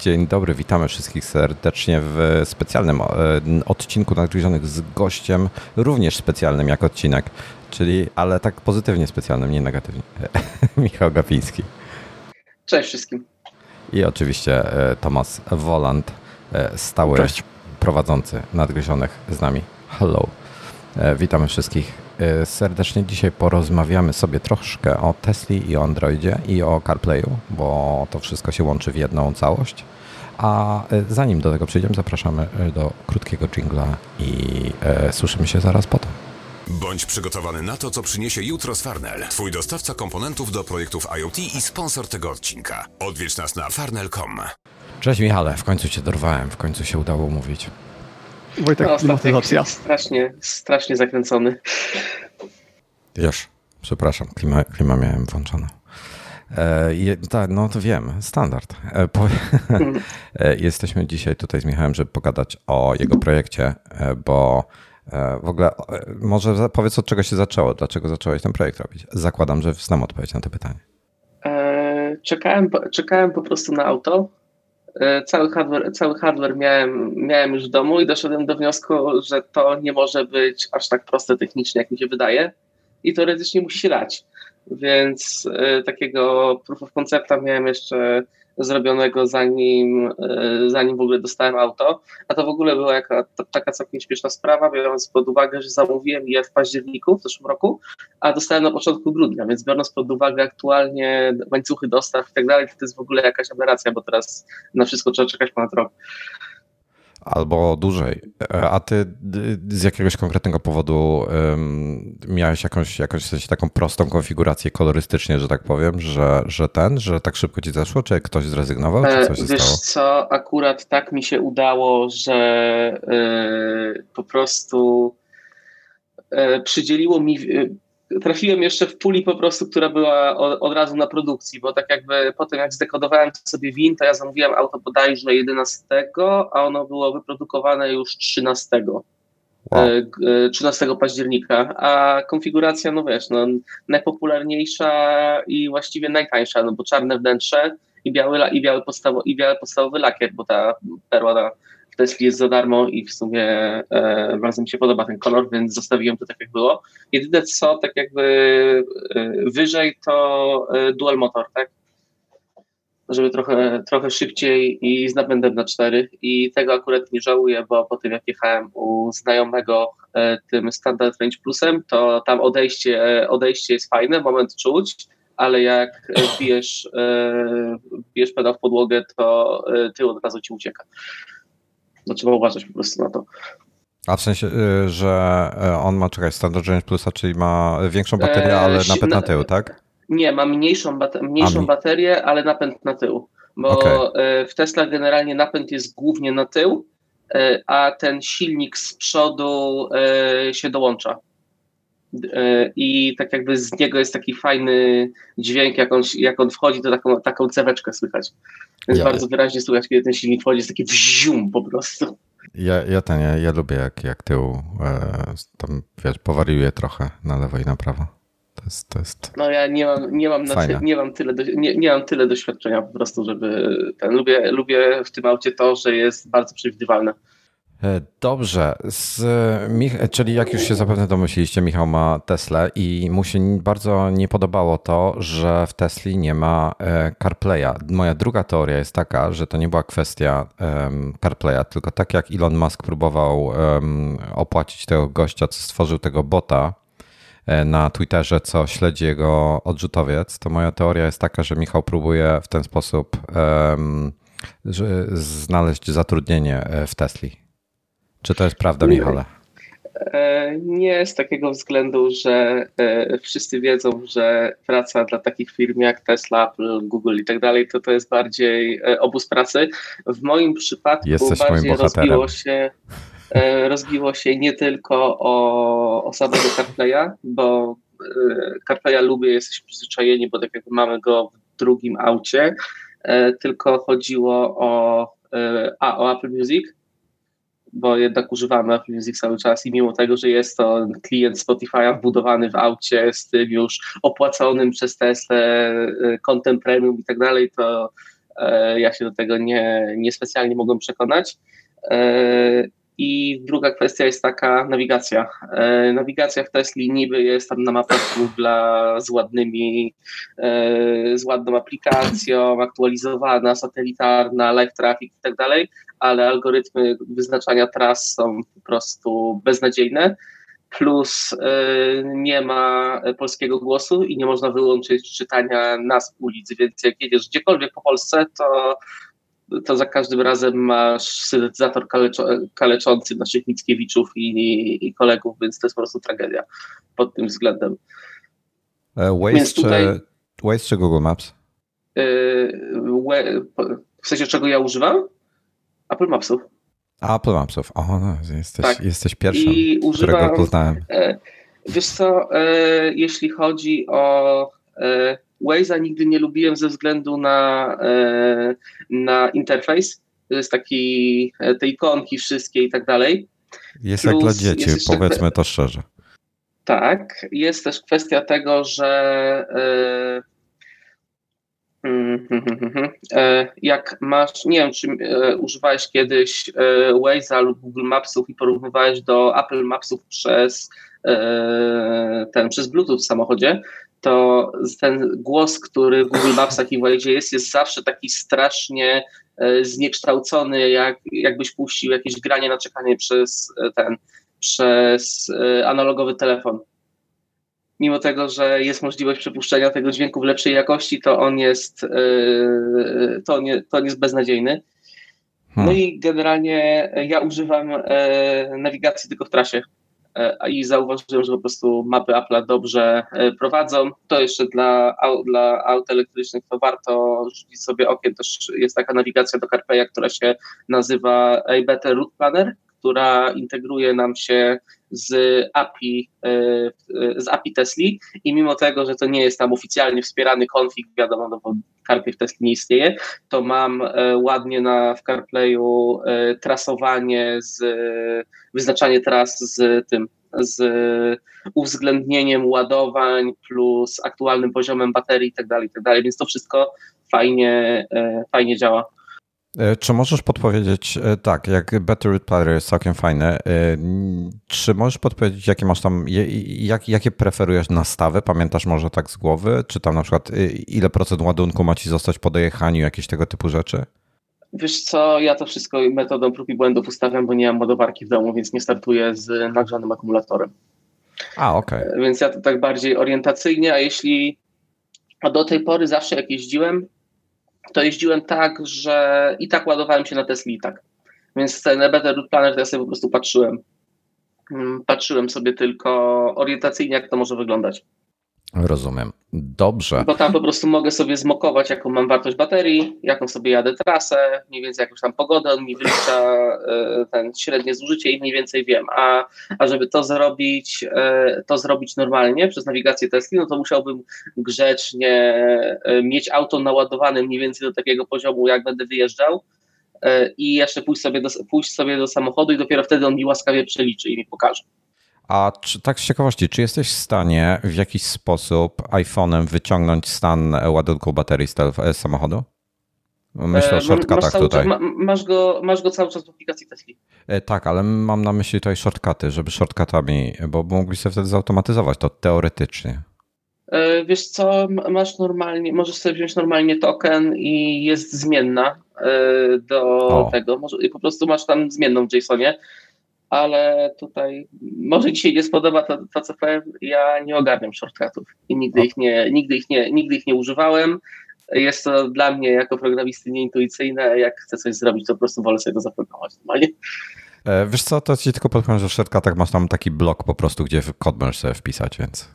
Dzień dobry, witamy wszystkich serdecznie w specjalnym e, odcinku Nadgryzionych z gościem, również specjalnym jak odcinek, czyli, ale tak pozytywnie specjalnym, nie negatywnie. Michał Gapiński. Cześć wszystkim. I oczywiście e, Tomasz Woland, e, stały Cześć. prowadzący Nadgryzionych z nami. Hello. Witamy wszystkich serdecznie. Dzisiaj porozmawiamy sobie troszkę o Tesli i o Androidzie i o CarPlayu, bo to wszystko się łączy w jedną całość. A zanim do tego przejdziemy, zapraszamy do krótkiego jingla i e, słyszymy się zaraz potem. Bądź przygotowany na to, co przyniesie jutro z Farnell. Twój dostawca komponentów do projektów IoT i sponsor tego odcinka. Odwiedź nas na farnell.com. Cześć Michale, w końcu cię dorwałem, w końcu się udało mówić. Wojtek, no, klimatyzacja. Strasznie, strasznie zakręcony. Już, przepraszam, klima, klima miałem włączoną. E, tak, no to wiem, standard. E, po, e, jesteśmy dzisiaj tutaj z Michałem, żeby pogadać o jego projekcie, e, bo e, w ogóle e, może powiedz od czego się zaczęło, dlaczego zacząłeś ten projekt robić. Zakładam, że znam odpowiedź na to pytanie. Czekałem, czekałem po prostu na auto cały hardware, cały hardware miałem, miałem już w domu i doszedłem do wniosku, że to nie może być aż tak proste technicznie, jak mi się wydaje i teoretycznie musi się dać. Więc y, takiego proof of concepta miałem jeszcze zrobionego zanim, e, zanim w ogóle dostałem auto. A to w ogóle była jaka, taka całkiem śmieszna sprawa, biorąc pod uwagę, że zamówiłem je w październiku w zeszłym roku, a dostałem na początku grudnia, więc biorąc pod uwagę aktualnie łańcuchy dostaw i tak dalej, to jest w ogóle jakaś aberracja, bo teraz na wszystko trzeba czekać ponad rok albo dłużej. A ty z jakiegoś konkretnego powodu um, miałeś jakąś, jakąś w sensie taką prostą konfigurację kolorystycznie, że tak powiem, że, że ten, że tak szybko ci zeszło, czy ktoś zrezygnował, czy coś się Wiesz stało? co, akurat tak mi się udało, że yy, po prostu yy, przydzieliło mi yy, trafiłem jeszcze w puli po prostu, która była od, razu na produkcji, bo tak jakby potem jak zdekodowałem sobie win, to ja zamówiłem auto bodajże 11, a ono było wyprodukowane już 13. Wow. 13 e, października, a konfiguracja, no wiesz, no, najpopularniejsza i właściwie najtańsza, no bo czarne wnętrze i biały, i biały, podstawo, i biały podstawowy lakier, bo ta perła Tesla jest za darmo i w sumie e, bardzo mi się podoba ten kolor, więc zostawiłem to tak jak było. Jedyne co, tak jakby e, wyżej to e, dual motor, tak? Żeby trochę, trochę szybciej i z napędem na 4 i tego akurat nie żałuję, bo po tym jak jechałem u znajomego e, tym Standard Range Plusem, to tam odejście, e, odejście jest fajne, moment czuć, ale jak bijesz, e, bijesz pedał w podłogę, to tył od razu ci ucieka no trzeba uważać po prostu na to. A w sensie, y, że y, on ma, czekaj, Standard Range Plusa, czyli ma większą baterię, ale e, napęd na tył, tak? Nie, ma mniejszą, mniejszą baterię, ale napęd na tył. Bo okay. E, w Tesla generalnie napęd jest głównie na tył, e, a ten silnik z przodu się dołącza. I tak jakby z niego jest taki fajny dźwięk, jak on, jak on wchodzi, to taką, taką ceweczkę słychać. Więc ja, bardzo wyraźnie słychać, kiedy ten silnik wchodzi, jest taki wzium po prostu. Ja, ja ten, ja, ja lubię jak, jak tył e, tam, wiesz, powariuje trochę na lewo i na prawo. To jest, to jest no ja nie mam, nie mam, ty, nie mam, tyle, do, nie, nie mam tyle doświadczenia po prostu, żeby ten, lubię, lubię w tym aucie to, że jest bardzo przewidywalne. E, dobrze, z, czyli jak już się zapewne domyśliliście, Michał ma Tesla i mu się bardzo nie podobało to, że w Tesli nie ma e, CarPlaya. Moja druga teoria jest taka, że to nie była kwestia CarPlaya, tylko tak jak Elon Musk próbował opłacić tego gościa, co stworzył tego bota e, na Twitterze, co śledzi jego odrzutowiec, to moja teoria jest taka, że Michał próbuje w ten sposób znaleźć zatrudnienie w Tesli. Czy to jest prawda, Michale? E, nie z takiego względu, że e, wszyscy wiedzą, że praca dla takich firm jak Tesla, Apple, Google i tak dalej, to to jest bardziej e, obóz pracy. W moim przypadku Jesteś bardziej rozbiło się, rozbiło się nie tylko o, o samego CarPlaya, bo CarPlaya lubię, jesteśmy przyzwyczajeni, bo tak jakby mamy go w drugim aucie, tylko chodziło o, a, o Apple Music, bo jednak używamy Apple Music cały czas i mimo tego, że jest to klient Spotify'a wbudowany w aucie z tym już opłaconym przez Tesla kontem premium i tak dalej, to ja się do tego nie, nie specjalnie mogłem przekonać. I druga kwestia jest taka nawigacja. E, nawigacja w Tesli niby jest tam na mapach Google z ładnymi, e, z ładną aplikacją, aktualizowana, satelitarna, live traffic i tak dalej, ale algorytmy wyznaczania tras są po prostu beznadziejne. Plus e, nie ma polskiego głosu i nie można wyłączyć czytania nazw ulic, więc jak jedziesz gdziekolwiek po Polsce, to to za każdym razem masz syntetyzator kaleczo, kaleczący naszych Mickiewiczów i, i, i, kolegów, więc to jest po prostu tragedia pod tym względem. E, Waze, tutaj, czy, Waze czy Google Maps? Yy, w sensie czego ja używam? Apple Mapsów. Apple Mapsów. O, no, jesteś, tak. jesteś pierwszym, I używam, którego poznałem. E, wiesz co, jeśli chodzi o Waze'a nigdy nie lubiłem ze względu na, e, na interfejs. To jest taki, e, te ikonki wszystkie i tak dalej. Jest Plus jak dla dzieci, powiedzmy to szczerze. Tak, jest też kwestia tego, że e, mm, hmm, hmm, hmm, jak masz, nie wiem, czy używałeś kiedyś Waze'a lub Google Mapsów i porównywałeś do Apple Mapsów przez ten, przez Bluetooth w samochodzie, to ten głos, który w Google Mapsach i Waze jest, jest zawsze taki strasznie e, zniekształcony, jak, jakbyś puścił jakieś granie na czekanie przez e, ten, przez e, analogowy telefon. Mimo tego, że jest możliwość przepuszczenia tego dźwięku w lepszej jakości, to on jest, to on, to on jest beznadziejny. No hmm. i generalnie ja używam nawigacji tylko w trasie. E, i zauważyłem, że po prostu mapy Apple'a dobrze e, prowadzą. To jeszcze dla, dla aut elektrycznych to warto rzucić sobie okiem. Też jest taka nawigacja do CarPlaya, która się nazywa Better Route Planner, która integruje nam się z API, e, z API Tesli i mimo tego, że to nie jest tam oficjalnie wspierany konfig, wiadomo, no bo CarPlay w Tesli nie istnieje, to mam ładnie na, w CarPlayu trasowanie z wyznaczanie tras z tym, z uwzględnieniem ładowań plus aktualnym poziomem baterii itd., tak itd., tak więc to wszystko fajnie, e, fajnie działa. E, czy możesz podpowiedzieć, e, tak, jak Better Player jest całkiem fajne, czy możesz podpowiedzieć, jakie masz tam, jak, jakie preferujesz nastawy? Pamiętasz może tak z głowy? Czy tam na przykład ile procent ładunku ma ci zostać po dojechaniu, jakieś tego typu rzeczy? Wiesz co, ja to wszystko metodą prób i błędów ustawiam, bo nie mam ładowarki w domu, więc nie startuję z nagrzanym akumulatorem. A, okej. Okay. Więc ja to tak bardziej orientacyjnie, a jeśli a do tej pory zawsze jak jeździłem, to jeździłem tak, że i tak ładowałem się na Tesli i tak. Więc ten Better Route Planner to ja sobie po prostu patrzyłem. Mm, patrzyłem sobie tylko orientacyjnie, jak to może wyglądać. Rozumiem. Dobrze. Bo tam po prostu mogę sobie zmokować, jaką mam wartość baterii, jaką sobie jadę trasę, mniej więcej jakąś tam pogodę, on mi wylicza e, ten średnie zużycie i mniej więcej wiem. A, a żeby to zrobić, e, to zrobić normalnie przez nawigację Tesla, no to musiałbym grzecznie e, mieć auto naładowane mniej więcej do takiego poziomu, jak będę wyjeżdżał i jeszcze pójść sobie do, pójść sobie do samochodu i dopiero wtedy on mi łaskawie przeliczy i mi pokaże. A czy, tak z ciekawości, czy jesteś w stanie w jakiś sposób iPhone'em wyciągnąć stan ładunku baterii z, z samochodu? Myślę o e, shortcutach tutaj. Czas, masz, go, masz go cały czas w aplikacji Tesla. E, tak, ale mam na myśli tutaj shortcuty, żeby shortcutami, bo mogli sobie wtedy zautomatyzować to teoretycznie. E, wiesz co, masz normalnie, możesz sobie wziąć normalnie token i jest zmienna do o. tego. I po prostu masz tam zmienną w JSONie ale tutaj może dzisiaj nie spodoba to, to co powiem, ja nie ogarniam shortcutów i nigdy ich nie, nigdy ich nie, nigdy ich nie używałem. Jest to dla mnie jako programisty nieintuicyjne, jak chcę coś zrobić, to po prostu wolę sobie to zaprogramować normalnie. E, wiesz co, to ci tylko podpowiem, że w shortcutach masz tam taki blok po prostu, gdzie kod możesz sobie wpisać, więc...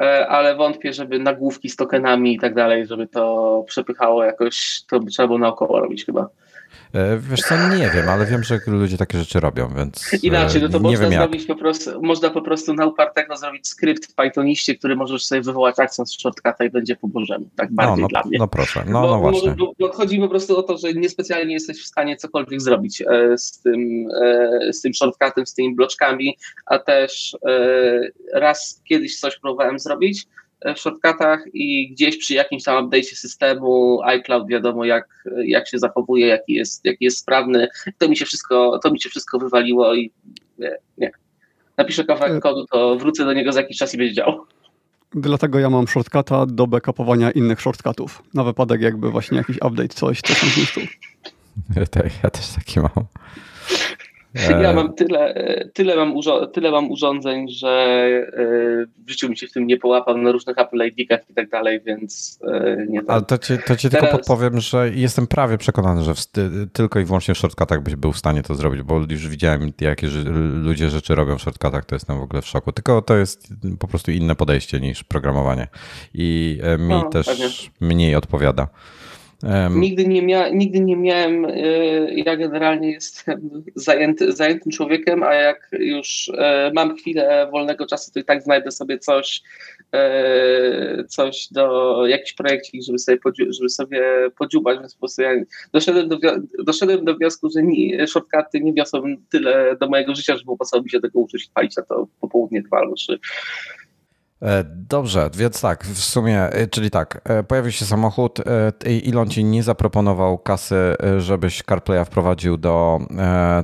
E, ale wątpię, żeby nagłówki z tokenami i tak dalej, żeby to przepychało jakoś, to by trzeba było naokoło robić chyba. E, wiesz co, nie wiem, ale wiem, że ludzie takie rzeczy robią, więc Inaczej, no to można zrobić po prostu, można po prostu na upartego zrobić skrypt w Pythoniście, który możesz sobie wywołać akcent z shortcuta i będzie po bożemu, tak bardziej no, no, dla mnie. No proszę, no, bo, no właśnie. Bo, bo chodzi po prostu o to, że niespecjalnie jesteś w stanie cokolwiek zrobić e, z tym, e, z tym shortcutem, z tymi bloczkami, a też raz kiedyś coś próbowałem zrobić, w shortcutach i gdzieś przy jakimś tam update'cie systemu iCloud wiadomo jak, jak się zachowuje, jaki jest, jaki jest sprawny. To mi się wszystko, to mi się wszystko wywaliło i nie, nie. Napiszę kawałek e, kodu, to wrócę do niego za jakiś czas i będzie działał. Dlatego ja mam shortcuta do backupowania innych shortcutów. Na wypadek jakby właśnie jakiś update, coś, coś tam zniszczył. Ja, ja też taki mam. Ja e, mam tyle, tyle, mam tyle mam urządzeń, że e, w życiu mi się w tym nie połapał na różnych Apple ID-kach i tak dalej, więc e, nie tak. Ale to ci, to ci Teraz... tylko podpowiem, że jestem prawie przekonany, że tylko i wyłącznie w shortcutach byś był w stanie to zrobić, bo już widziałem, jakie ludzie rzeczy robią w shortcutach, to jestem w ogóle w szoku. Tylko to jest po prostu inne podejście niż programowanie i mi no, też pewnie. mniej odpowiada. Um. Nigdy, nie mia nigdy nie miałem, y, ja generalnie jestem zajęty, zajętym człowiekiem, a jak już y, mam chwilę wolnego czasu, to i tak znajdę sobie coś, y, coś do jakiś projekcik, żeby sobie, żeby sobie podziubać, więc po prostu ja doszedłem do, doszedłem do wniosku, że nie, shortcuty nie wiosą tyle do mojego życia, żeby opłacało mi się tego uczyć palić to popołudnie dwa albo trzy. E, dobrze, więc tak, w sumie, e, czyli tak, e, pojawił się samochód, Elon ci nie zaproponował kasy, żebyś CarPlaya wprowadził do,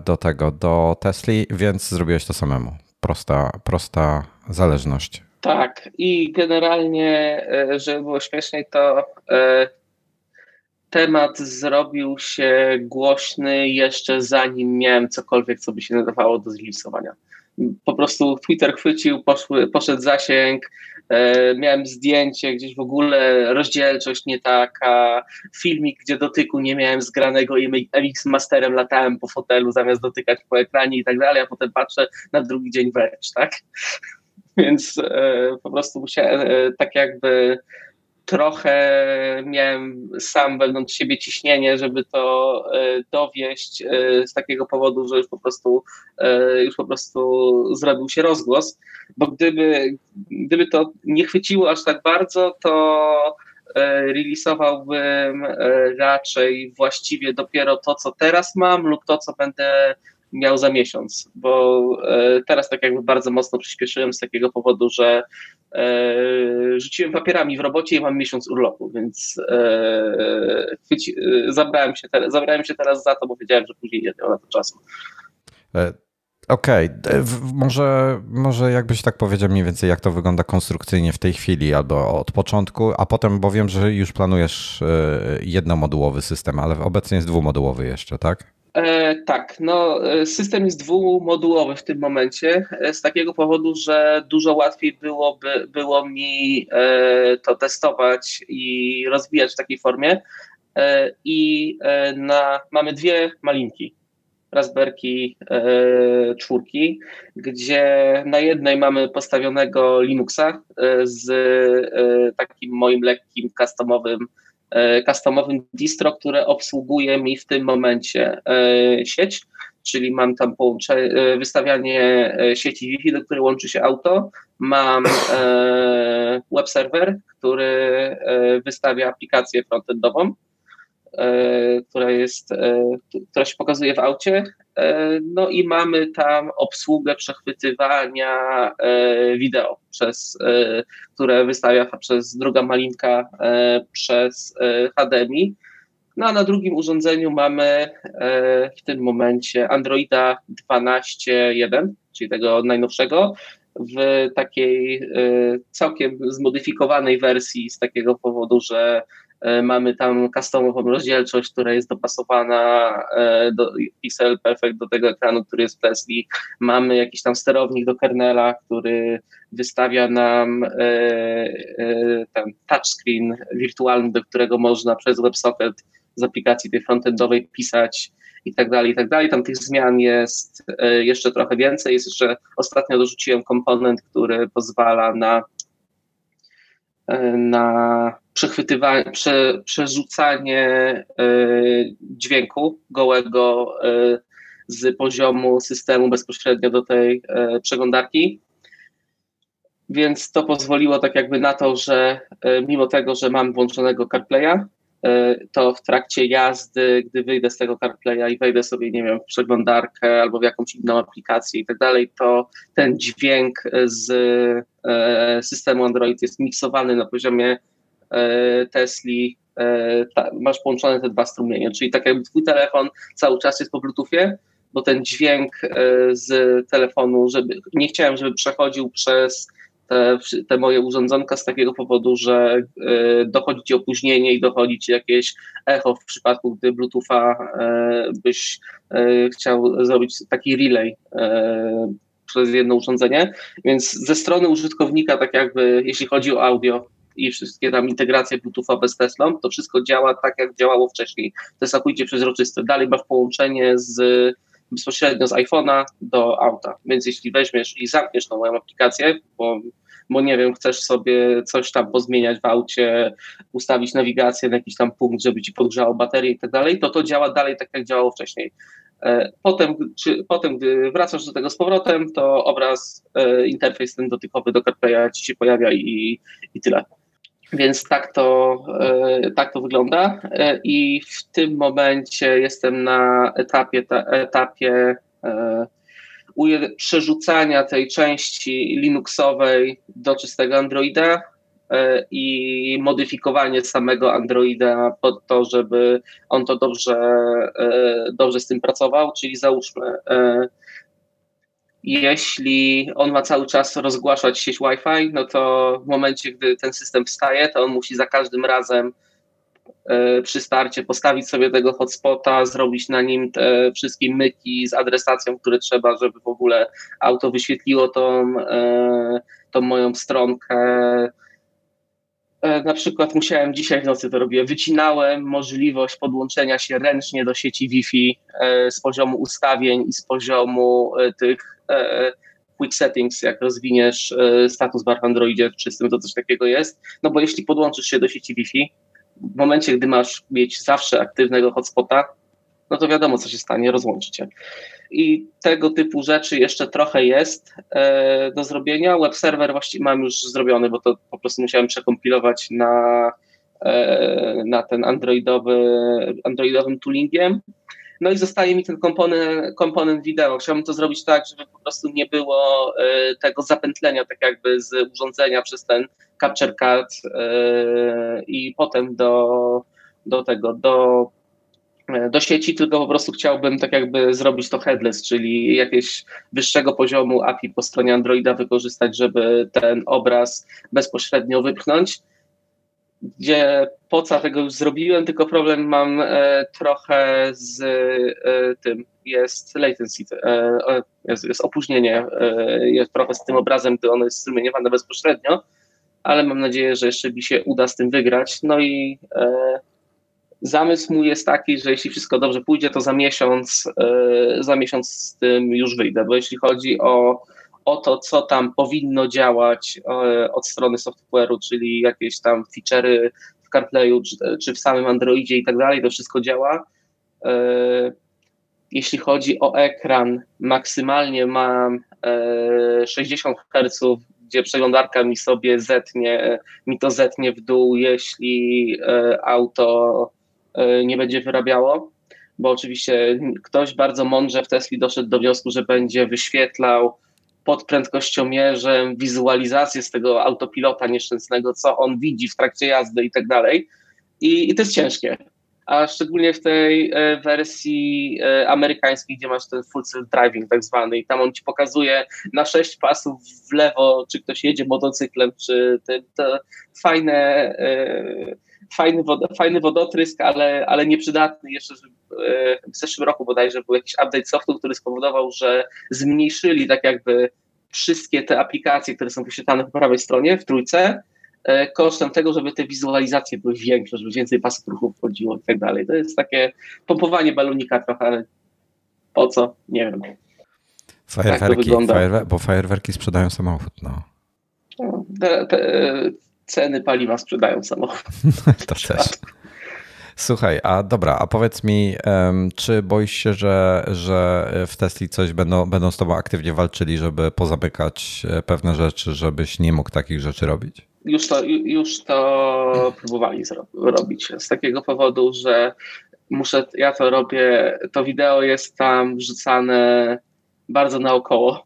do tego, do Tesli, więc zrobiłeś to samemu. Prosta, prosta zależność. Tak, i generalnie, żeby było śmieszniej, to temat zrobił się głośny jeszcze zanim miałem cokolwiek, co by się nadawało do zlisowania po prostu Twitter chwycił, poszły, poszedł zasięg, e, miałem zdjęcie, gdzieś w ogóle rozdzielczość nie taka, filmik, gdzie dotyku nie miałem zgranego i MX Masterem latałem po fotelu zamiast dotykać po ekranie i tak dalej, a potem patrzę na drugi dzień wręcz, tak? Więc e, po prostu musiałem e, tak jakby trochę miałem sam wewnątrz siebie ciśnienie, żeby to e, dowieść e, z takiego powodu, że już po prostu e, już po prostu zrobił się rozgłos, bo gdyby, gdyby to nie chwyciło aż tak bardzo, to releasowałbym raczej właściwie dopiero to, co teraz mam lub to, co będę miał za miesiąc, bo e, teraz tak jakby bardzo mocno przyspieszyłem z takiego powodu, że e, rzuciłem papierami w robocie i mam miesiąc urlopu, więc e, zabrałem się, teraz, zabrałem się teraz za to, bo wiedziałem, że później nie miał na to czasu. Okej, okay. może, może jakbyś tak powiedział mniej więcej, jak to wygląda konstrukcyjnie w tej chwili albo od początku, a potem, bo wiem, że już planujesz jednomodułowy system, ale obecnie jest dwumodułowy jeszcze, tak? E, tak, no e, system jest dwumodułowy w tym momencie e, z takiego powodu, że dużo łatwiej byłoby, było mi to testować i rozwijać w takiej formie. I na, mamy dwie malinki, Raspberry czwórki, gdzie na jednej mamy postawionego Linuxa z takim moim lekkim, customowym customowym distro, które obsługuje mi w tym momencie e, sieć, czyli mam tam e, wystawianie sieci Wi-Fi, do której łączy się auto, mam web serwer, który wystawia aplikację frontendową, E, która jest, e, która się pokazuje w aucie. E, no i mamy tam obsługę przechwytywania wideo, przez, które wystawia przez druga malinka przez HDMI. No a na drugim urządzeniu mamy w tym momencie Androida 12.1, czyli tego najnowszego, w takiej całkiem zmodyfikowanej wersji z takiego powodu, że E, mamy tam customową rozdzielczość, która jest dopasowana e, do Pixel Perfect do tego ekranu, który jest w Tesli. Mamy jakiś tam sterownik do kernela, który wystawia nam e, ten touchscreen wirtualny, do którego można przez WebSocket z aplikacji tej frontendowej pisać i tak dalej, i tak dalej. Tam tych zmian jest jeszcze trochę więcej. Jest jeszcze, ostatnio dorzuciłem komponent, który pozwala na na przechwytywanie, prze, przerzucanie e, dźwięku gołego e, z poziomu systemu bezpośrednio do tej e, przeglądarki. Więc to pozwoliło tak jakby na to, że mimo tego, że mam włączonego CarPlaya, to w trakcie jazdy, gdy wyjdę z tego CarPlaya i wejdę sobie, nie wiem, w przeglądarkę albo w jakąś inną aplikację i tak dalej, to ten dźwięk z systemu Android jest miksowany na poziomie Tesli masz połączone te dwa strumienie, czyli tak jakby twój telefon cały czas jest po Bluetoothie, bo ten dźwięk z telefonu, żeby nie chciałem, żeby przechodził przez te, te moje urządzonka z takiego powodu, że dochodzi ci opóźnienie i dochodzi ci jakieś echo w przypadku, gdy Bluetootha byś chciał zrobić taki relay przez jedno urządzenie, więc ze strony użytkownika, tak jakby jeśli chodzi o audio, i wszystkie tam integracje Bluetootha bez Teslą, to wszystko działa tak, jak działało wcześniej. To jest całkowicie przezroczyste. Dalej masz połączenie z, bezpośrednio z iPhone'a do auta, więc jeśli weźmiesz i zamkniesz tą moją aplikację, bo, bo nie wiem, chcesz sobie coś tam pozmieniać w aucie, ustawić nawigację na jakiś tam punkt, żeby ci podgrzało baterię i tak dalej, to to działa dalej tak, jak działało wcześniej. Potem, czy, potem, gdy wracasz do tego z powrotem, to obraz, interfejs ten dotykowy do CarPlaya ci się pojawia i, i tyle. Więc tak to, e, tak to wygląda. E, i w tym momencie jestem na etapie, etapie e, przerzucania tej części Linuxowej do czystego Androida i modyfikowanie samego Androida pod to, żeby on to dobrze, dobrze z tym pracował, czyli załóżmy jeśli on ma cały czas rozgłaszać sieć Wi-Fi, no to w momencie, gdy ten system wstaje, to on musi za każdym razem e, przy starcie postawić sobie tego hotspota, zrobić na nim te wszystkie myki z adresacją, które trzeba, żeby w ogóle auto wyświetliło tą, e, tą moją stronkę. E, na przykład musiałem dzisiaj w nocy to robię, wycinałem możliwość podłączenia się ręcznie do sieci Wi-Fi z poziomu ustawień i z poziomu tych E, quick settings, jak rozwiniesz e, status bar w Androidzie czystym, to coś takiego jest. No bo jeśli podłączysz się do sieci Wi-Fi, w momencie, gdy masz mieć zawsze aktywnego hotspota, no to wiadomo, co się stanie, rozłączycie. I tego typu rzeczy jeszcze trochę jest e, do zrobienia. Web server właściwie mam już zrobiony, bo to po prostu musiałem przekompilować na, na ten androidowy, androidowym toolingiem. No i zostaje mi ten komponent, komponent wideo. Chciałbym to zrobić tak, żeby po prostu nie było y, tego zapętlenia tak jakby z urządzenia przez ten capture card i potem do, do tego, do e, do sieci, tylko po prostu chciałbym tak jakby zrobić to headless, czyli jakiegoś wyższego poziomu API po stronie Androida wykorzystać, żeby ten obraz bezpośrednio wypchnąć gdzie poca tego już zrobiłem, tylko problem mam e, trochę z e, tym, jest latency, e, jest, jest, opóźnienie, e, jest trochę z tym obrazem, gdy ono jest strumieniowane bezpośrednio, ale mam nadzieję, że jeszcze mi się uda z tym wygrać. No i e, zamysł mój jest taki, że jeśli wszystko dobrze pójdzie, to za miesiąc, e, za miesiąc z tym już wyjdę, bo jeśli chodzi o o to, co tam powinno działać e, od strony software'u, czyli jakieś tam feature'y w CarPlayu czy, czy w samym Androidzie i tak dalej, to wszystko działa. E, jeśli chodzi o ekran, maksymalnie mam 60 e, Hz, gdzie przeglądarka mi sobie zetnie, mi to zetnie w dół, jeśli auto nie będzie wyrabiało, bo oczywiście ktoś bardzo mądrze w Tesli doszedł do wniosku, że będzie wyświetlał pod prędkościomierzem, wizualizację z tego autopilota nieszczęsnego, co on widzi w trakcie jazdy i tak dalej. I to jest ciężkie. A szczególnie w tej e, wersji e, amerykańskiej, gdzie masz ten full self driving tak zwany, i tam on ci pokazuje na sześć pasów w lewo, czy ktoś jedzie motocyklem, czy ten, to fajne, e, fajny, wod, fajny wodotrysk, ale, ale nieprzydatny. Jeszcze w zeszłym roku bodajże był jakiś update softu, który spowodował, że zmniejszyli tak jakby wszystkie te aplikacje, które są wyświetlane po prawej stronie w trójce, e, kosztem tego, żeby te wizualizacje były większe, żeby więcej pasów ruchu wchodziło i tak dalej. To jest takie pompowanie balonika trochę, ale po co? Nie wiem. Fajerwerki, tak fajerwer bo fajerwerki sprzedają samochód, no. no te, te, ceny paliwa sprzedają samochód. to też. Słuchaj, a dobra, a powiedz mi, czy boisz się, że, że w Tesli coś będą, będą z tobą aktywnie walczyli, żeby pozamykać e, pewne rzeczy, żebyś nie mógł takich rzeczy robić? już to, już to próbowali robić z takiego powodu, że muszę, ja to robię, to wideo jest tam wrzucane bardzo naokoło,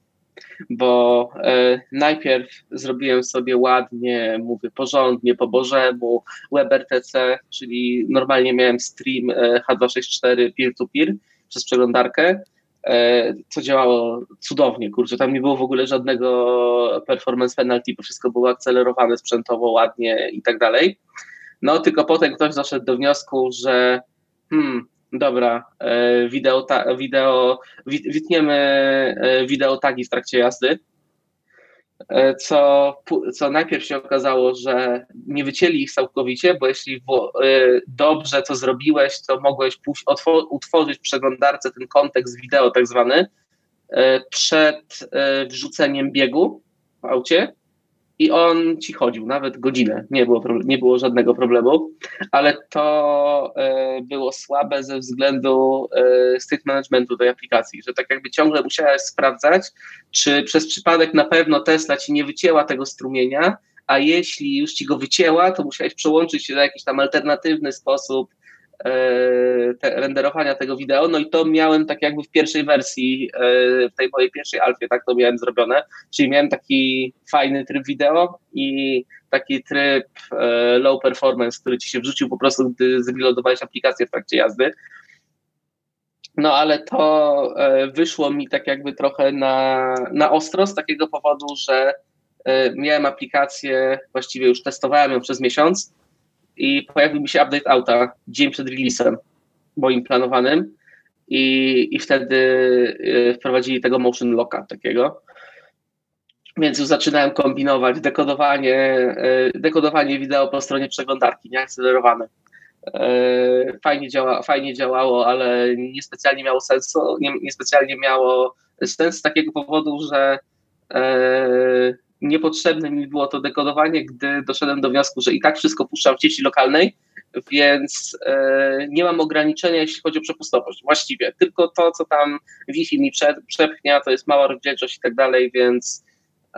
bo e, najpierw zrobiłem sobie ładnie, mówię porządnie, po bożemu, WebRTC, czyli normalnie miałem stream e, H264 peer-to-peer przez przeglądarkę, e, co działało cudownie, kurczę, tam nie było w ogóle żadnego performance penalty, bo wszystko było akcelerowane sprzętowo, ładnie i tak dalej. No tylko potem ktoś doszedł do wniosku, że hmm, dobra, e, wideo, wideo witniemy e, wideo tagi w trakcie jazdy, e, co, co najpierw się okazało, że nie wycięli ich całkowicie, bo jeśli dobrze to zrobiłeś, to mogłeś pójść, utworzyć w przeglądarce ten kontekst wideo tak zwany przed wrzuceniem biegu w aucie i on ci chodził nawet godzinę, nie było, nie było żadnego problemu, ale to e, było słabe ze względu e, state managementu tej aplikacji, że tak jakby ciągle musiałeś sprawdzać, czy przez przypadek na pewno Tesla ci nie wycięła tego strumienia, a jeśli już ci go wycięła, to musiałeś przełączyć się na jakiś tam alternatywny sposób te, renderowania tego wideo, no i to miałem tak jakby w pierwszej wersji, e, w tej mojej pierwszej alfie, tak to miałem zrobione, czyli miałem taki fajny tryb wideo i taki tryb e, low performance, który ci się wrzucił po prostu, gdy zreloadowałeś aplikację w trakcie jazdy. No ale to wyszło mi tak jakby trochę na, na ostro z takiego powodu, że miałem aplikację, właściwie już testowałem ją przez miesiąc, i pojawił mi się update auta dzień przed releasem moim planowanym i, i wtedy y, wprowadzili tego motion locka takiego. Więc już zaczynałem kombinować dekodowanie, y, dekodowanie wideo po stronie przeglądarki, nieakcelerowane. Y, fajnie, działa, fajnie działało, ale niespecjalnie miało sensu, nie, niespecjalnie miało sens z takiego powodu, że niepotrzebne mi było to dekodowanie, gdy doszedłem do wniosku, że i tak wszystko puszczam w sieci lokalnej, więc e, nie mam ograniczenia, jeśli chodzi o przepustowość. Właściwie tylko to, co tam Wi-Fi mi przepchnia, to jest mała rozdzielczość i tak dalej, więc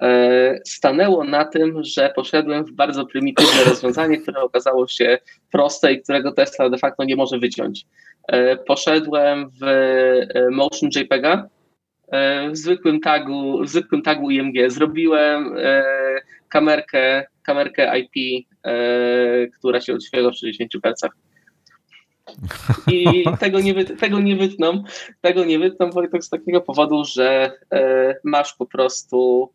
e, stanęło na tym, że poszedłem w bardzo prymitywne rozwiązanie, które okazało się proste i którego Tesla de facto nie może wyciąć. E, poszedłem w Motion JPEGa, E, w zwykłym tagu, w zwykłym tagu IMG zrobiłem e, kamerkę, kamerkę IP, e, która się odświeża w 60 Hz. I tego nie, wy, tego nie wytną, tego nie wytną, Wojtek, z takiego powodu, że masz po prostu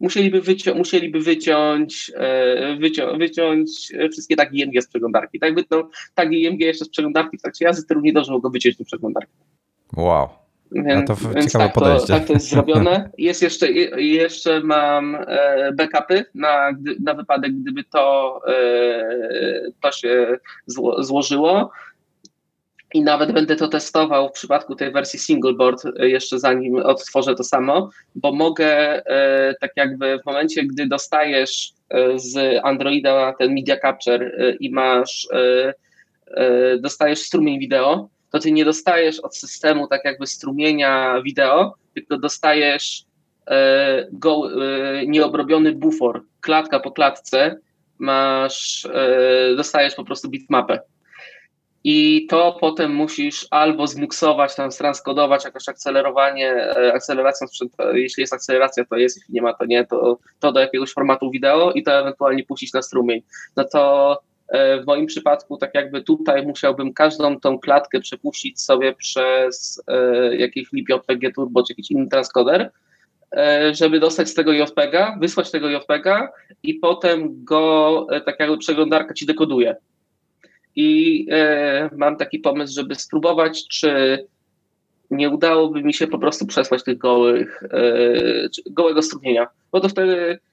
musieliby, wycią musieliby wyciąć, wycią wyciąć wszystkie tagi IMG z przeglądarki. Tak wytną tagi IMG jeszcze z przeglądarki w trakcie jazdy, który nie dążył go wyciąć z przeglądarki. Wow. Więc, to więc tak, to, tak to jest zrobione. Jest jeszcze, jeszcze mam e, backupy na, na wypadek, gdyby to, e, to się zło, złożyło. I nawet będę to testował w przypadku tej wersji single board e, jeszcze zanim odtworzę to samo, bo mogę tak jakby w momencie, gdy dostajesz z Androida ten media capture i masz dostajesz strumień wideo, to ty nie dostajesz od systemu tak jakby strumienia wideo, tylko dostajesz e, go, e, nieobrobiony bufor, klatka po klatce, masz, e, dostajesz po prostu bitmapę. I to potem musisz albo zmiksować, tam transkodować jakoś akcelerowanie, akceleracją jeśli jest akceleracja, to jest, jeśli nie ma, to nie, to, to do jakiegoś formatu wideo i to ewentualnie puścić na strumień. No to w moim przypadku, tak jakby tutaj musiałbym każdą tą klatkę przepuścić sobie przez e, jakiś JPG Turbo czy jakiś inny transkoder, e, żeby dostać z tego JPEGa, wysłać tego JPEGa i potem go tak jakby przeglądarka ci dekoduje. I mam taki pomysł, żeby spróbować, czy nie udałoby mi się po prostu przesłać tych gołych, gołego strumienia, bo to wtedy E,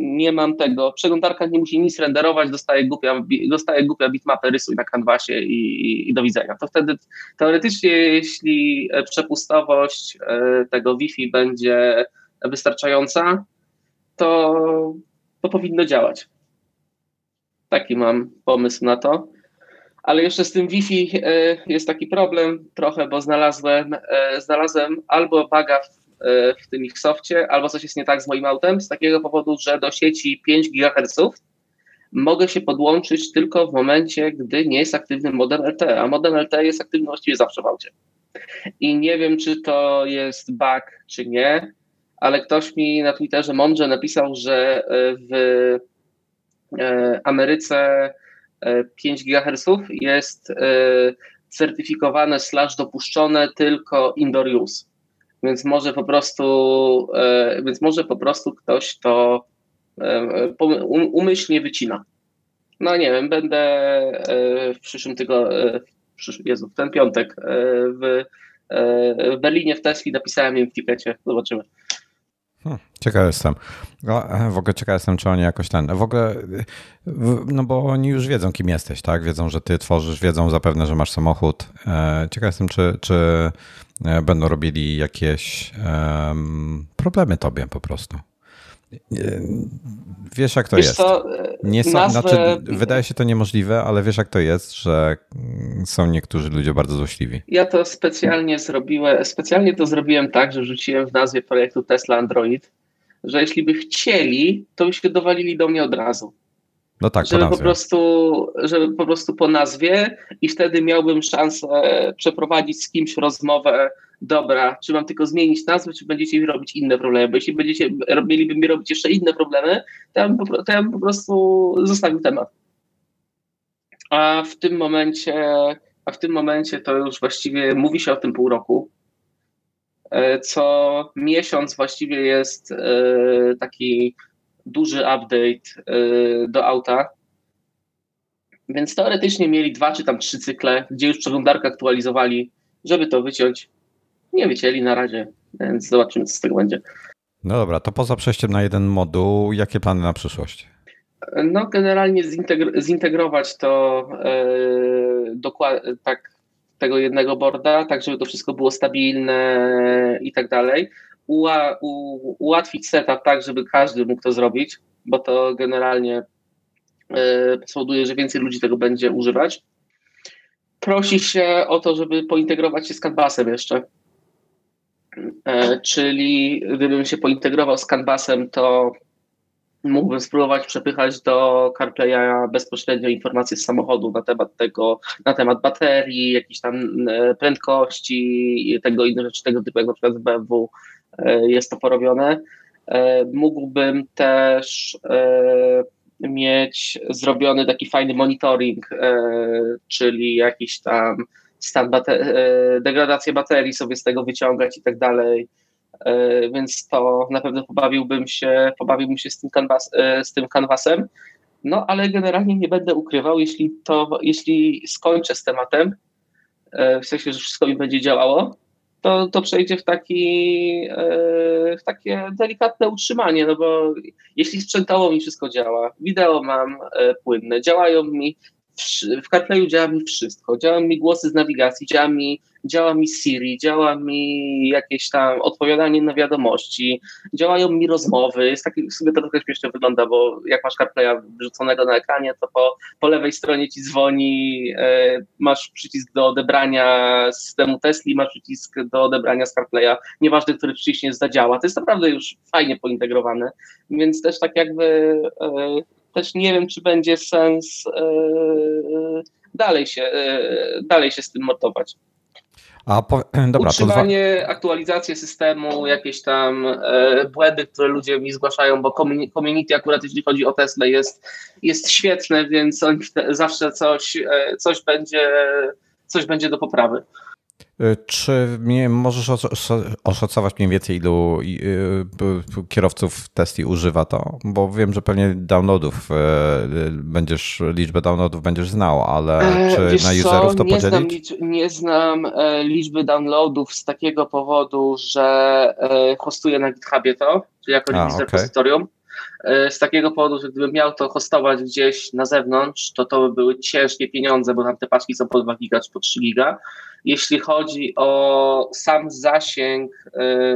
nie mam tego. Przeglądarka nie musi nic renderować, dostaje głupia, dostaje głupia bitmapę, rysuj na kanwasie i, i do widzenia. To wtedy teoretycznie, jeśli przepustowość e, tego Wi-Fi będzie wystarczająca, to, to powinno działać. Taki mam pomysł na to. Ale jeszcze z tym Wi-Fi e, jest taki problem trochę, bo znalazłem, znalazłem albo baga w w tym ich albo coś jest nie tak z moim autem, z takiego powodu, że do sieci 5 GHz mogę się podłączyć tylko w momencie, gdy nie jest aktywny modem LTE, a modem LTE jest aktywny właściwie zawsze w aucie. I nie wiem, czy to jest bug, czy nie, ale ktoś mi na Twitterze mądrze napisał, że e, w e, Ameryce 5 e, GHz jest certyfikowane slash dopuszczone tylko indoor use. Więc może po prostu, więc może po prostu ktoś to umyślnie wycina. No nie wiem, będę w przyszłym tygodniu, Jezu, w ten piątek w, w Berlinie w Tesli napisałem im w tikecie. Zobaczymy. Hmm, jestem. E, w ogóle ciekaw jestem, czy oni jakoś ten. W ogóle, no bo oni już wiedzą, kim jesteś, tak? Wiedzą, że ty tworzysz, wiedzą zapewne, że masz samochód. E, ciekaw jestem, czy, czy e, będą robili jakieś um, problemy tobie po prostu. Wiesz, jak to wiesz jest. Co, nie są, nazwę... znaczy, wydaje się to niemożliwe, ale wiesz, jak to jest, że są niektórzy ludzie bardzo złośliwi. Ja to specjalnie zrobiłem, specjalnie to zrobiłem tak, że rzuciłem w nazwie projektu Tesla Android, że jeśli by chcieli, to by się dowalili do mnie od razu. No tak, żeby po, po prostu, żeby po prostu po nazwie i wtedy miałbym szansę przeprowadzić z kimś rozmowę dobra, czy mam tylko zmienić nazwę, czy będziecie mi robić inne problemy, bo jeśli będziecie, mieliby mi robić jeszcze inne problemy, to ja bym, to ja bym po prostu zostawił temat. A w tym momencie, a w tym momencie to już właściwie mówi się o tym pół roku. E, co miesiąc właściwie jest e, taki duży update e, do auta. Więc teoretycznie mieli dwa czy tam trzy cykle, gdzie już przeglądarkę aktualizowali, żeby to wyciąć nie wycięli na razie, więc zobaczymy, co z tego będzie. No dobra, to poza przejściem na jeden moduł, jakie plany na przyszłość? No, generalnie zintegr zintegrować to yy, dokładnie tak tego jednego boarda, tak żeby to wszystko było stabilne i tak dalej. U, ułatwić setup tak, żeby każdy mógł to zrobić, bo to generalnie yy, spowoduje, że więcej ludzi tego będzie używać. Prosi się o to, żeby pointegrować się z Canvasem jeszcze, E, czyli gdybym się pointegrował z Canvasem, to mógłbym spróbować przepychać do CarPlaya bezpośrednio informacje z samochodu na temat tego, na temat baterii, jakiejś tam e, prędkości tego inne rzeczy tego typu, jak na przykład w BMW e, jest to porobione. Mógłbym też mieć zrobiony taki fajny monitoring, czyli jakiś tam stan bate- e, degradację baterii sobie z tego wyciągać i tak dalej. E, więc to na pewno pobawiłbym się, pobawiłbym się z tym, canvas, e, z tym canvasem. No ale generalnie nie będę ukrywał, jeśli to, jeśli skończę z tematem, w sensie, że wszystko mi będzie działało, to, to przejdzie w, taki, w takie delikatne utrzymanie, no bo jeśli sprzętowo mi wszystko działa, wideo mam płynne, działają mi w CarPlayu działa mi wszystko. Działa mi głosy z nawigacji, działa mi, działa mi Siri, działa mi jakieś tam odpowiadanie na wiadomości, działają mi rozmowy. Jest taki, w sumie to trochę śmiesznie wygląda, bo jak masz CarPlaya wrzuconego na ekranie, to po, po lewej stronie ci dzwoni, e, masz przycisk do odebrania systemu Tesla, masz przycisk do odebrania z CarPlaya, nieważne, który przycisk nie zadziała. To jest naprawdę już fajnie pointegrowane, więc też tak jakby e, też nie wiem, czy będzie sens e, dalej się, e, dalej się z tym mordować. A po, dobra, Utrzymanie, to... aktualizację systemu, jakieś tam e, błędy, które ludzie mi zgłaszają, bo community akurat jeśli chodzi o Tesla jest, jest świetne, więc zawsze coś, e, coś, będzie, coś będzie do poprawy. Y, czy mnie możesz oszacować mniej więcej, ilu y, y, kierowców Tesla używa to? Bo wiem, że pewnie downloadów będziesz, liczbę downloadów będziesz znał, ale e, czy Wiesz na userów to nie podzielić? Znam, nie znam e, liczby downloadów z takiego powodu, że e, hostuję na GitHubie to, czyli jako A, okay. repozytorium. Z takiego powodu, że gdybym miał to hostować gdzieś na zewnątrz, to to by były ciężkie pieniądze, bo tam te paczki są po 2 giga czy po 3 giga jeśli chodzi o sam zasięg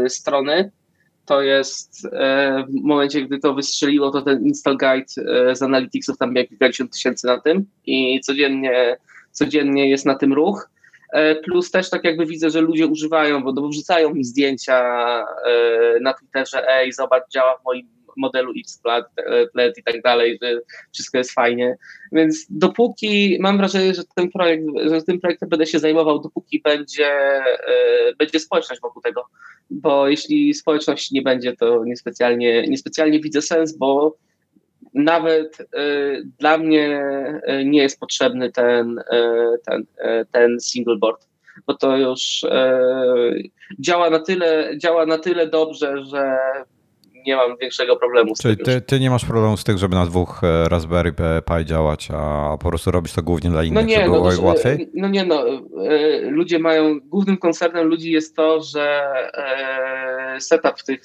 y, strony, to jest y, w momencie, gdy to wystrzeliło, to ten install guide z Analyticsów tam miał kilkadziesiąt tysięcy na tym i codziennie, codziennie jest na tym ruch. Plus też tak jakby widzę, że ludzie używają, bo, bo wrzucają mi zdjęcia na Twitterze, ej, zobacz, działa w moim modelu X-Plat i tak dalej, że wszystko jest fajnie. Więc dopóki, mam wrażenie, że ten projekt, że tym projektem będę się zajmował, dopóki będzie, e, będzie społeczność wokół tego. Bo jeśli społeczności nie będzie, to niespecjalnie, niespecjalnie widzę sens, bo nawet y, dla mnie y, nie jest potrzebny ten, y, ten, ten single board, bo to już działa na tyle, działa na tyle dobrze, że nie mam większego problemu z Czyli ty, ty, nie masz problemu z tym, żeby na dwóch e, Raspberry Pi działać, a po prostu robisz to głównie dla innych, no nie, żeby no, było łatwiej? No nie, no, e, ludzie mają, głównym koncernem ludzi jest to, że e, setup w tych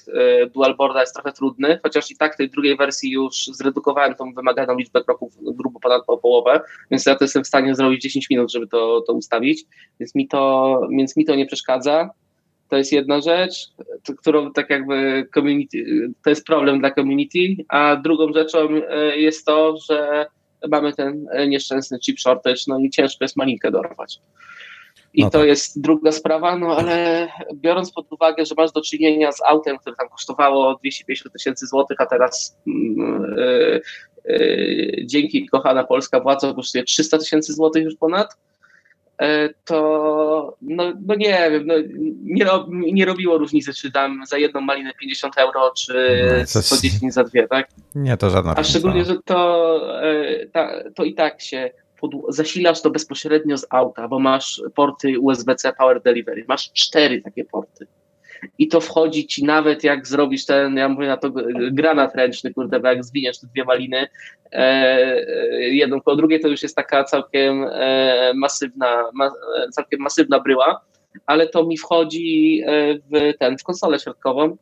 dual boardach jest trochę trudny, chociaż i tak w tej drugiej wersji już zredukowałem tą wymaganą liczbę kroków grubo ponad po połowę, więc ja to jestem w stanie zrobić 10 minut, żeby to, to ustawić, więc mi to, więc mi to nie przeszkadza. To jest jedna rzecz, którą tak jakby community, to jest problem dla community, a drugą rzeczą e, jest to, że mamy ten nieszczęsny chip shortage, no i ciężko jest malinkę dorwać. I no to tak. jest druga sprawa, no ale biorąc pod uwagę, że masz do czynienia z autem, które tam kosztowało 250 tysięcy złotych, a teraz yy, yy, dzięki kochana polska władza kosztuje 300 tysięcy złotych już ponad, E, to no, no nie wiem, no, nie, nie robiło różnicy, czy dam za jedną malinę 50 euro, czy no, 110 za dwie, tak? Nie, to żadna A szczególnie, że to, e, ta, to i tak się zasilasz to bezpośrednio z auta, bo masz porty USB-C Power Delivery, masz cztery takie porty i to wchodzi ci nawet jak zrobisz ten, ja mówię na to granat ręczny, kurde, bo jak zwiniesz te dwie maliny, e, e, jedną po drugiej, to już jest taka całkiem e, masywna, ma, całkiem masywna bryła, ale to mi wchodzi e, w ten, w konsolę środkową,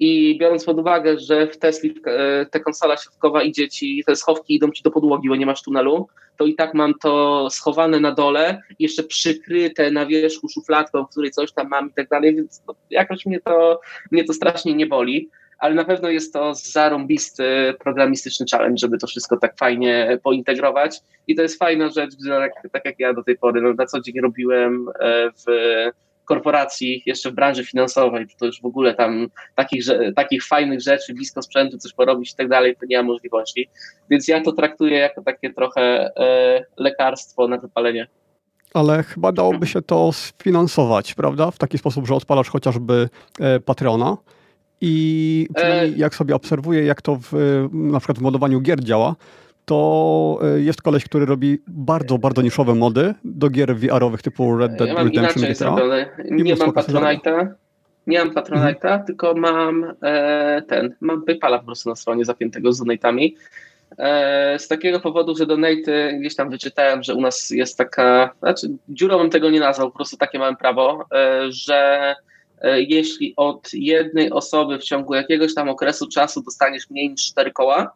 i biorąc pod uwagę, że w Tesli e, ta konsola środkowa idzie ci, te schowki idą ci do podłogi, bo nie masz tunelu, to i tak mam to schowane na dole, jeszcze przykryte na wierzchu szufladką, w której coś tam mam i tak dalej, więc no, jakoś mnie to, mnie to strasznie nie boli. Ale na pewno jest to zarąbisty programistyczny challenge, żeby to wszystko tak fajnie pointegrować. I to jest fajna rzecz, że tak, tak jak ja do tej pory no, na co dzień robiłem e, w korporacji, jeszcze w branży finansowej, to już w ogóle tam takich, takich fajnych rzeczy, blisko sprzętu, coś porobić i tak dalej, to nie ma możliwości. Więc ja to traktuję jako takie trochę e, lekarstwo na wypalenie. Ale chyba dałoby się to sfinansować, prawda? W taki sposób, że odpalasz chociażby e, Patreona i e, jak sobie obserwuję, jak to w, na przykład w modowaniu gier działa, to e, jest koleś, który robi bardzo, bardzo niszowe mody do gier VR-owych typu Red Dead ja mam Redemption inaczej zrobione. Nie mam Patronite'a, nie mam Patronite'a, mhm. tylko mam e, ten, mam PayPala po prostu na stronie zapiętego z donatami. E, z takiego powodu, że donaty gdzieś tam wyczytałem, że u nas jest taka, znaczy dziurą bym tego nie nazwał, po prostu takie mam prawo, e, że e, jeśli od jednej osoby w ciągu jakiegoś tam okresu czasu dostaniesz mniej niż cztery koła,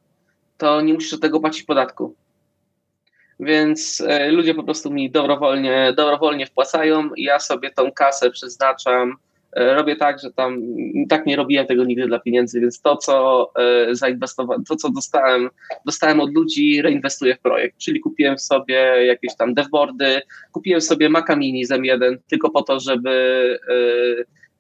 to nie musisz do tego płacić podatku. Więc e, ludzie po prostu mi dobrowolnie, dobrowolnie wpłacają i ja sobie tą kasę przeznaczam. E, robię tak, że tam tak nie robiłem tego nigdy dla pieniędzy, więc to, co e, zainwestowałem, to, co dostałem, dostałem od ludzi, reinwestuję w projekt. Czyli kupiłem sobie jakieś tam devboardy, kupiłem sobie Maca Mini z M1 tylko po to, żeby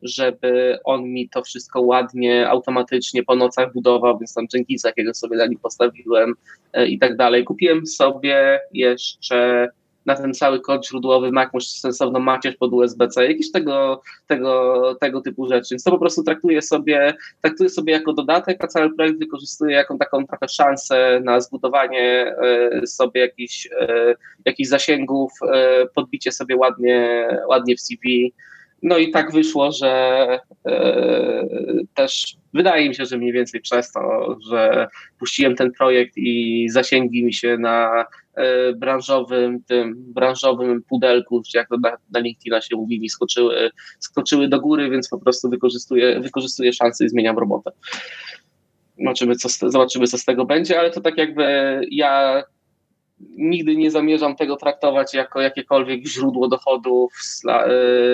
żeby on mi to wszystko ładnie, automatycznie po nocach budował, więc tam Jenkinsa, jakiego sobie na nim postawiłem e, i tak dalej. Kupiłem sobie jeszcze na ten cały kod źródłowy Mac masz sensowną macierz pod USB-C, jakieś tego, tego, tego typu rzeczy. Więc to po prostu traktuję sobie, traktuję sobie jako dodatek, a cały projekt wykorzystuję jako taką trochę szansę na zbudowanie e, sobie jakichś, e, zasięgów, podbicie sobie ładnie, ładnie w CV no i tak wyszło, że e, też wydaje mi się, że mniej więcej przez to, że puściłem ten projekt i zasięgi mi się na e, branżowym tym branżowym pudelku, czy jak to na, na LinkedIna się mówi, mi skoczyły, skoczyły do góry, więc po prostu wykorzystuję, wykorzystuję szansę i zmieniam robotę. Zobaczymy co, zobaczymy, co z tego będzie, ale to tak jakby ja nigdy nie zamierzam tego traktować jako jakiekolwiek źródło dochodów,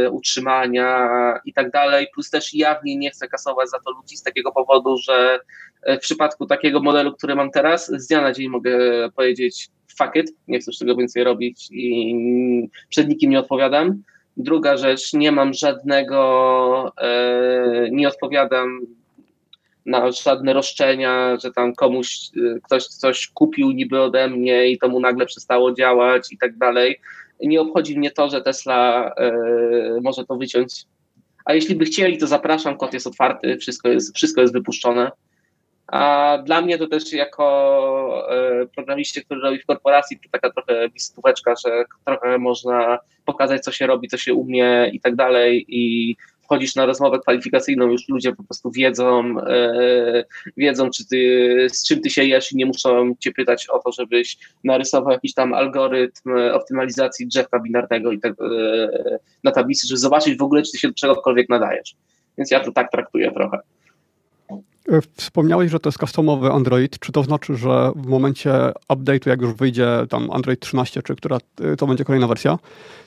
y, utrzymania i tak dalej. Plus też jawnie nie chcę kasować za to ludzi z takiego powodu, że w przypadku takiego modelu, który mam teraz, z dnia na dzień mogę powiedzieć fuck it, nie chcę już tego więcej robić i przed nikim nie odpowiadam. Druga rzecz, nie mam żadnego, e, nie odpowiadam na żadne roszczenia, że tam komuś e, ktoś coś kupił niby ode mnie i to mu nagle przestało działać i tak dalej. Nie obchodzi mnie to, że Tesla e, może to wyciąć. A jeśli by chcieli, to zapraszam, kod jest otwarty, wszystko jest, wszystko jest wypuszczone. A dla mnie to też jako e, programiście, który robi w korporacji, to taka trochę wizytóweczka, że trochę można pokazać, co się robi, co się umie i tak dalej. I wchodzisz na rozmowę kwalifikacyjną, już ludzie po prostu wiedzą, e, wiedzą, czy ty, z czym ty się jesz i nie muszą cię pytać o to, żebyś narysował jakiś tam algorytm optymalizacji drzewa binarnego i tak, e, na tablicy, żeby zobaczyć w ogóle, czy ty się do czegokolwiek nadajesz. Więc ja to tak traktuję trochę. E, wspomniałeś, że to jest customowy Android. Czy to znaczy, że w momencie update'u, jak już wyjdzie tam Android 13, czy która e, to będzie kolejna wersja,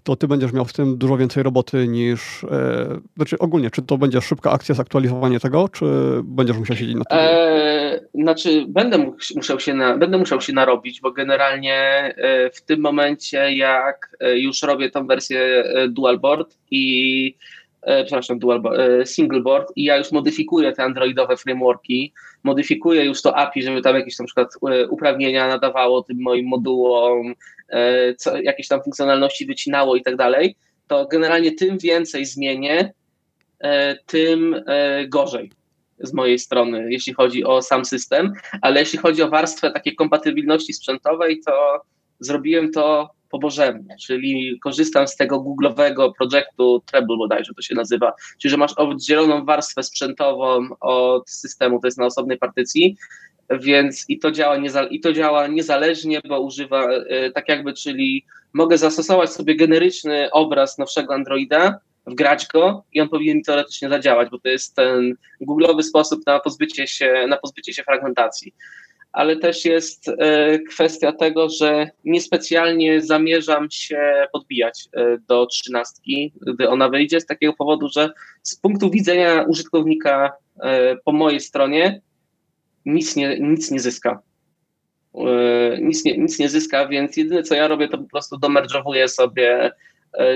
to ty będziesz miał w tym dużo więcej roboty niż. E, znaczy ogólnie, czy to będzie szybka akcja zaktualizowania tego, czy będziesz musiał siedzieć na tym? Eee, znaczy, będę musiał, się na, będę musiał się narobić, bo generalnie w tym momencie, jak już robię tą wersję dual board i E, przepraszam, dual, e, single board i ja już modyfikuję te androidowe frameworki, modyfikuję już to API, żeby tam jakieś na przykład e, uprawnienia nadawało tym moim modułom, co, jakieś tam funkcjonalności wycinało i tak dalej, to generalnie tym więcej zmienię, tym gorzej z mojej strony, jeśli chodzi o sam system, ale jeśli chodzi o warstwę takiej kompatybilności sprzętowej, to zrobiłem to po bożemu, czyli korzystam z tego googlowego projektu Treble bodajże to się nazywa, czyli że masz oddzieloną warstwę sprzętową od systemu, to jest na osobnej partycji, więc i to działa, nieza, i to działa niezależnie, bo używa e, tak jakby, czyli mogę zastosować sobie generyczny obraz nowszego Androida, wgrać go i on powinien teoretycznie zadziałać, bo to jest ten googlowy sposób na pozbycie się, na pozbycie się fragmentacji ale też jest e, kwestia tego, że niespecjalnie zamierzam się podbijać e, do trzynastki, gdy ona wyjdzie, z takiego powodu, że z punktu widzenia użytkownika e, po mojej stronie nic nie, nic nie zyska. Nic nie, nic nie zyska, więc jedyne co ja robię, to po prostu domerżowuję sobie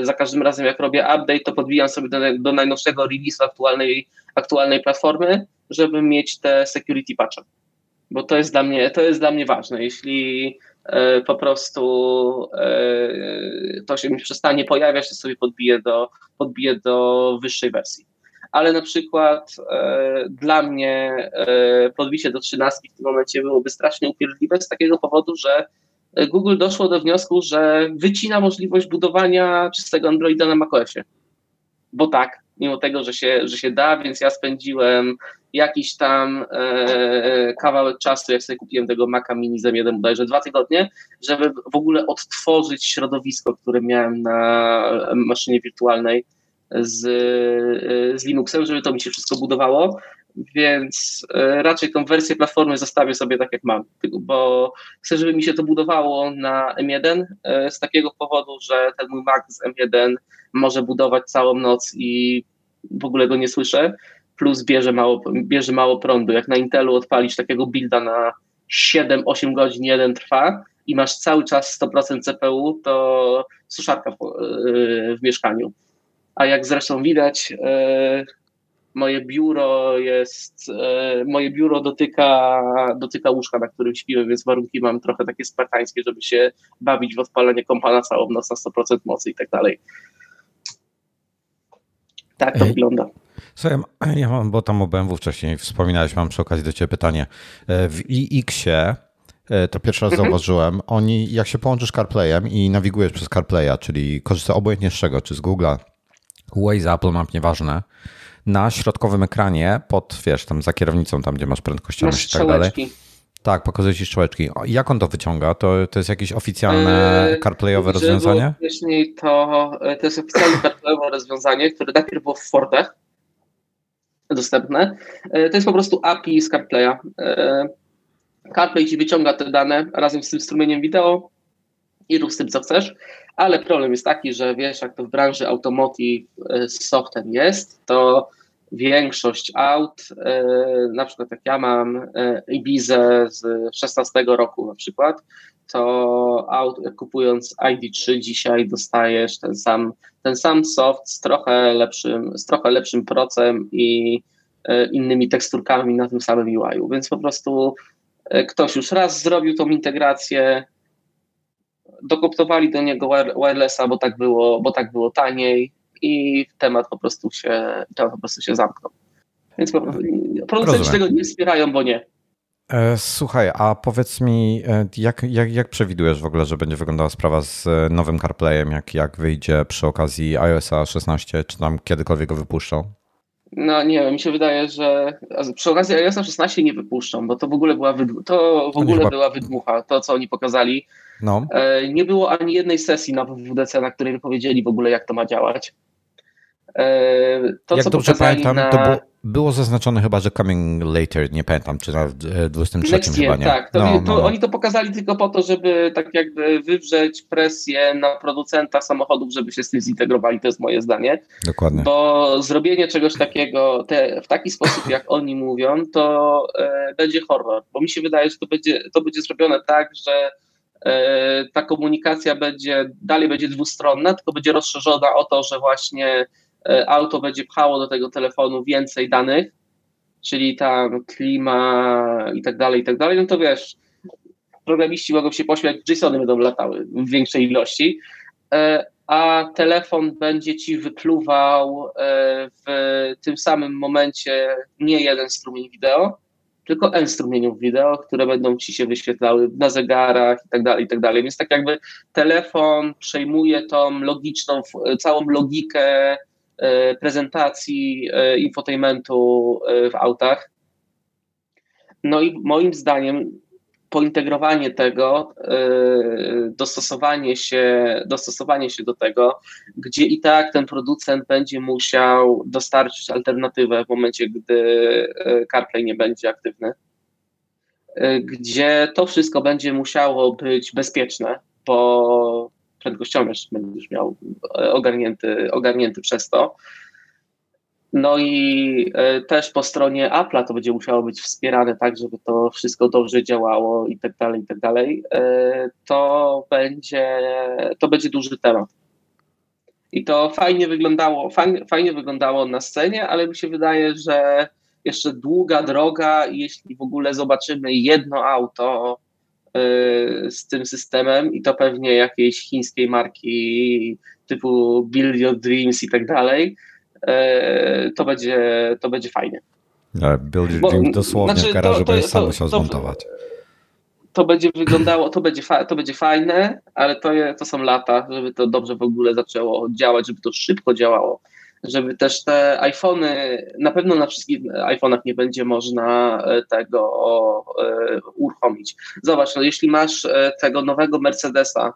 za każdym razem, jak robię update, to podbijam sobie do, do najnowszego release'u aktualnej, aktualnej platformy, żeby mieć te security patche bo to jest dla mnie, to jest dla mnie ważne. Jeśli e, po prostu e, to się mi przestanie pojawiać, to sobie podbiję do, podbiję do wyższej wersji. Ale na przykład e, dla mnie podbicie do 13 w tym momencie byłoby strasznie upierdliwe z takiego powodu, że Google doszło do wniosku, że wycina możliwość budowania czystego Androida na macOSie. Bo tak, mimo tego, że się, że się da, więc ja spędziłem jakiś tam e, kawałek czasu, jak sobie kupiłem tego Maca Mini z M1 bodajże dwa tygodnie, żeby w ogóle odtworzyć środowisko, które miałem na maszynie wirtualnej z, e, z Linuxem, żeby to mi się wszystko budowało, więc e, raczej tą wersję platformy zostawię sobie tak jak mam, bo chcę, żeby mi się to budowało na M1 e, z takiego powodu, że ten mój Mac z M1 może budować całą noc i w ogóle go nie słyszę, plus bierze mało, bierze mało prądu. Jak na Intelu odpalić takiego builda na 7-8 godzin jeden trwa i masz cały czas 100% CPU, to suszarka w, w mieszkaniu. A jak zresztą widać, e, moje biuro jest, e, moje biuro dotyka, dotyka łóżka, na którym śpimy, więc warunki mam trochę takie spartańskie, żeby się bawić w odpalenie kompa na całą noc na 100% mocy i tak dalej. Tak to Ej. wygląda. Słuchaj, ja mam, bo tam o BMW wcześniej wspominałeś, mam przy okazji do ciebie pytanie. E, w iX-ie e, to pierwszy raz mhm. zauważyłem, oni, jak się połączysz CarPlayem i nawigujesz przez CarPlaya, czyli korzystasz obojętnie z czego, czy z Google'a, Waze, Apple Map, nieważne, na środkowym ekranie, pod, wiesz, tam za kierownicą, tam gdzie masz prędkościowość i tak dalej. Tak, pokazuje ci strzałeczki. Jak on to wyciąga? To, to jest jakieś oficjalne eee, CarPlayowe rozwiązanie? Wcześniej to, e, to jest oficjalne CarPlayowe rozwiązanie, które najpierw było w Fordach dostępne. E, to jest po prostu API z CarPlaya. E, CarPlay ci wyciąga te dane razem z tym strumieniem wideo i rób z tym, co chcesz, ale problem jest taki, że wiesz, jak to w branży automotive z softem jest, to większość aut, na przykład jak ja mam Ibizę z 16 roku na przykład, to aut, kupując ID3 dzisiaj dostajesz ten sam, ten sam soft z trochę lepszym, z trochę lepszym procem i e, innymi teksturkami na tym samym UI-u. Więc po prostu e, ktoś już raz zrobił tą integrację, dokoptowali do niego wirelessa, bo tak było, bo tak było taniej i temat po prostu się, temat po prostu się zamknął. Więc prostu, producenci Rozumiem. tego nie wspierają, bo nie. E, słuchaj, a powiedz mi, e, jak, jak, jak przewidujesz w ogóle, że będzie wyglądała sprawa z e, nowym CarPlayem, jak, jak wyjdzie przy okazji iOSa 16, czy tam kiedykolwiek go wypuszczą? No nie wiem, mi się wydaje, że przy okazji iOSa 16 nie wypuszczą, bo to w ogóle była, wydmu- to w ogóle chyba... była wydmucha, to co oni pokazali. No. Nie było ani jednej sesji na WWDC, na której powiedzieli w ogóle jak to ma działać. To, jak dobrze pamiętam, na... to było było zaznaczone chyba, że coming later, nie pamiętam, czy na 23 Next chyba, nie? Tak, to, no, to no, no. oni to pokazali tylko po to, żeby tak jakby wywrzeć presję na producenta samochodów, żeby się z tym zintegrowali, to jest moje zdanie. Dokładnie. Bo zrobienie czegoś takiego te, w taki sposób, jak oni mówią, to e, będzie horror, bo mi się wydaje, że to będzie, to będzie zrobione tak, że e, ta komunikacja będzie, dalej będzie dwustronna, tylko będzie rozszerzona o to, że właśnie auto będzie pchało do tego telefonu więcej danych, czyli tam klima i tak dalej, i tak dalej, no to wiesz, programiści mogą się pośmiać, JSONy będą latały w większej ilości, e, a telefon będzie ci wypluwał e, w tym samym momencie nie jeden strumień wideo, tylko N strumieniów wideo, które będą ci się wyświetlały na zegarach i tak dalej, i tak dalej. Więc tak jakby telefon przejmuje tą logiczną, całą logikę E, prezentacji e, infotainmentu e, w autach. No i moim zdaniem pointegrowanie tego, dostosowanie się, dostosowanie się do tego, gdzie i tak ten producent będzie musiał dostarczyć alternatywę w momencie, gdy CarPlay nie będzie aktywny, gdzie to wszystko będzie musiało być bezpieczne, bo prędkościomierz będziesz miał e, ogarnięty, ogarnięty przez to. No i e, też po stronie Apple'a to będzie musiało być wspierane tak, żeby to wszystko dobrze działało i tak dalej, i tak dalej. E, to będzie, to będzie duży temat. I to fajnie wyglądało, fajnie, fajnie wyglądało na scenie, ale mi się wydaje, że jeszcze długa droga, jeśli w ogóle zobaczymy jedno auto z tym systemem i to pewnie jakiejś chińskiej marki typu Build Your Dreams i tak dalej, y, to będzie, to będzie fajnie. Build Your Dreams dosłownie znaczy, w garażu to, to, będziesz sam musiał zmontować. To będzie wyglądało, to będzie, to będzie fajne, ale to, to są lata, żeby to dobrze w ogóle zaczęło działać, żeby to szybko działało żeby też te iPhony, na pewno na wszystkich iPhone'ach nie będzie można e, tego e, uruchomić. Zobacz, no jeśli masz e, tego nowego Mercedesa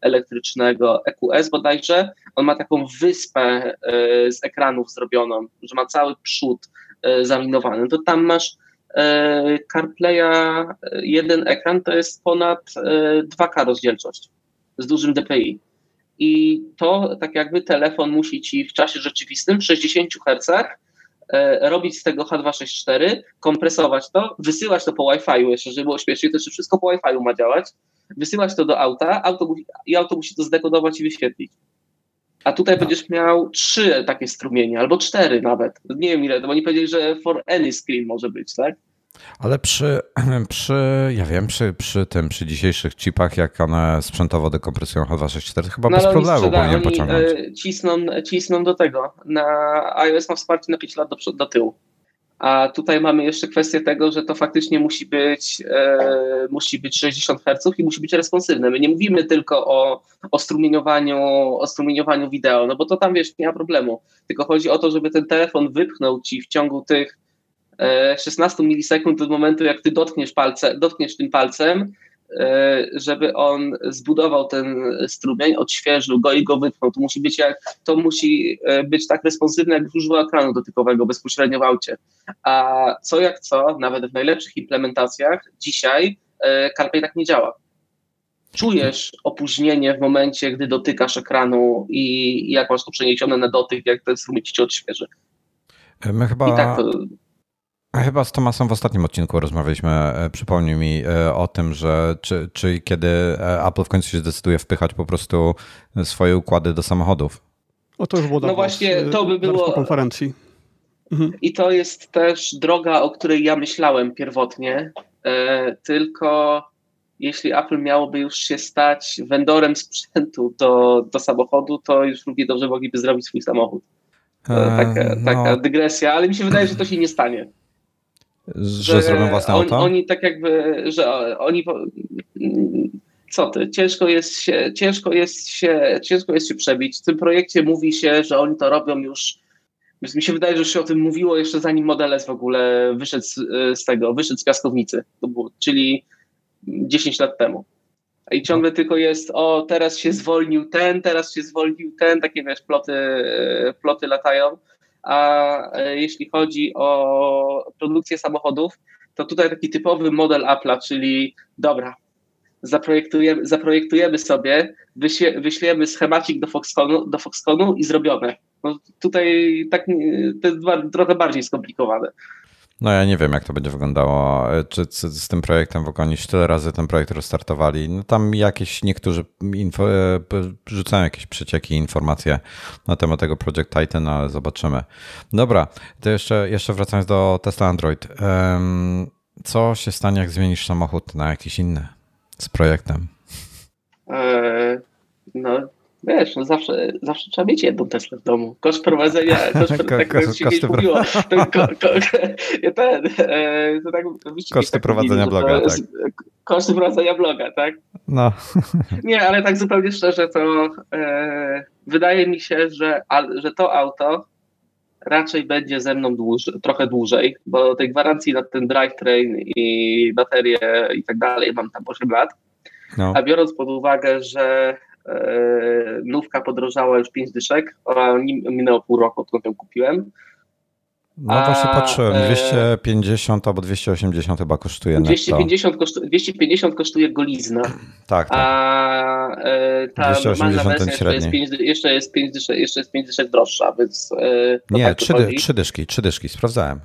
elektrycznego EQS bodajże, on ma taką wyspę z ekranów zrobioną, że ma cały przód zaminowany, to tam masz CarPlaya, jeden ekran to jest ponad 2K rozdzielczość z dużym DPI i to tak jakby telefon musi ci w czasie rzeczywistym w 60 Hz e, robić z tego H264, kompresować to, wysyłać to po Wi-Fi jeszcze, żeby było śmiesznie, to jeszcze wszystko po Wi-Fi ma działać, wysyłać to do auta auto, i auto musi to zdekodować i wyświetlić. A tutaj no. będziesz miał trzy takie strumienie, albo cztery nawet. Nie wiem ile, bo oni powiedzieli, że for any screen może być, tak? Ale przy, przy, ja wiem, przy, przy tym, przy dzisiejszych chipach, jak one sprzętowo dekompresują H264, chyba no, bez problemu powinien pociągnąć. E, cisną, cisną do tego. Na iOS ma wsparcie na 5 lat do, do tyłu. A tutaj mamy jeszcze kwestię tego, że to faktycznie musi być, e, musi być 60 Hz i musi być responsywne. My nie mówimy tylko o, o, strumieniowaniu, o strumieniowaniu wideo, no bo to tam wiesz, nie ma problemu. Tylko chodzi o to, żeby ten telefon wypchnął ci w ciągu tych 16 e, milisekund od momentu, jak ty dotkniesz, palce, dotkniesz tym palcem, e, żeby on zbudował ten strumień, odświeżył go i go wypchnął. To musi być, jak, to musi e, być tak responsywne jak źródło ekranu dotykowego bezpośrednio w aucie. A co jak co, nawet w najlepszych implementacjach dzisiaj CarPlay tak nie działa. Czujesz opóźnienie w momencie, gdy dotykasz ekranu i, jak masz to przeniesione na dotyk, jak ten strumień ci odświeży. My chyba, tak to... Chyba z Tomasem w ostatnim odcinku rozmawialiśmy, e, przypomnij mi e, o tym, że czy, czy kiedy e, Apple w końcu się zdecyduje wpychać po prostu swoje układy do samochodów. O to już było No właśnie, to by było... konferencji. Mhm. I to jest też droga, o której ja myślałem pierwotnie, tylko jeśli Apple miałoby już się stać vendorem sprzętu do, do samochodu, to już równie dobrze mogliby zrobić swój samochód. Taka, no. taka dygresja, ale mi się wydaje, że to się nie stanie. Że, że zrobią własne on, auto? Oni tak jakby, że oni co ty, ciężko jest się, ciężko jest się, ciężko jest się przebić. W tym projekcie mówi się, że oni to robią już, mi się wydaje, że się o tym mówiło jeszcze zanim Model S w ogóle wyszedł z, z tego, wyszedł z piaskownicy, czyli 10 lat temu. I ciągle tylko jest, o teraz się zwolnił ten, teraz się zwolnił ten, takie wiesz, ploty, ploty latają a e, jeśli chodzi o produkcję samochodów, to tutaj taki typowy model Apple'a, czyli dobra, zaprojektujemy, zaprojektujemy sobie, wyśle, wyślemy schemacik do Foxconu, do i zrobione. No tutaj tak, to jest trochę bardziej skomplikowane. No ja nie wiem, jak to będzie wyglądało, czy z, tym projektem w oni tyle razy ten projekt restartowali. No tam jakieś niektórzy info, e, rzucają jakieś przecieki, informacje na temat tego Project Titan, ale zobaczymy. Dobra, to jeszcze, jeszcze wracając do Tesla Android. Co się stanie, jak zmienisz samochód na jakiś inny z projektem? Eee, no Wiesz, no zawsze, zawsze trzeba mieć jedną Teslę w domu. Koszt prowadzenia, koszt, ko, tak ko, się kiedyś mówiło. Ten, ko, ko, ten, e, to tak, koszty tak prowadzenia mówili, bloga, tak. Koszty prowadzenia bloga, tak? No. Nie, ale tak zupełnie szczerze, to e, wydaje mi się, że, że to auto raczej będzie ze mną trochę dłużej, bo tej gwarancji na ten drivetrain i baterię i tak dalej mam tam 8 lat. No. A biorąc pod uwagę, że nówka podrożała już 5 dyszek, a minęło pół roku, odkąd ją kupiłem. No a, właśnie patrzyłem, 250 e, albo 280 chyba kosztuje 250, kosztuje, 250 kosztuje golizna. Tak, tak. A e, ta 280 wersja jeszcze jest, 5, jeszcze, jest 5 dyszek, jeszcze jest 5 dyszek droższa, więc... Nie, tak 3, 3 dyszki, 3 dyszki, sprawdzałem.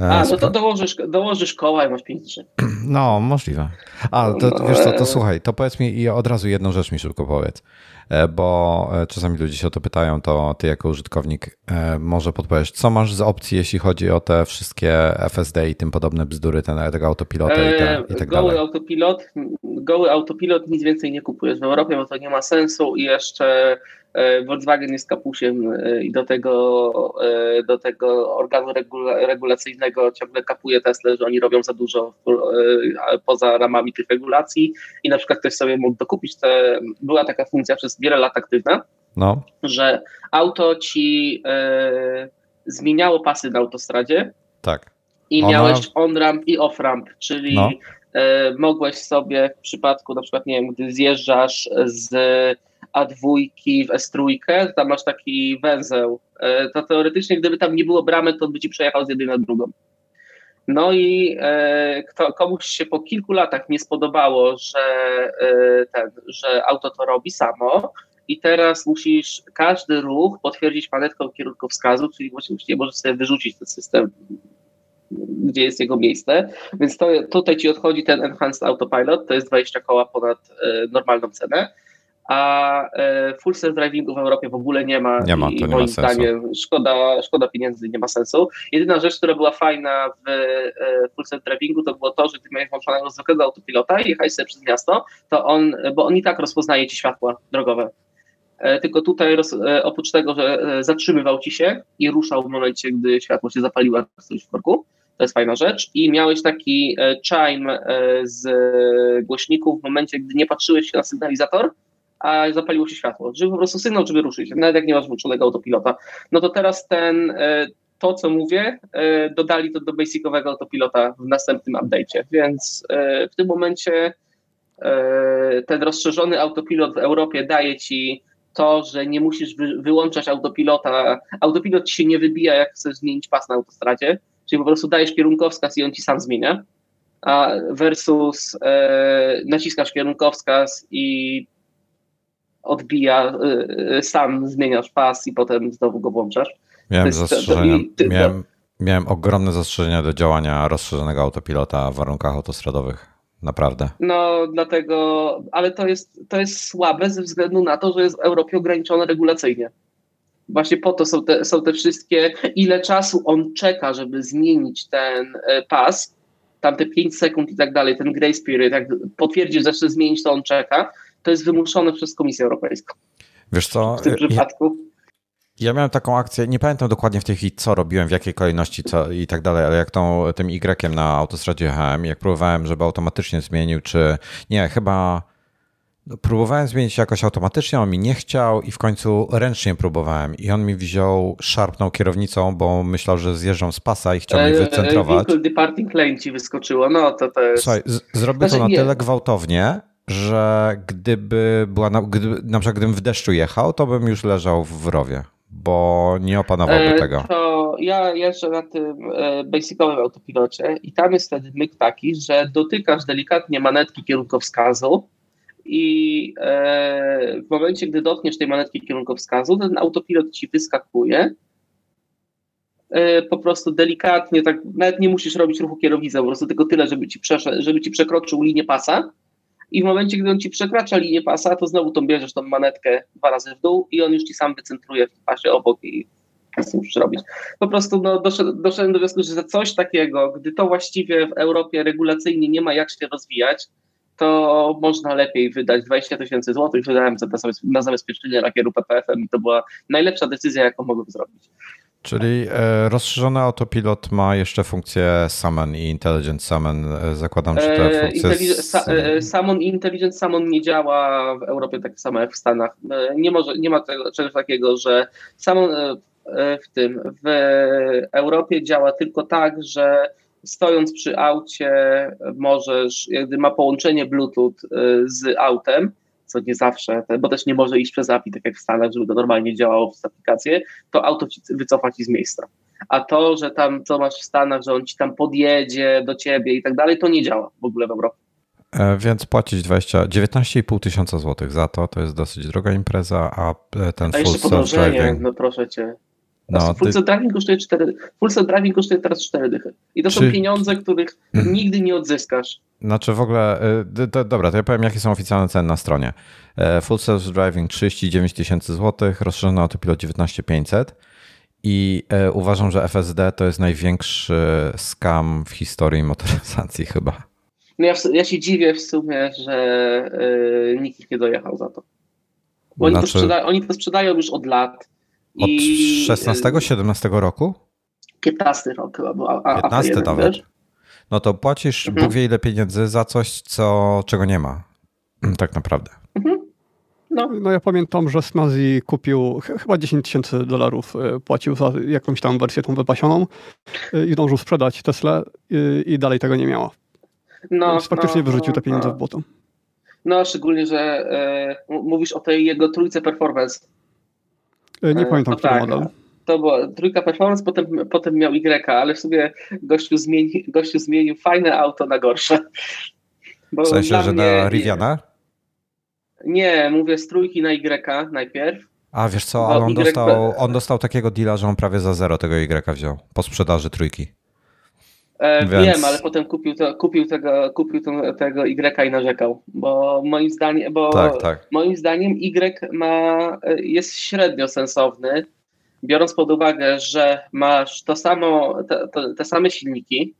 A, no to dołożysz, dołożysz koła i masz 5 No, możliwe. A, to, no, wiesz co, to słuchaj, to powiedz mi i od razu jedną rzecz mi szybko powiedz, e, bo e, czasami ludzie się o to pytają, to ty jako użytkownik e, może podpowiesz, co masz z opcji, jeśli chodzi o te wszystkie FSD i tym podobne bzdury, ten, tego autopilota i, te, i tak goły dalej. Autopilot, goły autopilot nic więcej nie kupujesz w Europie, bo to nie ma sensu i jeszcze E, Volkswagen jest kapusiem e, i do tego, e, do tego organu regulacyjnego ciągle kapuje Tesla, że oni robią za dużo poza ramami tych regulacji i na przykład ktoś sobie mógł dokupić te, była taka funkcja przez wiele lat aktywna, no. że auto ci e, zmieniało pasy na autostradzie. Tak. I Ona... miałeś on-ramp i off-ramp, czyli no. e, mogłeś sobie w przypadku na przykład, nie wiem, gdy zjeżdżasz z a2 w S3, tam masz taki węzeł. E, to teoretycznie, gdyby tam nie było bramy, to by ci przejechał z jednej na drugą. No i e, kto, komuś się po kilku latach nie spodobało, że, e, ten, że auto to robi samo i teraz musisz każdy ruch potwierdzić manetką kierunkowskazu, czyli właściwie możesz sobie wyrzucić ten system, gdzie jest jego miejsce. Więc to, tutaj ci odchodzi ten Enhanced Autopilot, to jest 20 koła ponad e, normalną cenę a e, full self drivingu w Europie w ogóle nie ma. Nie ma, to i nie moim ma sensu. zdaniem szkoda, szkoda pieniędzy, nie ma sensu. Jedyna rzecz, która była fajna w e, full self drivingu, to było to, że ty miałeś włączonego zwykłego autopilota i jechałeś sobie przez miasto, to on, bo on i tak rozpoznaje ci światła drogowe. E, tylko tutaj oprócz tego, że zatrzymywał ci się i ruszał w momencie, gdy światło się zapaliło w korku, to jest fajna rzecz. I miałeś taki chime z głośników w momencie, gdy nie patrzyłeś na sygnalizator, a zapaliło się światło, żeby po prostu sygnał, żeby ruszyć, nawet jak nie masz włączonego autopilota. No to teraz ten, e, to co mówię, e, dodali to do basicowego autopilota w następnym update'cie, więc e, w tym momencie ten rozszerzony autopilot w Europie daje ci to, że nie musisz wy, wyłączać autopilota. Autopilot ci się nie wybija, jak chcesz zmienić pas na autostradzie, czyli po prostu dajesz kierunkowskaz i on ci sam zmienia. A versus e, naciskasz kierunkowskaz i odbija, y, y, sam zmieniasz pas i potem znowu go włączasz. Miałem zastrzeżenia. Miałem, Miałem ogromne zastrzeżenia do działania rozszerzonego autopilota w warunkach autostradowych. Naprawdę. No, dlatego, ale to jest, to jest słabe ze względu na to, że jest w Europie ograniczone regulacyjnie. Właśnie po to są te, są te wszystkie, ile czasu on czeka, żeby zmienić ten e, pas, tam te 5 sekund i tak dalej, ten grace period, jak potwierdzisz, że chce zmienić, to on czeka, to jest wymuszone przez Komisję Europejską. Wiesz co? W tym przypadku. Ja, miałem taką akcję, nie pamiętam dokładnie w tej chwili, co robiłem, w jakiej kolejności co i tak dalej, ale jak tą, tym Y na autostradzie jechałem, jak próbowałem, żeby automatycznie zmienił, czy nie, chyba no, próbowałem zmienić jakoś automatycznie, on mi nie chciał i w końcu ręcznie próbowałem i on mi wziął, szarpnął kierownicą, bo myślał, że zjeżdżam z pasa i chciał mnie e, e, wycentrować. Vehicle departing lane ci wyskoczyło, no to to jest... Słuchaj, zrobił znaczy, to na nie. tyle gwałtownie, że gdyby była, na, gdyby, na przykład gdybym w deszczu jechał, to bym już leżał w rowie, bo nie opanowałby e, tego. To ja jeżdżę na tym e, basicowym autopilocie i tam jest wtedy myk taki, że dotykasz delikatnie manetki kierunkowskazu i e, w momencie, gdy dotkniesz tej manetki kierunkowskazu, ten autopilot ci wyskakuje e, po prostu delikatnie, tak nawet nie musisz robić ruchu kierownicą, po prostu tylko tyle, żeby ci, żeby ci przekroczył linię pasa i w momencie, gdy on ci przekracza linię pasa, to znowu tą bierzesz tą manetkę dwa razy w dół i on już ci sam wycentruje w pasie obok i nic nie musisz robić. Po prostu no, doszedłem, doszedłem do wniosku, że za coś takiego, gdy to właściwie w Europie regulacyjnie nie ma jak się rozwijać, to można lepiej wydać 20 tysięcy złotych, wydałem na zabezpieczenie lakieru PPF-em i to była najlepsza decyzja, jaką mogłem zrobić. Czyli e, rozszerzony autopilot ma jeszcze funkcję Summon i Intelligent Summon. E, zakładam, że te e, funkcje... Summon i Intelligent Summon nie działa w Europie tak samo jak w Stanach. Nie, może, nie ma tego, czegoś takiego, że Summon w tym w Europie działa tylko tak, że stojąc przy aucie możesz, gdy ma połączenie Bluetooth z autem, co nie zawsze, bo też nie może iść przez API, tak jak w Stanach, żeby to normalnie działało przez aplikację, to auto ci wycofa ci z miejsca. A to, że tam co masz w Stanach, że on ci tam podjedzie do ciebie i tak dalej, to nie działa w ogóle w Europie. E, więc płacić 20, 19,5 tysiąca złotych za to, to jest dosyć droga impreza, a e, ten a full self-driving... No proszę cię. No, full, self driving kosztuje 4, full driving kosztuje teraz 4 dychy. I to Czy... są pieniądze, których hmm. nigdy nie odzyskasz. Znaczy w ogóle, y, dobra, to ja powiem jakie są oficjalne ceny na stronie. E, full self driving 39 tysięcy złotych, rozszerzony autopilot 19500 i e, uważam, że FSD to jest największy scam w historii motoryzacji chyba. No ja, ja się dziwię w sumie, że y, nikt nie dojechał za to. Bo znaczy... oni, to sprzedają, oni to sprzedają już od lat od I, 16, 17 roku? 15 rok chyba był. A, 15 a nawet. Wiesz? No to płacisz mhm. Bóg wie ile pieniędzy za coś, co, czego nie ma. Tak naprawdę. Mhm. No. no ja pamiętam, że Snazi kupił chyba 10 tysięcy dolarów, e, płacił za jakąś tam wersję tą wypasioną e, i dążył sprzedać Tesla i, i dalej tego nie miała. No, Więc faktycznie no, wyrzucił te no, pieniądze no. w błoto. No, szczególnie, że e, mówisz o tej jego trójce performance nie pamiętam, który tak, model. To była trójka performance, potem, potem miał Y, ale w sobie gościu, zmieni, gościu zmienił fajne auto na gorsze. Bo w sensie, że na Riviana? Nie, mówię z trójki na Y najpierw. A wiesz co, ale on, y... dostał, on dostał takiego deala, że on prawie za zero tego Y wziął po sprzedaży trójki. E, Więc... Wiem, ale potem kupił, to, kupił, tego, kupił tego Y i narzekał, bo moim zdaniem, bo tak, tak. moim zdaniem Y ma, jest średnio sensowny, biorąc pod uwagę, że masz to samo, te, te, te same silniki,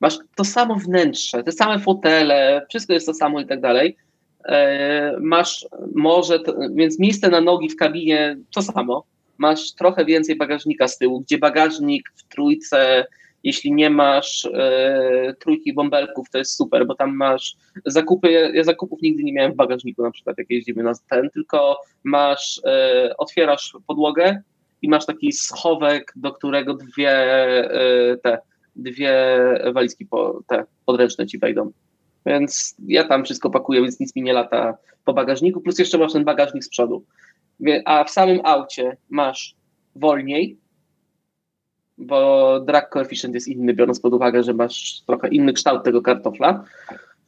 masz to samo wnętrze, te same fotele, wszystko jest to samo i tak dalej. E, masz może, więc miejsce na nogi w kabinie to samo. Masz trochę więcej bagażnika z tyłu, gdzie bagażnik w trójce jeśli nie masz e, trójki bąbelków, to jest super, bo tam masz zakupy. Ja zakupów nigdy nie miałem w bagażniku, na przykład jak jeździmy na ten, tylko masz, e, otwierasz podłogę i masz taki schowek, do którego dwie e, te dwie walizki po, te podręczne ci wejdą. Więc ja tam wszystko pakuję, więc nic mi nie lata po bagażniku, plus jeszcze masz ten bagażnik z przodu. A w samym aucie masz wolniej, bo drag coefficient jest inny, biorąc pod uwagę, że masz trochę inny kształt tego kartofla.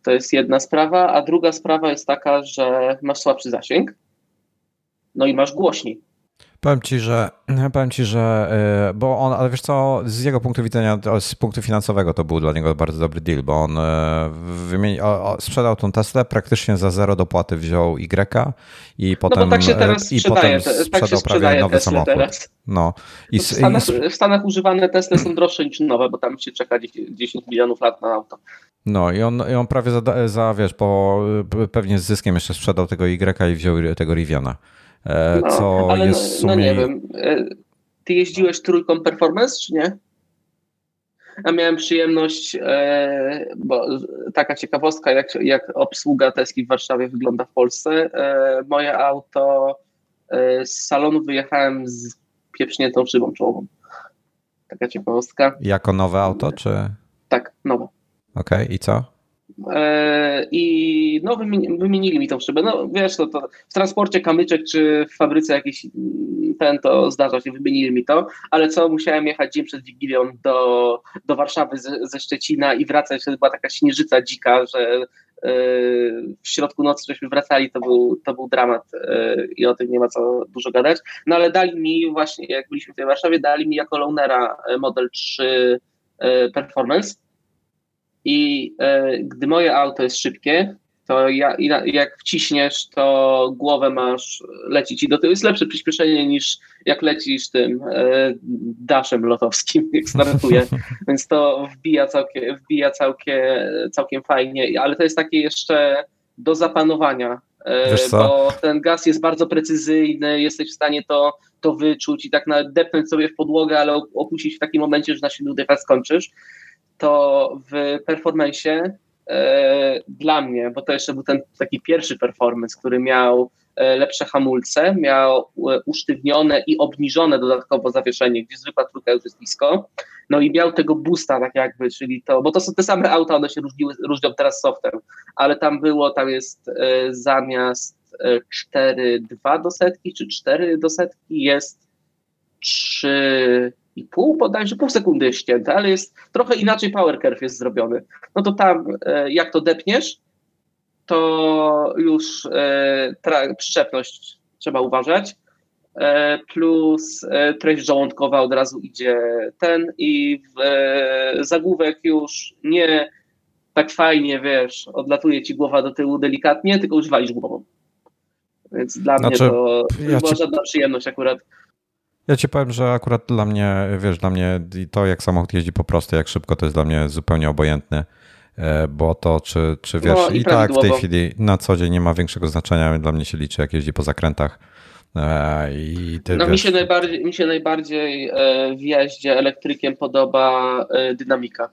To jest jedna sprawa, a druga sprawa jest taka, że masz słabszy zasięg, no i masz głośniej. Powiem ci, że powiem ci, że e, bo on, ale wiesz co, z jego punktu widzenia, z punktu finansowego to był dla niego bardzo dobry deal, bo on e, wymieni, sprzedał tą Teslę, praktycznie za zero dopłaty wziął Y i potem, no tak się teraz i sprzedaje, potem sprzedał tak prawie nowy Tesla samochód. Teraz. No. I, w, Stanach, i... w Stanach używane Tesla są droższe niż nowe, bo tam się czeka 10 milionów lat na auto. No i on, i on prawie za, za, wiesz, po, pewnie z zyskiem jeszcze sprzedał tego Y i wziął tego Riviana. E, no, co ale jest w sumie... No nie wiem, e, ty jeździłeś trójką Performance, czy nie? A miałem przyjemność, e, bo taka ciekawostka, jak, jak obsługa Tesli w Warszawie wygląda w Polsce. Moje auto z salonu wyjechałem z pieprzniętą szybą czołową. Taka ciekawostka. Jako nowe auto, czy? Tak, nowe. Okej, okay, i co? E, I no, wymienili mi tą szybę. No wiesz, no, to w transporcie kamyczek czy w fabryce jakiś mm, ten, to zdarza się, wymienili mi to, ale co, musiałem jechać dzień przed Wigilią do, do Warszawy ze, ze Szczecina i wracać, to była taka śnieżyca dzika, że e, w środku nocy żeśmy wracali, to był, to był dramat e, i o tym nie ma co dużo gadać. No ale dali mi właśnie, jak byliśmy w Warszawie, dali mi jako loanera Model 3 Performance i e, gdy moje auto jest szybkie, to ja, jak wciśniesz, to głowę masz, leci ci do tyłu. Jest lepsze przyspieszenie niż jak lecisz tym e, daszem lotowskim, jak startuje. Więc to wbija, całkiem, wbija całkiem, całkiem fajnie, ale to jest takie jeszcze do zapanowania, e, bo ten gaz jest bardzo precyzyjny, jesteś w stanie to, to wyczuć i tak depnąć sobie w podłogę, ale opuścić w takim momencie, że na silniku skończysz to w performance e, dla mnie, bo to jeszcze był ten taki pierwszy performance, który miał e, lepsze hamulce, miał e, usztywnione i obniżone dodatkowo zawieszenie, gdzie zwykła trójka już jest nisko, no i miał tego boosta tak jakby, czyli to, bo to są te same auta, one się różniły, różnią teraz softem, ale tam było, tam jest zamiast 4,2 do setki czy 4 do setki jest 3 i pół, bodajże pół sekundy jest ścięte, ale jest trochę inaczej power curve jest zrobiony. No to tam e, jak to depniesz, to już e, przyczepność trzeba uważać, e, plus treść żołądkowa od razu idzie ten i w zagłówek już nie tak fajnie, wiesz, odlatuje ci głowa do tyłu delikatnie, tylko już walisz głową. Więc dla znaczy, mnie to ja była ci... żadna przyjemność akurat. Ja ci powiem, że akurat dla mnie, wiesz, dla mnie to jak samochód jeździ po prostu, jak szybko, to jest dla mnie zupełnie obojętne, e, bo to czy, czy wiesz, no, i, i tak w tej chwili na co dzień nie ma większego znaczenia, dla mnie się liczy jak jeździ po zakrętach. E, I ty, no wiesz, mi, się najbardziej, mi się najbardziej e, w jeździe elektrykiem podoba dynamika.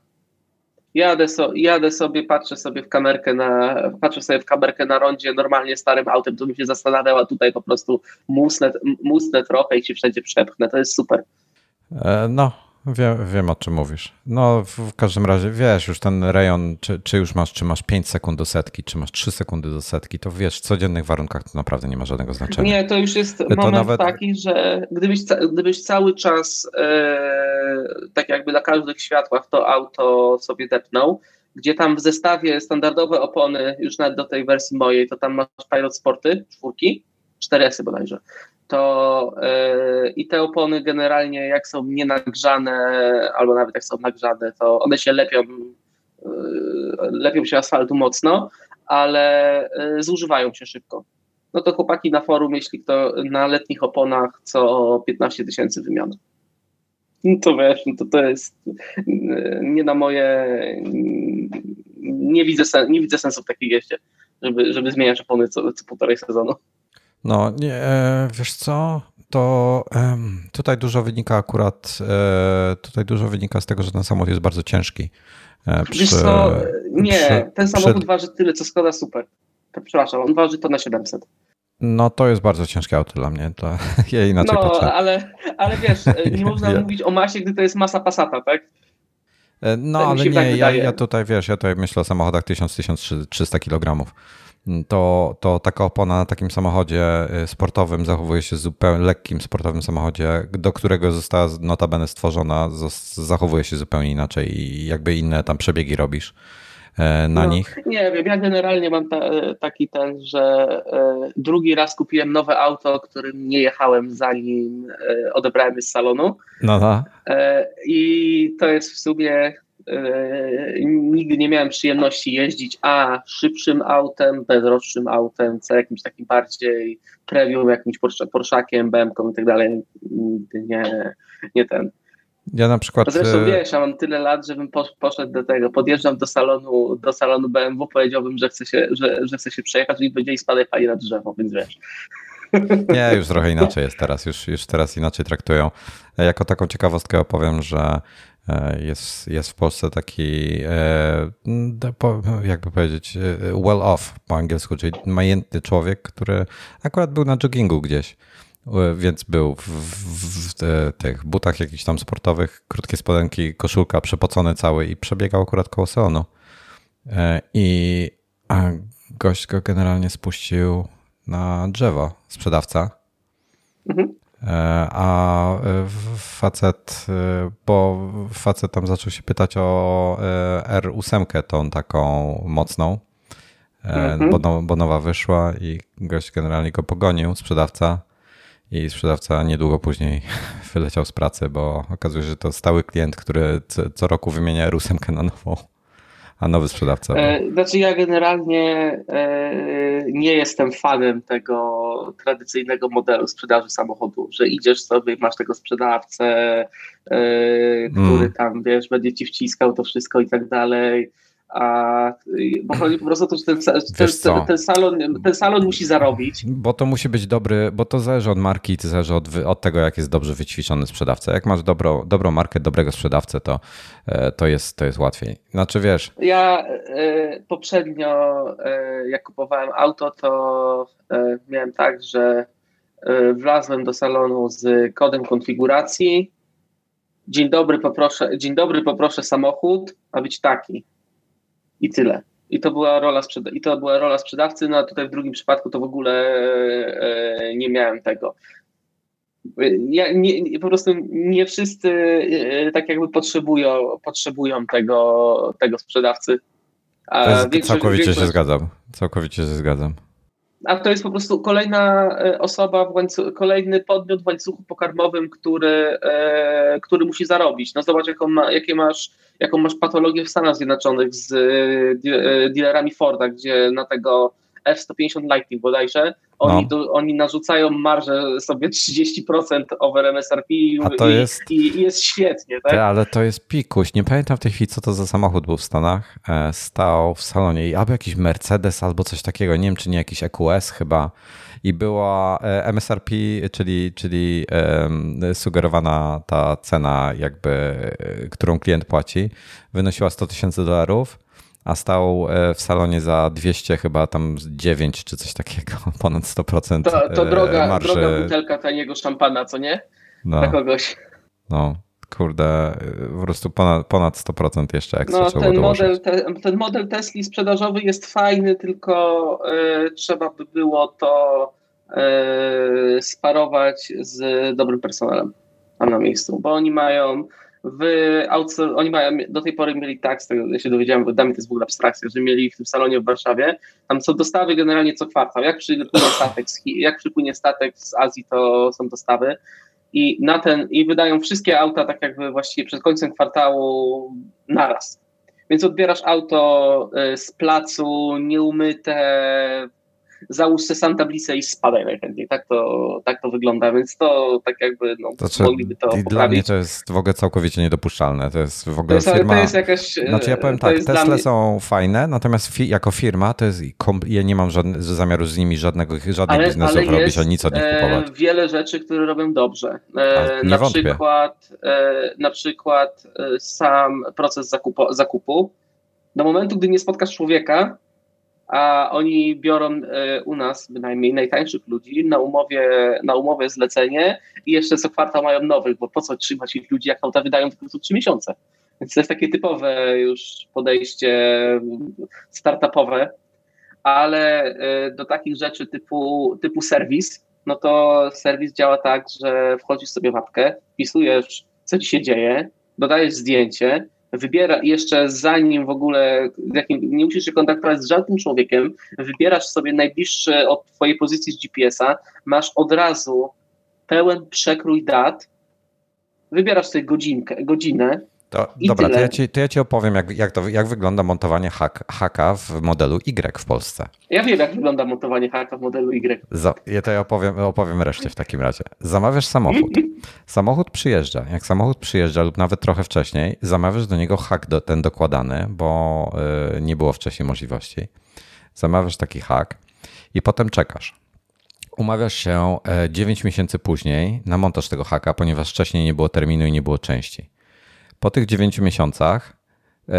Jadę, so, jadę sobie, patrzę sobie w kamerkę na, patrzę sobie w kamerkę na rondzie normalnie starym autem, to mi się zastanawiała tutaj po prostu musnę, musnę trochę i się wszędzie przepchnę, to jest super. E, no, Wiem, wiem o czym mówisz. No w każdym razie wiesz już ten rejon, czy, czy już masz, czy masz 5 sekund do setki, czy masz 3 sekundy do setki, to wiesz, w codziennych warunkach to naprawdę nie ma żadnego znaczenia. Nie, to już jest to moment nawet... taki, że gdybyś, gdybyś cały czas e, tak jakby na każdych światłach to auto sobie depnął, gdzie tam w zestawie standardowe opony, już nawet do tej wersji mojej, to tam masz Pilot Sporty, czwórki, 4S bodajże, to yy, i te opony generalnie jak są nienagrzane, albo nawet jak są nagrzane, to one się lepią, yy, lepią się asfaltu mocno, ale yy, zużywają się szybko. No to chłopaki na forum, jeśli kto na letnich oponach co 15 tysięcy wymian. No to wiesz, no to, to jest nie na moje, nie widzę, sen, nie widzę sensu w takiej jeździe, żeby, żeby zmieniać opony co, co półtorej sezonu. No, nie, e, wiesz co, to tutaj dużo wynika akurat, e, tutaj dużo wynika z tego, że ten samochód jest bardzo ciężki. E, przy, wiesz co, nie, przy, ten samochód przy... waży tyle, co Skoda Super. Przepraszam, on waży to na 700. No to jest bardzo ciężkie auto dla mnie, to ja inaczej no, patrzę. ale, ale wiesz, nie można ja. mówić o masie, gdy to jest masa Passata, tak? No tak ale nie, tak ja, ja tutaj wiesz, ja tutaj myślę o samochodach 1000-1300 kg to, to taka opona na takim samochodzie y, sportowym zachowuje się zupełnie lekkim sportowym samochodzie, do którego została notabene stworzona, zachowuje się zupełnie inaczej i jakby inne tam przebiegi robisz. na no, nich? Nie wiem, ja generalnie mam ta, taki ten, że drugi raz kupiłem nowe auto, którym nie jechałem zanim odebrałem je z salonu. No, no. I to jest w sumie nigdy nie miałem przyjemności jeździć a szybszym autem, bezrocznym autem, co jakimś takim bardziej premium, jakimś Porszakiem, BMW i tak dalej. Nigdy nie, nie ten. Ja na przykład. Zresztą wiesz, ja mam tyle lat, żebym poszedł do tego. Podjeżdżam do salonu, do salonu BMW, powiedziałbym, że chcę się, że, że chcę się przejechać i będzie i spadaj pani na drzewo, więc wiesz. Nie, już trochę inaczej jest teraz, już, już teraz inaczej traktują. Jako taką ciekawostkę opowiem, że e, jest, jest w Polsce taki, e, jakby powiedzieć, e, well off po angielsku, czyli majętny człowiek, który akurat był na joggingu gdzieś więc był w, w, w tych butach jakichś tam sportowych, krótkie spodenki, koszulka, przepocony cały i przebiegał akurat koło salonu. I gość go generalnie spuścił na drzewo, sprzedawca. Mhm. E, a facet, e, bo facet tam zaczął się pytać o R8, tą taką mocną, mhm. bo, bo nowa wyszła i gość generalnie go pogonił, sprzedawca i sprzedawca niedługo później wyleciał z pracy, bo okazuje się, że to stały klient, który co roku wymienia R8 na nową, a nowy sprzedawca. E, znaczy ja generalnie e, nie jestem fanem tego tradycyjnego modelu sprzedaży samochodu, że idziesz sobie, masz tego sprzedawcę, e, który mm. tam, wiesz, będzie ci wciskał to wszystko i tak dalej a bo chodzi po prostu o to, że ten, ten, ten, salon, ten salon musi zarobić. Bo to musi być dobry, bo to zależy od marki, to zależy od, od tego, jak jest dobrze wyćwiczony sprzedawca. Jak masz dobro, dobrą markę, dobrego sprzedawcę, to, e, to, jest, to jest łatwiej. Znaczy wiesz... Ja e, poprzednio, e, jak kupowałem auto, to e, miałem tak, że wlazłem do salonu z kodem konfiguracji. Dzień dobry, poproszę, dzień dobry, poproszę samochód, ma być taki i tyle. I to była rola, sprzeda- i to była rola sprzedawcy, no a tutaj w drugim przypadku to w ogóle e, nie miałem tego. Ja, nie, po prostu nie wszyscy e, tak jakby potrzebują, potrzebują tego, tego sprzedawcy. A jest, całkowicie większość... się zgadzam. Całkowicie się zgadzam a to jest po prostu kolejna e, osoba, w kolejny podmiot w łańcuchu pokarmowym, który, e, który musi zarobić. No zobacz, jaką, ma, jakie masz, jaką masz patologię w Stanach Zjednoczonych z e, dealerami Forda, gdzie na tego F-150 Lightning bodajże, oni, no. oni narzucają marżę sobie 30% over MSRP i, jest, i, i, jest świetnie. Tak? ale to jest pikuś. Nie pamiętam w tej chwili, co to za samochód był w Stanach. E, stał w salonie i albo jakiś Mercedes, albo coś takiego. Nie wiem, czy nie jakiś EQS chyba. I była e, MSRP, czyli, czyli sugerowana ta cena, jakby, e, którą klient płaci, wynosiła 100 tysięcy dolarów a stał e, w salonie za 200 chyba tam 9 czy coś takiego, ponad 100% To, to e, droga, marży. droga butelka taniego szampana, co nie? No. Dla kogoś. No, kurde, e, po prostu ponad, ponad 100% jeszcze ekstra no, ten model, te, ten model Tesli sprzedażowy jest fajny, tylko y, trzeba by było to y, sparować z dobrym personelem tam na miejscu, bo oni mają w outsour- oni mają, do tej pory mieli tak, z tego ja się dowiedziałem, bo dla mnie to jest w ogóle abstrakcja, że mieli w tym salonie w Warszawie, tam są dostawy generalnie co kwartał. Jak przypłynie statek z, jak przypłynie statek z Azji, to są dostawy. I na ten, i wydają wszystkie auta tak jakby właściwie przed końcem kwartału naraz. Więc odbierasz auto y, z placu, nieumyte, załóż Santa Blisa i spadaj najchętniej. Tak to, tak to wygląda, więc to tak jakby no, znaczy, mogliby to poprawić. Dla mnie to jest w ogóle całkowicie niedopuszczalne. To jest w ogóle to jest, firma... To jest jakaś... Znaczy ja powiem tak, Tesla mnie... są fajne, natomiast fi jako firma to jest... Ja nie mam żadne, zamiaru z nimi żadnego, żadnych ale, biznesów ale robić, a nic od nich e, kupować. wiele rzeczy, które robią dobrze. E, na, przykład, e, na przykład e, sam proces zakupu, zakupu. Do momentu, gdy nie spotkasz człowieka, a oni biorą e, u nas bynajmniej najtańszych ludzi na umowie, na umowie zlecenie i jeszcze co kwartał mają nowych, bo po co trzymać ich ludzi, jak auta wydają tylko co trzy miesiące. Więc to jest takie typowe już podejście startupowe, ale e, do takich rzeczy typu, typu serwis, no to serwis działa tak, że wchodzisz sobie w apkę, wpisujesz, co ci się dzieje, dodajesz zdjęcie, wybiera jeszcze zanim w ogóle nie musisz się kontaktować z żadnym człowiekiem, wybierasz sobie najbliższy od twojej pozycji z GPS-a, masz od razu pełen przekrój dat, wybierasz sobie godzinkę, godzinę, to, dobra, to ja, ci, to ja ci opowiem, jak, jak, to, jak wygląda montowanie hak, haka w modelu Y w Polsce. Ja wiem, jak wygląda montowanie haka w modelu Y. Za, ja to ja opowiem, opowiem reszcie w takim razie. Zamawiasz samochód. Samochód przyjeżdża. Jak samochód przyjeżdża lub nawet trochę wcześniej, zamawiasz do niego hak do, ten dokładany, bo y, nie było wcześniej możliwości. Zamawiasz taki hak i potem czekasz. Umawiasz się 9 e, miesięcy później na montaż tego haka, ponieważ wcześniej nie było terminu i nie było części. Po tych 9 miesiącach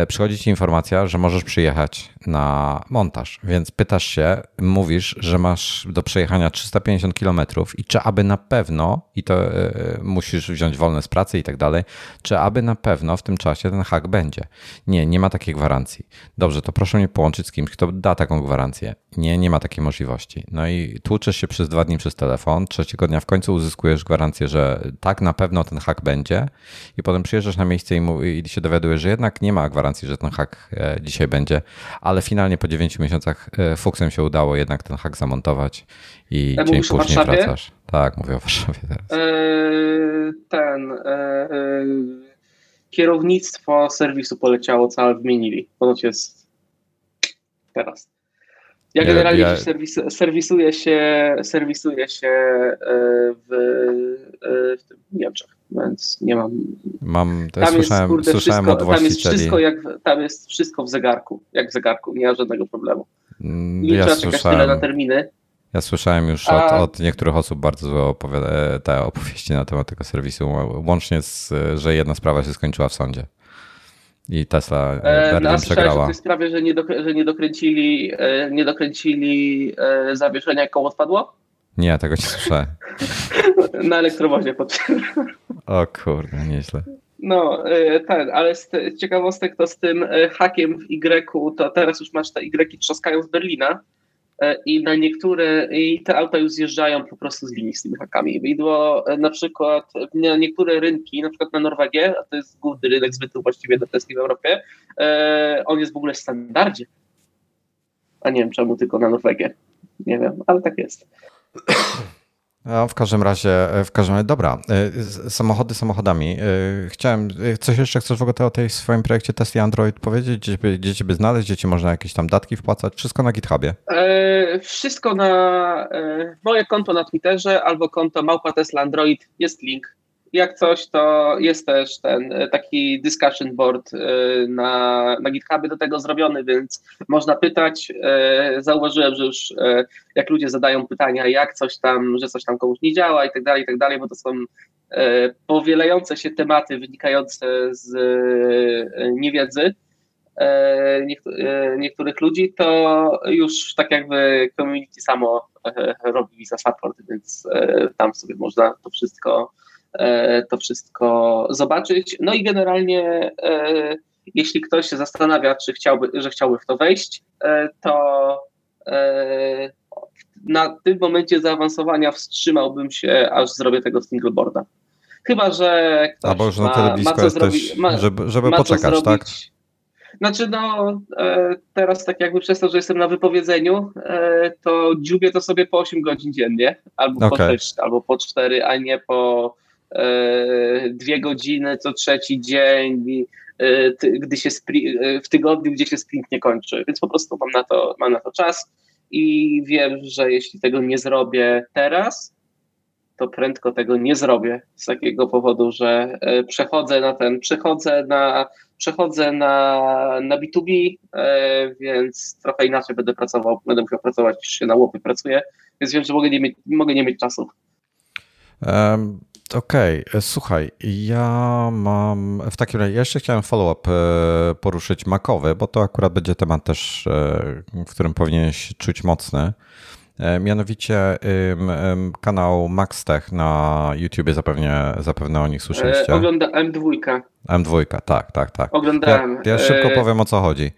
przychodzi ci informacja, że możesz przyjechać na montaż, więc pytasz się, mówisz, że masz do przejechania 350 km i czy aby na pewno, i to e, musisz wziąć wolne z pracy i tak dalej, czy aby na pewno w tym czasie ten hak będzie. Nie, nie ma takiej gwarancji. Dobrze, to proszę mnie połączyć z kimś, kto da taką gwarancję. Nie, nie ma takiej możliwości. No i tłuczesz się przez dwa dni przez telefon, trzeciego dnia w końcu uzyskujesz gwarancję, że tak na pewno ten hak będzie i potem przyjeżdżasz na miejsce i, i się dowiadujesz, że jednak nie ma gwarancji gwarancji, że ten hak e, dzisiaj będzie, ale finalnie po 9 miesiącach e, fuksem się udało jednak ten hak zamontować i ja dzień później wracasz. Tak, mówię o Warszawie teraz. Eee, ten kierownictwo serwisu poleciało całe wymienili. Ponoć jest teraz. Ja generalnie ja, serwis, serwisuję się, serwisuję się e, w, w Niemczech więc nie mam. Mam, to tam słyszałem, jest, kurde, słyszałem wszystko, od właścicieli. Tam jest, wszystko jak, tam jest wszystko w zegarku, jak w zegarku, nie ma żadnego problemu. Mm, nie ja trzeba czekać tyle na terminy. Ja słyszałem już A... od, od, niektórych osób bardzo złe te opowieści na temat tego serwisu, łącznie z, że jedna sprawa się skończyła w sądzie. I Tesla e, e Berlin no, przegrała. w tej sprawie, że nie, do, że nie dokręcili, e, nie dokręcili e, zawieszenia, jak koło spadło? Nie, tego nie słyszałem. Na elektrowozie pod O kurde, nieźle. No, e, ten, ale z ciekawostek to z tym hakiem w Y, to teraz już masz te Y trzaskają z Berlina i na niektóre, i te auta już zjeżdżają po prostu z linii z tymi hakami. Widło na przykład na niektóre rynki, na przykład na Norwegię, a to jest główny rynek zbytu właściwie do Tesla w Europie, on jest w ogóle w standardzie. A nie wiem czemu tylko na Norwegię. Nie wiem, ale tak jest. No, w każdym razie, w każdym razie, dobra, y, samochody samochodami. Y, chciałem, coś jeszcze chcesz w ogóle o tej swoim projekcie Tesla Android powiedzieć? Gdzie, ciebie znaleźć, gdzie ci można jakieś tam datki wpłacać? Wszystko na GitHubie? E, wszystko na e, moje konto na Twitterze albo konto małpa Tesla Android, jest link jak coś, to jest też ten e, taki discussion board e, na, na GitHubie do tego zrobiony, więc można pytać. E, zauważyłem, że już jak ludzie zadają pytania, jak coś tam, że coś tam komuś nie działa i tak dalej, i tak dalej, bo to są powielające się tematy wynikające z niewiedzy niektórych ludzi, to już tak jakby community samo robi visa support, więc tam sobie można to wszystko to wszystko zobaczyć. No i generalnie, e, jeśli ktoś się zastanawia, czy chciałby, że chciałby w to wejść, e, to na tym momencie zaawansowania wstrzymałbym się, aż zrobię tego singleboarda. Chyba, że ktoś Albo już na tyle blisko ma jesteś, ma, żeby, żeby poczekać, tak? Znaczy, no, teraz tak jakby przez to, że jestem na wypowiedzeniu, to dziubię to sobie po 8 godzin dziennie, albo, okay. po 6, albo po 4, a nie po E, dwie godziny co trzeci dzień, e, gdy się e, w tygodniu, gdzie się sprint nie kończy. Więc po prostu mam na to, mam na to czas i wiem, że jeśli tego nie zrobię teraz, to prędko tego nie zrobię z takiego powodu, że przechodzę na ten, przechodzę na, przechodzę na, na B2B, więc trochę inaczej będę pracował, będę musiał pracować niż się na łopy pracuję, więc wiem, że mogę nie mieć, mogę nie mieć czasu. Um, Okej, okay. słuchaj, ja mam w takim razie, jeszcze chciałem follow-up e, poruszyć makowy, bo to akurat będzie temat też, e, w którym powinieneś czuć mocny. E, mianowicie kanał MaxTech na YouTubie zapewne, zapewne o nich słyszeliście. Ogląda M2. M2, tak, tak, tak. Oglądałem. Ja, ja szybko powiem o co chodzi.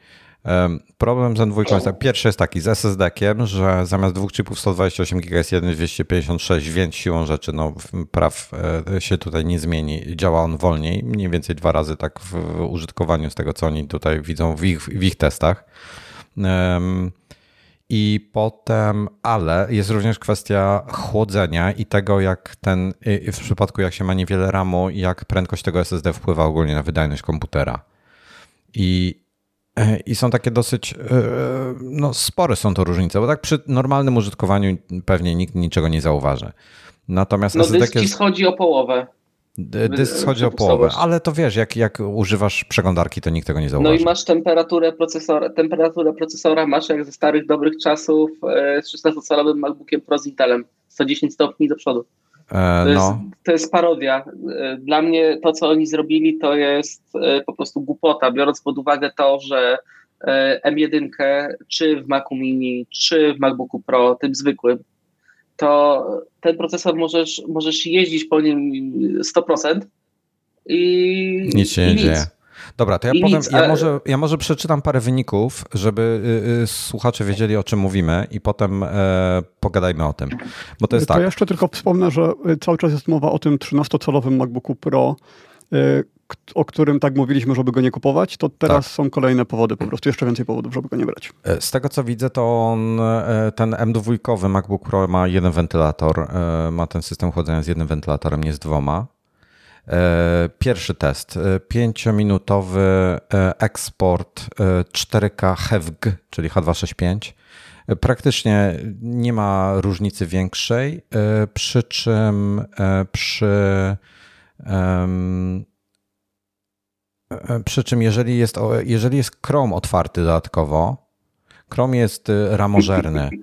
Problem z M2 jest tak, pierwszy jest taki z SSD-kiem, że zamiast dwóch chipów 128 GB jest jeden 256, więc siłą rzeczy no, praw e, się tutaj nie zmieni. Działa on wolniej, mniej więcej dwa razy tak w użytkowaniu z tego, co oni tutaj widzą w ich, w ich testach. I potem, ale jest również kwestia chłodzenia i tego, jak ten, w przypadku jak się ma niewiele RAMu, jak prędkość tego SSD wpływa ogólnie na wydajność komputera. I I są takie dosyć, e, no spore są to różnice, bo tak przy normalnym użytkowaniu pewnie nikt niczego nie zauważy. Natomiast no dysk jest... schodzi o połowę. Dysk schodzi o połowę, ale to wiesz, jak, jak używasz przeglądarki, to nikt tego nie zauważy. No i masz temperaturę procesora, temperaturę procesora masz jak ze starych dobrych czasów e, z 16-calowym MacBookiem Pro z Intelem, 110 stopni do przodu. To, jest, no. to jest parodia. Dla mnie to, co oni zrobili, to jest e, po prostu głupota, biorąc pod uwagę to, że e, M1 czy w Macu Mini, czy w MacBooku Pro, tym zwykłym, to ten procesor możesz, możesz jeździć po nim 100% i nic się nie dzieje. Dobra, to ja powiem, ja może, ja może przeczytam parę wyników, żeby y, y, słuchacze wiedzieli, o czym mówimy i potem e, pogadajmy o tym. Bo to jest to tak. Ja jeszcze tylko wspomnę, że y, cały czas jest mowa o tym 13-calowym MacBooku Pro, o którym tak mówiliśmy, żeby go nie kupować, to teraz tak. są kolejne powody, po prostu jeszcze więcej powodów, żeby go nie brać. E, z tego co widzę, to on, e, ten M2 MacBook Pro ma jeden wentylator, ma ten system chłodzenia z jednym wentylatorem, nie z dwoma. E, pierwszy test. E, pięciominutowy e, eksport 4K HEVG, czyli H265. Praktycznie nie ma różnicy większej, przy czym przy przy czym jeżeli jest, jeżeli jest Chrome otwarty dodatkowo, Chrome jest y, ramożerny.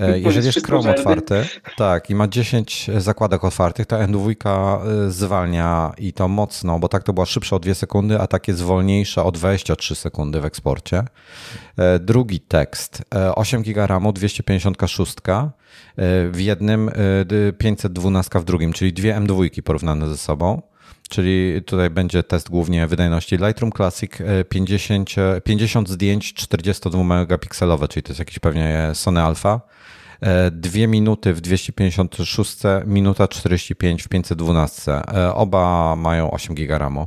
E, jeżeli jest Chrome otwarty, tak, i ma 10 zakładek otwartych, to N2 y, zwalnia i to mocno, bo tak to była szybsza o 2 sekundy, a tak jest wolniejsza o 23 sekundy w eksporcie. E, drugi tekst, 8 e, GB RAMu, 256 w jednym, 512 w drugim, czyli dwie M2 porównane ze sobą czyli tutaj będzie test głównie wydajności Lightroom Classic 50, e, 50 e, zdjęć 42 megapikselowe, czyli to jest jakiś pewnie Sony Alpha. E, dwie minuty w 256, minuta 45 w 512. Oba mają 8 giga RAMu,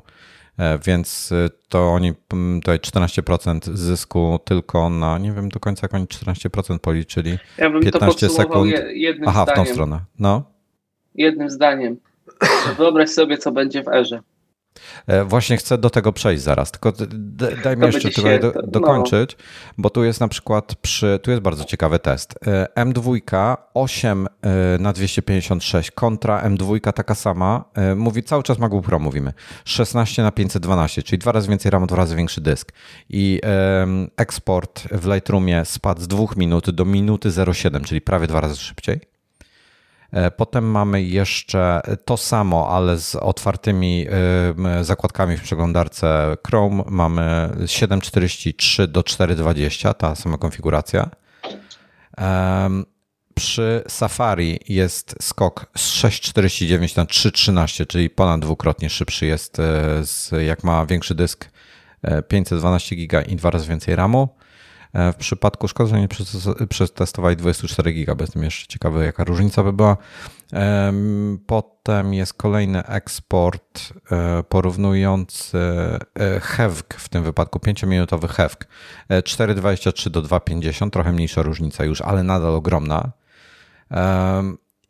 więc to oni tutaj 14% zysku tylko na, nie wiem do końca jak oni 14% policzyli. Ja bym 15 to sekund. jednym Aha, zdaniem. w tą stronę. No. Jednym zdaniem. Wyobraź sobie, co będzie w erze. E, właśnie chcę do tego przejść zaraz, tylko daj mi jeszcze tutaj do, dokończyć, no. bo tu jest na przykład przy, tu jest bardzo ciekawy test. E, M2 8 e, na 256 kontra M2 taka sama, mówi cały czas MacBook Pro mówimy, 16 na 512, czyli dwa razy więcej RAM, dwa razy większy dysk i eksport w Lightroomie spadł z 2 minut do minuty 07, czyli prawie dwa razy szybciej. E, potem mamy jeszcze to samo, ale z otwartymi e, zakładkami w przeglądarce Chrome. Mamy 743 do 420, ta sama konfiguracja. Przy Safari jest skok z 6,49 na 3,13, czyli ponad dwukrotnie szybszy jest, e, jak ma większy dysk 512 giga i dwa razy więcej RAMu. E, w przypadku szkoda, przetestowali 24 GB, jestem jeszcze ciekawy, jaka różnica by była. Potem jest kolejny eksport e, porównujący e, HEVG, w tym wypadku 5-minutowy HEVG. 4,23 do 2,50, trochę mniejsza różnica już, ale nadal ogromna.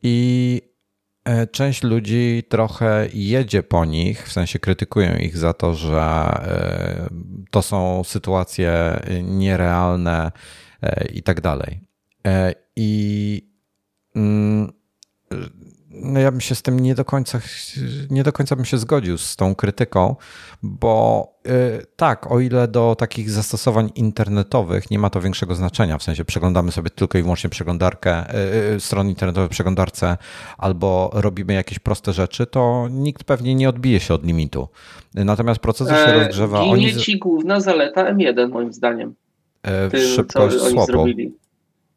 I część ludzi trochę jedzie po nich, w sensie krytykują ich za to, że e, to są sytuacje nierealne e, i tak dalej. I mm, no ja bym się z tym nie do końca, nie do końca bym się zgodził z tą krytyką, bo yy, tak, o ile do takich zastosowań internetowych nie ma to większego znaczenia, w sensie przeglądamy sobie tylko i wyłącznie przeglądarkę, yy, stron internetowej w przeglądarce albo robimy jakieś proste rzeczy, to nikt pewnie nie odbije się od limitu. Natomiast procesor się e, rozgrzewa. Ginie oni... ci główna zaleta M1 moim zdaniem. E, Tym, szybkość słopu.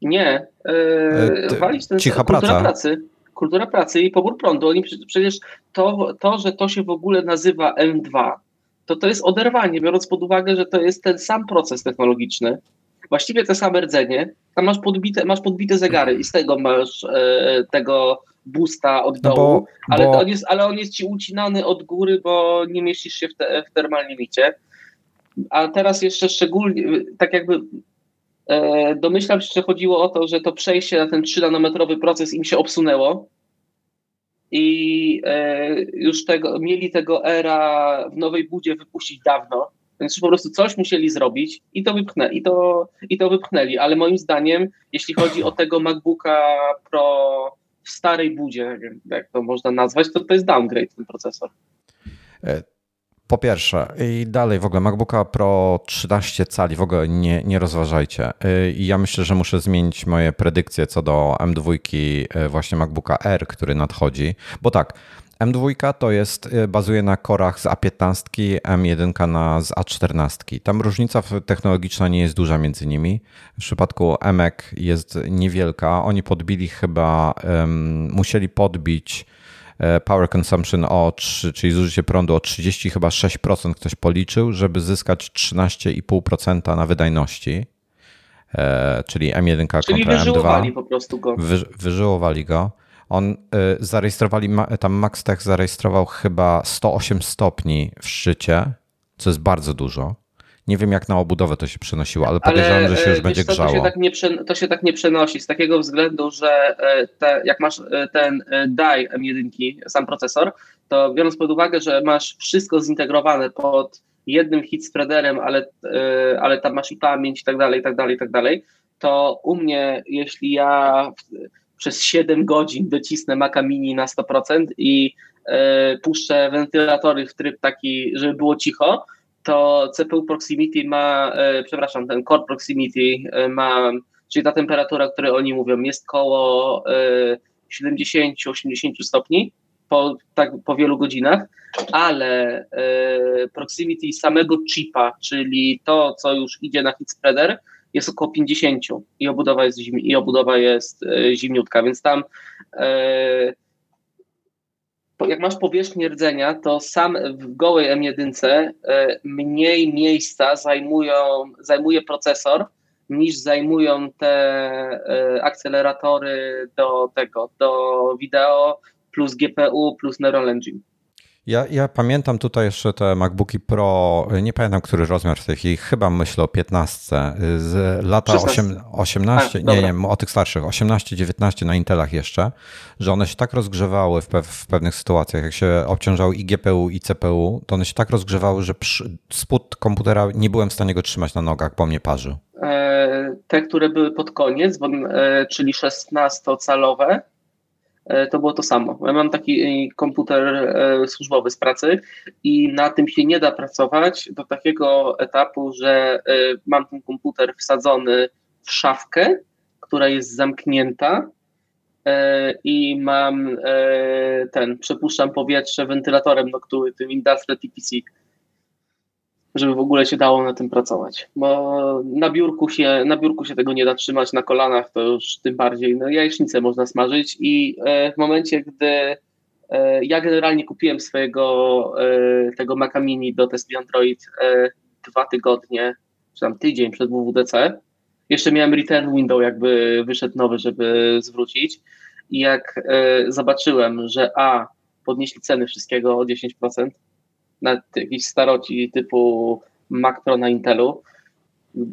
Nie, yy, walić ten cicha praca. pracy kultura pracy i pobór prądu. Oni przecież to, to, że to się w ogóle nazywa M2, to to jest oderwanie, biorąc pod uwagę, że to jest ten sam proces technologiczny, właściwie te same rdzenie, tam masz podbite, masz podbite zegary i z tego masz e, tego boosta od no dołu, bo, ale, bo... On jest, ale on jest ci ucinany od góry, bo nie mieścisz się w, te, w termalnym micie. A teraz jeszcze szczególnie, tak jakby domyślam się, że chodziło o to, że to przejście na ten 3-nanometrowy proces im się obsunęło i e, już tego, mieli tego era w nowej budzie wypuścić dawno, więc po prostu coś musieli zrobić i to, wypchnę, i to, i to wypchnęli. Ale moim zdaniem, jeśli chodzi o tego MacBooka Pro w starej budzie, jak to można nazwać, to to jest downgrade ten procesor. Po pierwsze, i dalej w ogóle MacBooka Pro 13 cali w ogóle nie, nie rozważajcie. E, I ja myślę, że muszę zmienić moje predykcje co do M2 e, właśnie MacBooka R, który nadchodzi. Bo tak, M2 to jest, y, bazuje na korach z A15, M1 na, z A14. Tam różnica technologiczna nie jest duża między nimi. W przypadku EMEK jest niewielka. Oni podbili chyba, um, musieli podbić power consumption o 3, czyli zużycie prądu o 30 chyba 6% ktoś policzył, żeby zyskać 13,5% na wydajności. E, czyli M1 czyli kontra M2. po prostu go. Wy, wyżyłowali go. On y, zarejestrowali, tam MaxTech zarejestrował chyba 108 stopni w szczycie, co jest bardzo dużo. Nie wiem, jak na obudowę to się przenosiło, ale podejrzewam, ale, że się już będzie co, grzało. To się, tak nie, to się tak nie przenosi z takiego względu, że e, te, jak masz e, ten e, DAI M1, sam procesor, to biorąc pod uwagę, że masz wszystko zintegrowane pod jednym hit spreaderem, ale, ale tam masz i pamięć i tak dalej, i tak dalej, i tak dalej, to u mnie, jeśli ja przez 7 godzin docisnę Maca Mini na 100% i e, puszczę wentylatory w tryb taki, żeby było cicho, to CPU Proximity ma, e, przepraszam, ten Core Proximity e, ma, czyli ta temperatura, o której oni mówią, jest koło 70-80 stopni po, tak, po wielu godzinach, ale proximity samego chipa, czyli to, co już idzie na hit spreader, jest około 50 i obudowa jest, zim, i obudowa jest e, zimniutka, więc tam e, jak masz powierzchnię rdzenia, to sam w gołej M1 e, mniej miejsca zajmują, zajmuje procesor niż zajmują te akceleratory do tego, do wideo plus GPU plus Neural Engine. Ja, ja pamiętam tutaj jeszcze te MacBooki Pro, nie pamiętam który rozmiar w tej chwili, chyba myślę o 15, z lata 8, 18, A, nie, nie, o tych starszych, 18-19 na Intelach jeszcze, że one się tak rozgrzewały w, pe w, pewnych sytuacjach, jak się obciążały i GPU i CPU, to one się tak rozgrzewały, że spód komputera nie byłem w stanie go trzymać na nogach, bo mnie parzył. E, te, które były pod koniec, e, czyli 16-calowe, E, to było to samo. Ja mam taki e, komputer e, służbowy z pracy i na tym się nie da pracować do takiego etapu, że mam ten komputer wsadzony w szafkę, która jest zamknięta i mam ten, przepuszczam powietrze wentylatorem, no, który tym Industrial TPC żeby w ogóle się dało na tym pracować. Bo na biurku się, na biurku się tego nie da trzymać, na kolanach to już tym bardziej. No, jajecznicę można smażyć i e, w momencie, gdy e, ja generalnie kupiłem swojego e, tego Maca Mini do testu Android dwa tygodnie, czy tam tydzień przed WWDC. Jeszcze miałem return window, jakby wyszedł nowy, żeby zwrócić. I jak zobaczyłem, że A, podnieśli ceny wszystkiego o 10%, na jakiejś staroci typu Mac Pro na Intelu,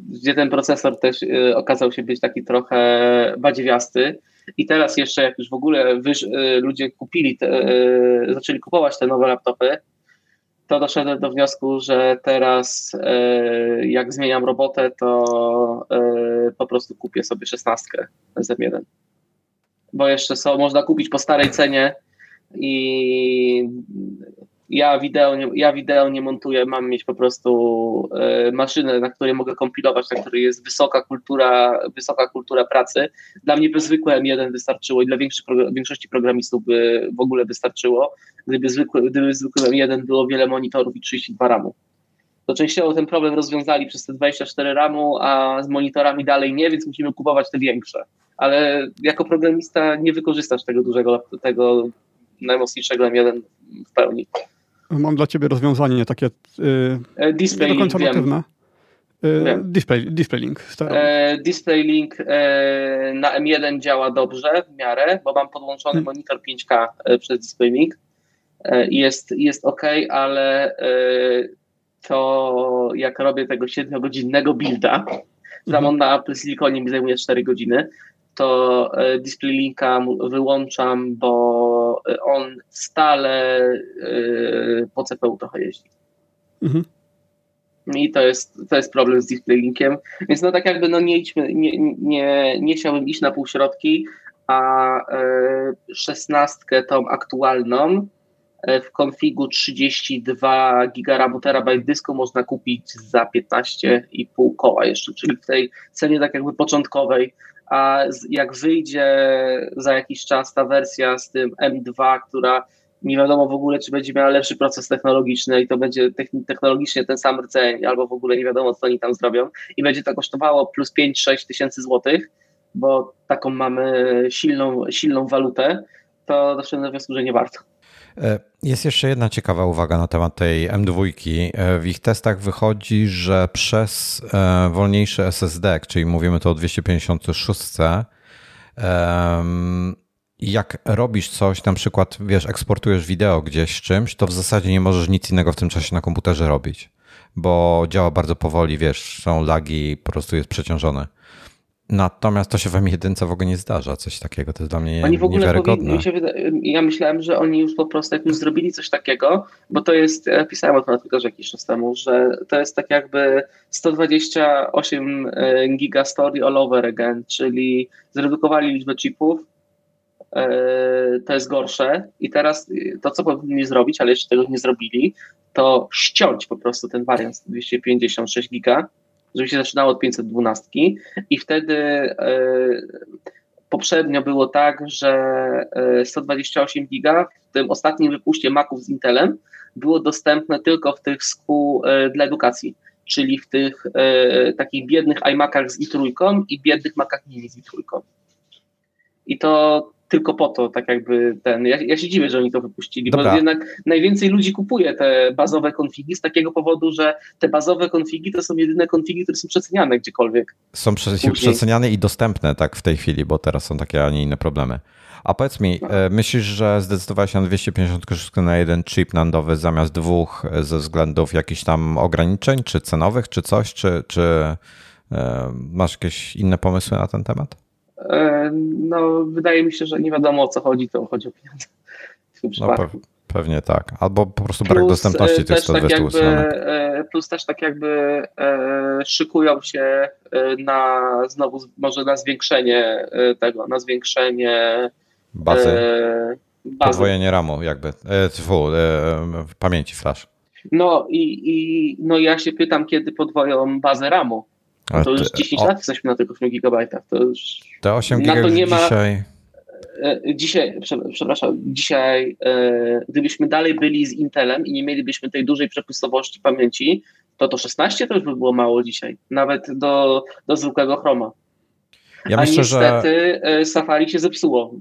gdzie ten procesor też y, okazał się być taki trochę badziewiasty. I teraz jeszcze, jak już w ogóle wyż, y, ludzie kupili, te, y, zaczęli kupować te nowe laptopy, to doszedłem do wniosku, że teraz jak zmieniam robotę, to po prostu kupię sobie szesnastkę z M1. Bo jeszcze są, można kupić po starej cenie i ja wideo, nie, ja wideo nie montuję, mam mieć po prostu e, maszynę, na której mogę kompilować, na której jest wysoka kultura, wysoka kultura pracy. Dla mnie by zwykłe M1 wystarczyło i dla większości programistów by w ogóle wystarczyło, gdyby zwykłe, gdyby zwykłym M1 było wiele monitorów i 32 RAMu. To częściowo ten problem rozwiązali przez te 24 RAMu, a z monitorami dalej nie, więc musimy kupować te większe. Ale jako programista nie wykorzystasz tego dużego, tego najmocniejszego M1 w pełni. Mam dla ciebie rozwiązanie takie yy, Display nie do końca natywne. Yy, display, display Link. E, display Link e, na M1 działa dobrze w miarę, bo mam podłączony hmm. monitor 5K e, przez Display Link i jest, jest ok, ale to jak robię tego 7-godzinnego builda, mhm. na Apple Siliconie mi zajmuje 4 godziny, to Display Linka wyłączam, bo on stale po CPU trochę jeździ. Mhm. I to jest, to jest problem z DisplayLinkiem. Więc no tak jakby no nie idźmy, nie, nie, nie chciałbym iść na półśrodki, a szesnastkę tą aktualną e, w konfigu 32 GB terabajt dysku można kupić za 15,5 koła jeszcze, czyli w tej cenie tak jakby początkowej, a jak wyjdzie za jakiś czas ta wersja z tym M2, która nie wiadomo w ogóle, czy będzie miała lepszy proces technologiczny i to będzie technologicznie ten sam rdzeń, albo w ogóle nie wiadomo, co oni tam zrobią i będzie to kosztowało plus 5-6 tysięcy złotych, bo taką mamy silną, silną walutę, to doszedłem do wniosku, że nie warto. E, jest jeszcze jedna ciekawa uwaga na temat tej M2. E, w ich testach wychodzi, że przez e, wolniejszy SSD, czyli mówimy to o 256, jak robisz coś, na przykład, wiesz, eksportujesz wideo gdzieś czymś, to w zasadzie nie możesz nic innego w tym czasie na komputerze robić, bo działa bardzo powoli, wiesz, są lagi, po prostu jest przeciążony. Natomiast to się w M1 w ogóle nie zdarza, coś takiego, to jest dla mnie oni w ogóle niewiarygodne. Powinni, ja myślałem, że oni już po prostu jak już zrobili coś takiego, bo to jest, pisałem o tym na Twitterze jakiś czas temu, że to jest tak jakby 128 e, giga story all over again, czyli zredukowali liczbę chipów, E, to jest gorsze. I teraz to, co powinni zrobić, ale jeszcze tego nie zrobili, to ściąć po prostu ten wariant 256 giga, żeby się zaczynało od 512 i wtedy e, poprzednio było tak, że 128 e, giga w tym ostatnim wypuście Maców z Intelem było dostępne tylko w tych SKU dla edukacji, czyli w tych takich biednych iMacach z i3 i biednych Macach mini z i3. I to tylko po to, tak jakby ten. Ja, ja się dziwię, że oni to wypuścili, Dobra. bo jednak najwięcej ludzi kupuje te bazowe konfigi z takiego powodu, że te bazowe konfigi to są jedyne konfigi, które są przeceniane gdziekolwiek. Są przeceniane i dostępne tak w tej chwili, bo teraz są takie, a nie inne problemy. A powiedz mi, no. E, myślisz, że zdecydowałeś się na 256 na jeden chip nandowy zamiast dwóch e, ze względów jakichś tam ograniczeń, czy cenowych, czy coś, czy, czy e, masz jakieś inne pomysły na ten temat? E, no, wydaje mi się, że nie wiadomo o co chodzi, to chodzi o pieniądze. No, pe pewnie tak. Albo po prostu brak plus dostępności e, tych 120 tak Plus też tak jakby e, szykują się na znowu może na zwiększenie tego, na zwiększenie bazy. bazy. Podwojenie RAMu jakby, fu, pamięci flash. No i, i no ja się pytam, kiedy podwoją bazę RAMu. No to już 10 o... lat jesteśmy na tych 8 gigabajtach. To już Te 8 gigabajtów nie ma... dzisiaj... E, dzisiaj, przepraszam, dzisiaj e, gdybyśmy dalej byli z Intelem i nie mielibyśmy tej dużej przepustowości pamięci, to to 16 to już by było mało dzisiaj, nawet do, do zwykłego Chroma. Ja A myślę, niestety że... Safari się zepsuło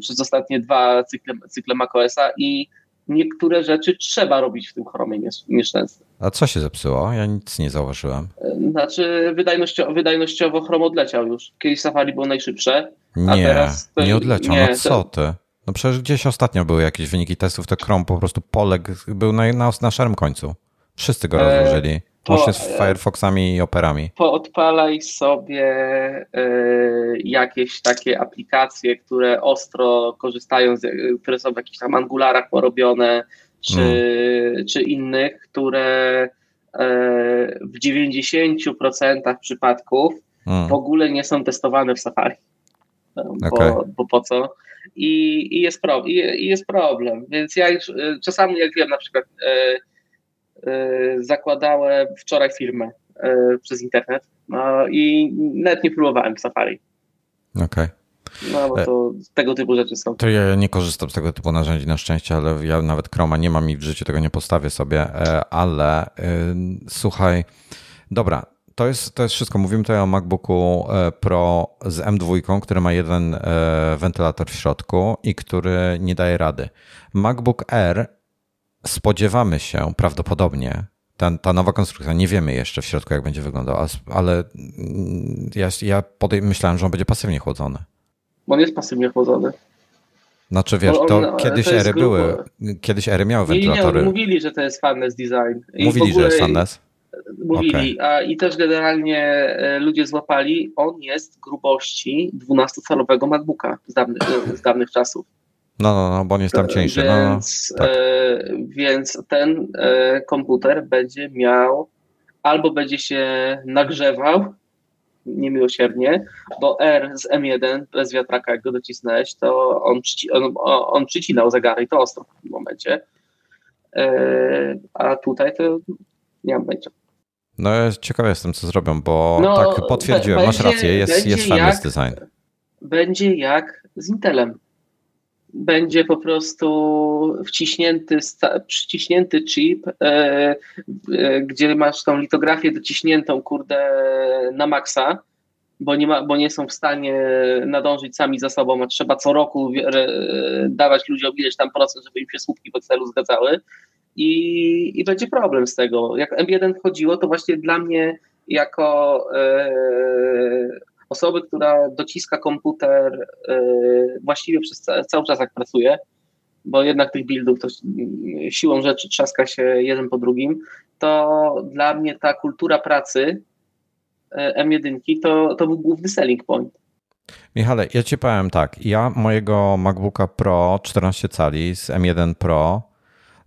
przez ostatnie dwa cykle, cykle macOSa i niektóre rzeczy trzeba robić w tym chromie nieszczęsnym. A co się zepsuło? Ja nic nie zauważyłem. Znaczy wydajnościowo, wydajnościowo chrom odleciał już. Kiedyś Safari było najszybsze, nie, nie odleciał. Nie, no co ty? No przecież gdzieś ostatnio były jakieś wyniki testów, to Chrome po prostu poległ, był na, na, na szarym końcu. Wszyscy go e, rozłożyli. Łącznie z Firefoxami i Operami. Poodpalaj sobie y, jakieś takie aplikacje, które ostro korzystają, z, które są w jakichś tam angularach porobione, czy, mm. czy innych, które y, w 90% przypadków mm. w ogóle nie są testowane w Safari. Bo, okay. bo po co? I, i, jest pro, i, i, jest problem. Więc ja już y, czasami, jak wiem, na przykład Y, zakładałem wczoraj firmę y, przez internet no i nawet nie próbowałem Safari. Okej. Okay. No bo to tego typu rzeczy są. To ja nie korzystam z tego typu narzędzi na szczęście, ale ja nawet Chroma nie mam i w życiu tego nie postawię sobie, e, ale y, słuchaj, dobra, to jest, to jest wszystko. Mówimy tutaj o MacBooku e, Pro z M2, który ma jeden e, wentylator w środku i który nie daje rady. MacBook Air spodziewamy się prawdopodobnie, ta, ta nowa konstrukcja, nie wiemy jeszcze w środku, jak będzie wyglądała, ale ja, ja podej- myślałem, że on będzie pasywnie chłodzony. On jest pasywnie chłodzony. Znaczy wiesz, to, on, kiedyś to ery były, kiedyś ery miały wentylatory. Nie, nie, mówili, że to jest fanless design. I mówili, że jest fanless? Mówili, okay. a i też generalnie e, ludzie złapali, on jest grubości 12-calowego MacBooka z dawnych, z dawnych czasów. No, no, no, bo on jest tam cieńszy. Więc, no, no. Tak. E, więc ten e, komputer będzie miał albo będzie się nagrzewał niemiłosiernie, bo R z M1 bez wiatraka, jak go docisnąłeś, to on, przyci on, on przycinał zegary i to ostro w tym momencie. E, a tutaj to nie mam pojęcia. No ja ciekawy jestem, co zrobią, bo no, tak potwierdziłem, masz rację, jest, jest fanless design. Będzie jak z Intelem będzie po prostu wciśnięty, przyciśnięty chip, e, e, gdzie masz tą litografię dociśniętą, kurde, na maksa, bo nie, ma, bo nie są w stanie nadążyć sami za sobą, a trzeba co roku dawać ludziom ileś tam procent, żeby im się słupki w Excelu zgadzały i, i będzie problem z tego. Jak M1 wchodziło, to właśnie dla mnie jako e, osoby, która dociska komputer yy, właściwie przez cały czas jak pracuje, bo jednak tych buildów to siłą rzeczy trzaska się jeden po drugim, to dla mnie ta kultura pracy yy, M1 to, to był główny selling point. Michale, ja ci powiem tak, ja mojego MacBooka Pro 14 cali z M1 Pro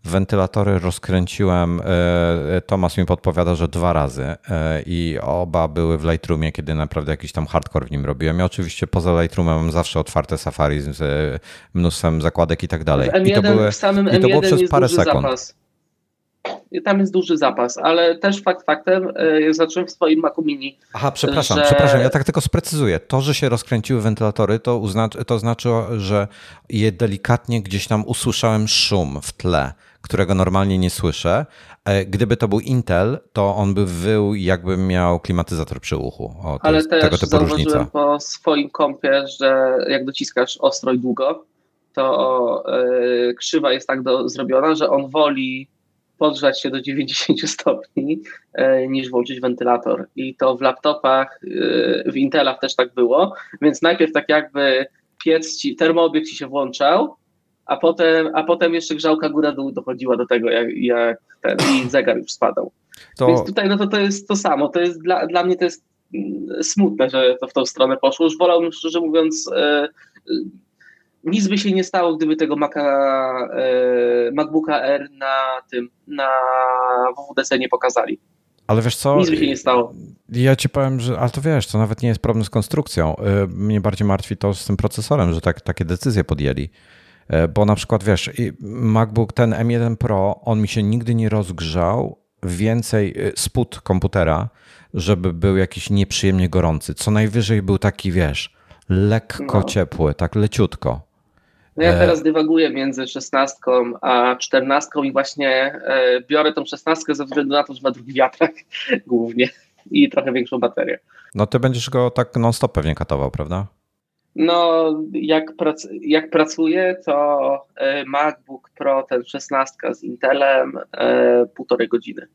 Wentylatory rozkręciłem, e, e, Tomasz mi podpowiada, że dwa razy e, i oba były w Lightroomie, kiedy naprawdę jakiś tam hardcore w nim robiłem. Ja oczywiście poza Lightroomem mam zawsze otwarte Safari z mnóstwem zakładek i tak dalej. M1, I to, były, samym i to było przez parę sekund. Zapas. Tam jest duży zapas, ale też fakt faktem, jak zacząłem w swoim Macu Mini. Aha, przepraszam, że... przepraszam, ja tak tylko sprecyzuję. To, że się rozkręciły wentylatory, to, to znaczyło, że je delikatnie gdzieś tam usłyszałem szum w tle którego normalnie nie słyszę. E, gdyby to był Intel, to on by wył, jakby miał klimatyzator przy uchu. O, Ale też tego typu zauważyłem różnica. po swoim kompie, że jak dociskasz ostro i długo, to yy, krzywa jest tak do, zrobiona, że on woli podgrzać się do 90 stopni yy, niż włączyć wentylator. I to w laptopach, w Intelach też tak było, więc najpierw tak jakby piec ci, termoobieg ci się włączał, a potem, a potem jeszcze grzałka góra-dół dochodziła do tego, jak, jak ten i zegar już spadał. To... Więc tutaj no to, to jest to samo. To jest dla, dla mnie to jest mm, smutne, że to w tą stronę poszło. Już wolałbym, szczerze mówiąc, e, nic by się nie stało, gdyby tego Maca, e, MacBooka R na tym, na WWDC nie pokazali. Ale wiesz co? Nic by się nie stało. Ja ci powiem, że ale to wiesz, to nawet nie jest problem z konstrukcją. E, mnie bardziej martwi to z tym procesorem, że tak, takie decyzje podjęli. E, bo na przykład wiesz, MacBook ten M1 Pro, on mi się nigdy nie rozgrzał więcej e, spód komputera, żeby był jakiś nieprzyjemnie gorący. Co najwyżej był taki, wiesz, lekko no. ciepły, tak leciutko. No ja e, teraz dywaguję między 16 a 14 i właśnie biorę tą 16 ze względu na to, że ma drugi wiatrak głównie i trochę większą baterię. No ty będziesz go tak non-stop pewnie katował, prawda? No, jak, prac jak pracuję, to e, MacBook Pro ten 16 z Intelem e, półtorej godziny.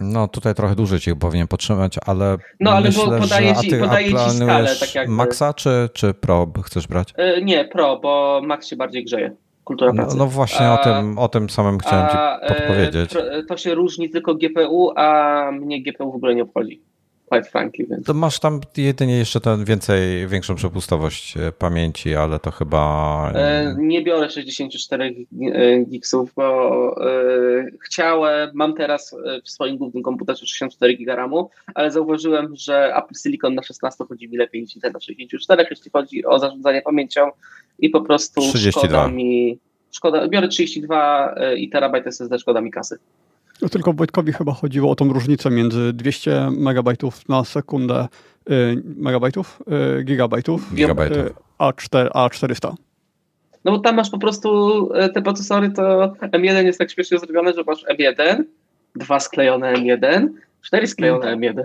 No tutaj trochę dłużej cię powinien potrzymać, ale No ale myślę, podaję ci, ty, podaję ci skalę. Tak jakby. Maxa czy, czy Pro chcesz brać? E, nie, Pro, bo Max się bardziej grzeje. Kultura no, pracy. No, no właśnie a, o, tym, o tym samym chciałem a, ci podpowiedzieć. To się różni tylko GPU, a mnie GPU w ogóle nie obchodzi quite frankly. Więc. To masz tam jedynie jeszcze ten więcej, większą przepustowość e, pamięci, ale to chyba... E, nie biorę 64 e, gigsów, bo chciałem, mam teraz w swoim głównym komputerze 64 giga RAMu, ale zauważyłem, że Apple Silicon na 16 chodzi mi lepiej niż ten na 64, jeśli chodzi o zarządzanie pamięcią i po prostu 32. szkoda mi... Szkoda, biorę 32 i terabajt SSD, szkoda mi kasy. No tylko Wojtkowi chyba chodziło o tą różnicę między 200 megabajtów na sekundę y, megabajtów, y, gigabajtów, gigabajtów. Y, a, 4, a 400. No bo tam masz po prostu te procesory, to M1 jest tak śmiesznie zrobione, że masz M1, dwa sklejone M1, cztery sklejone M1.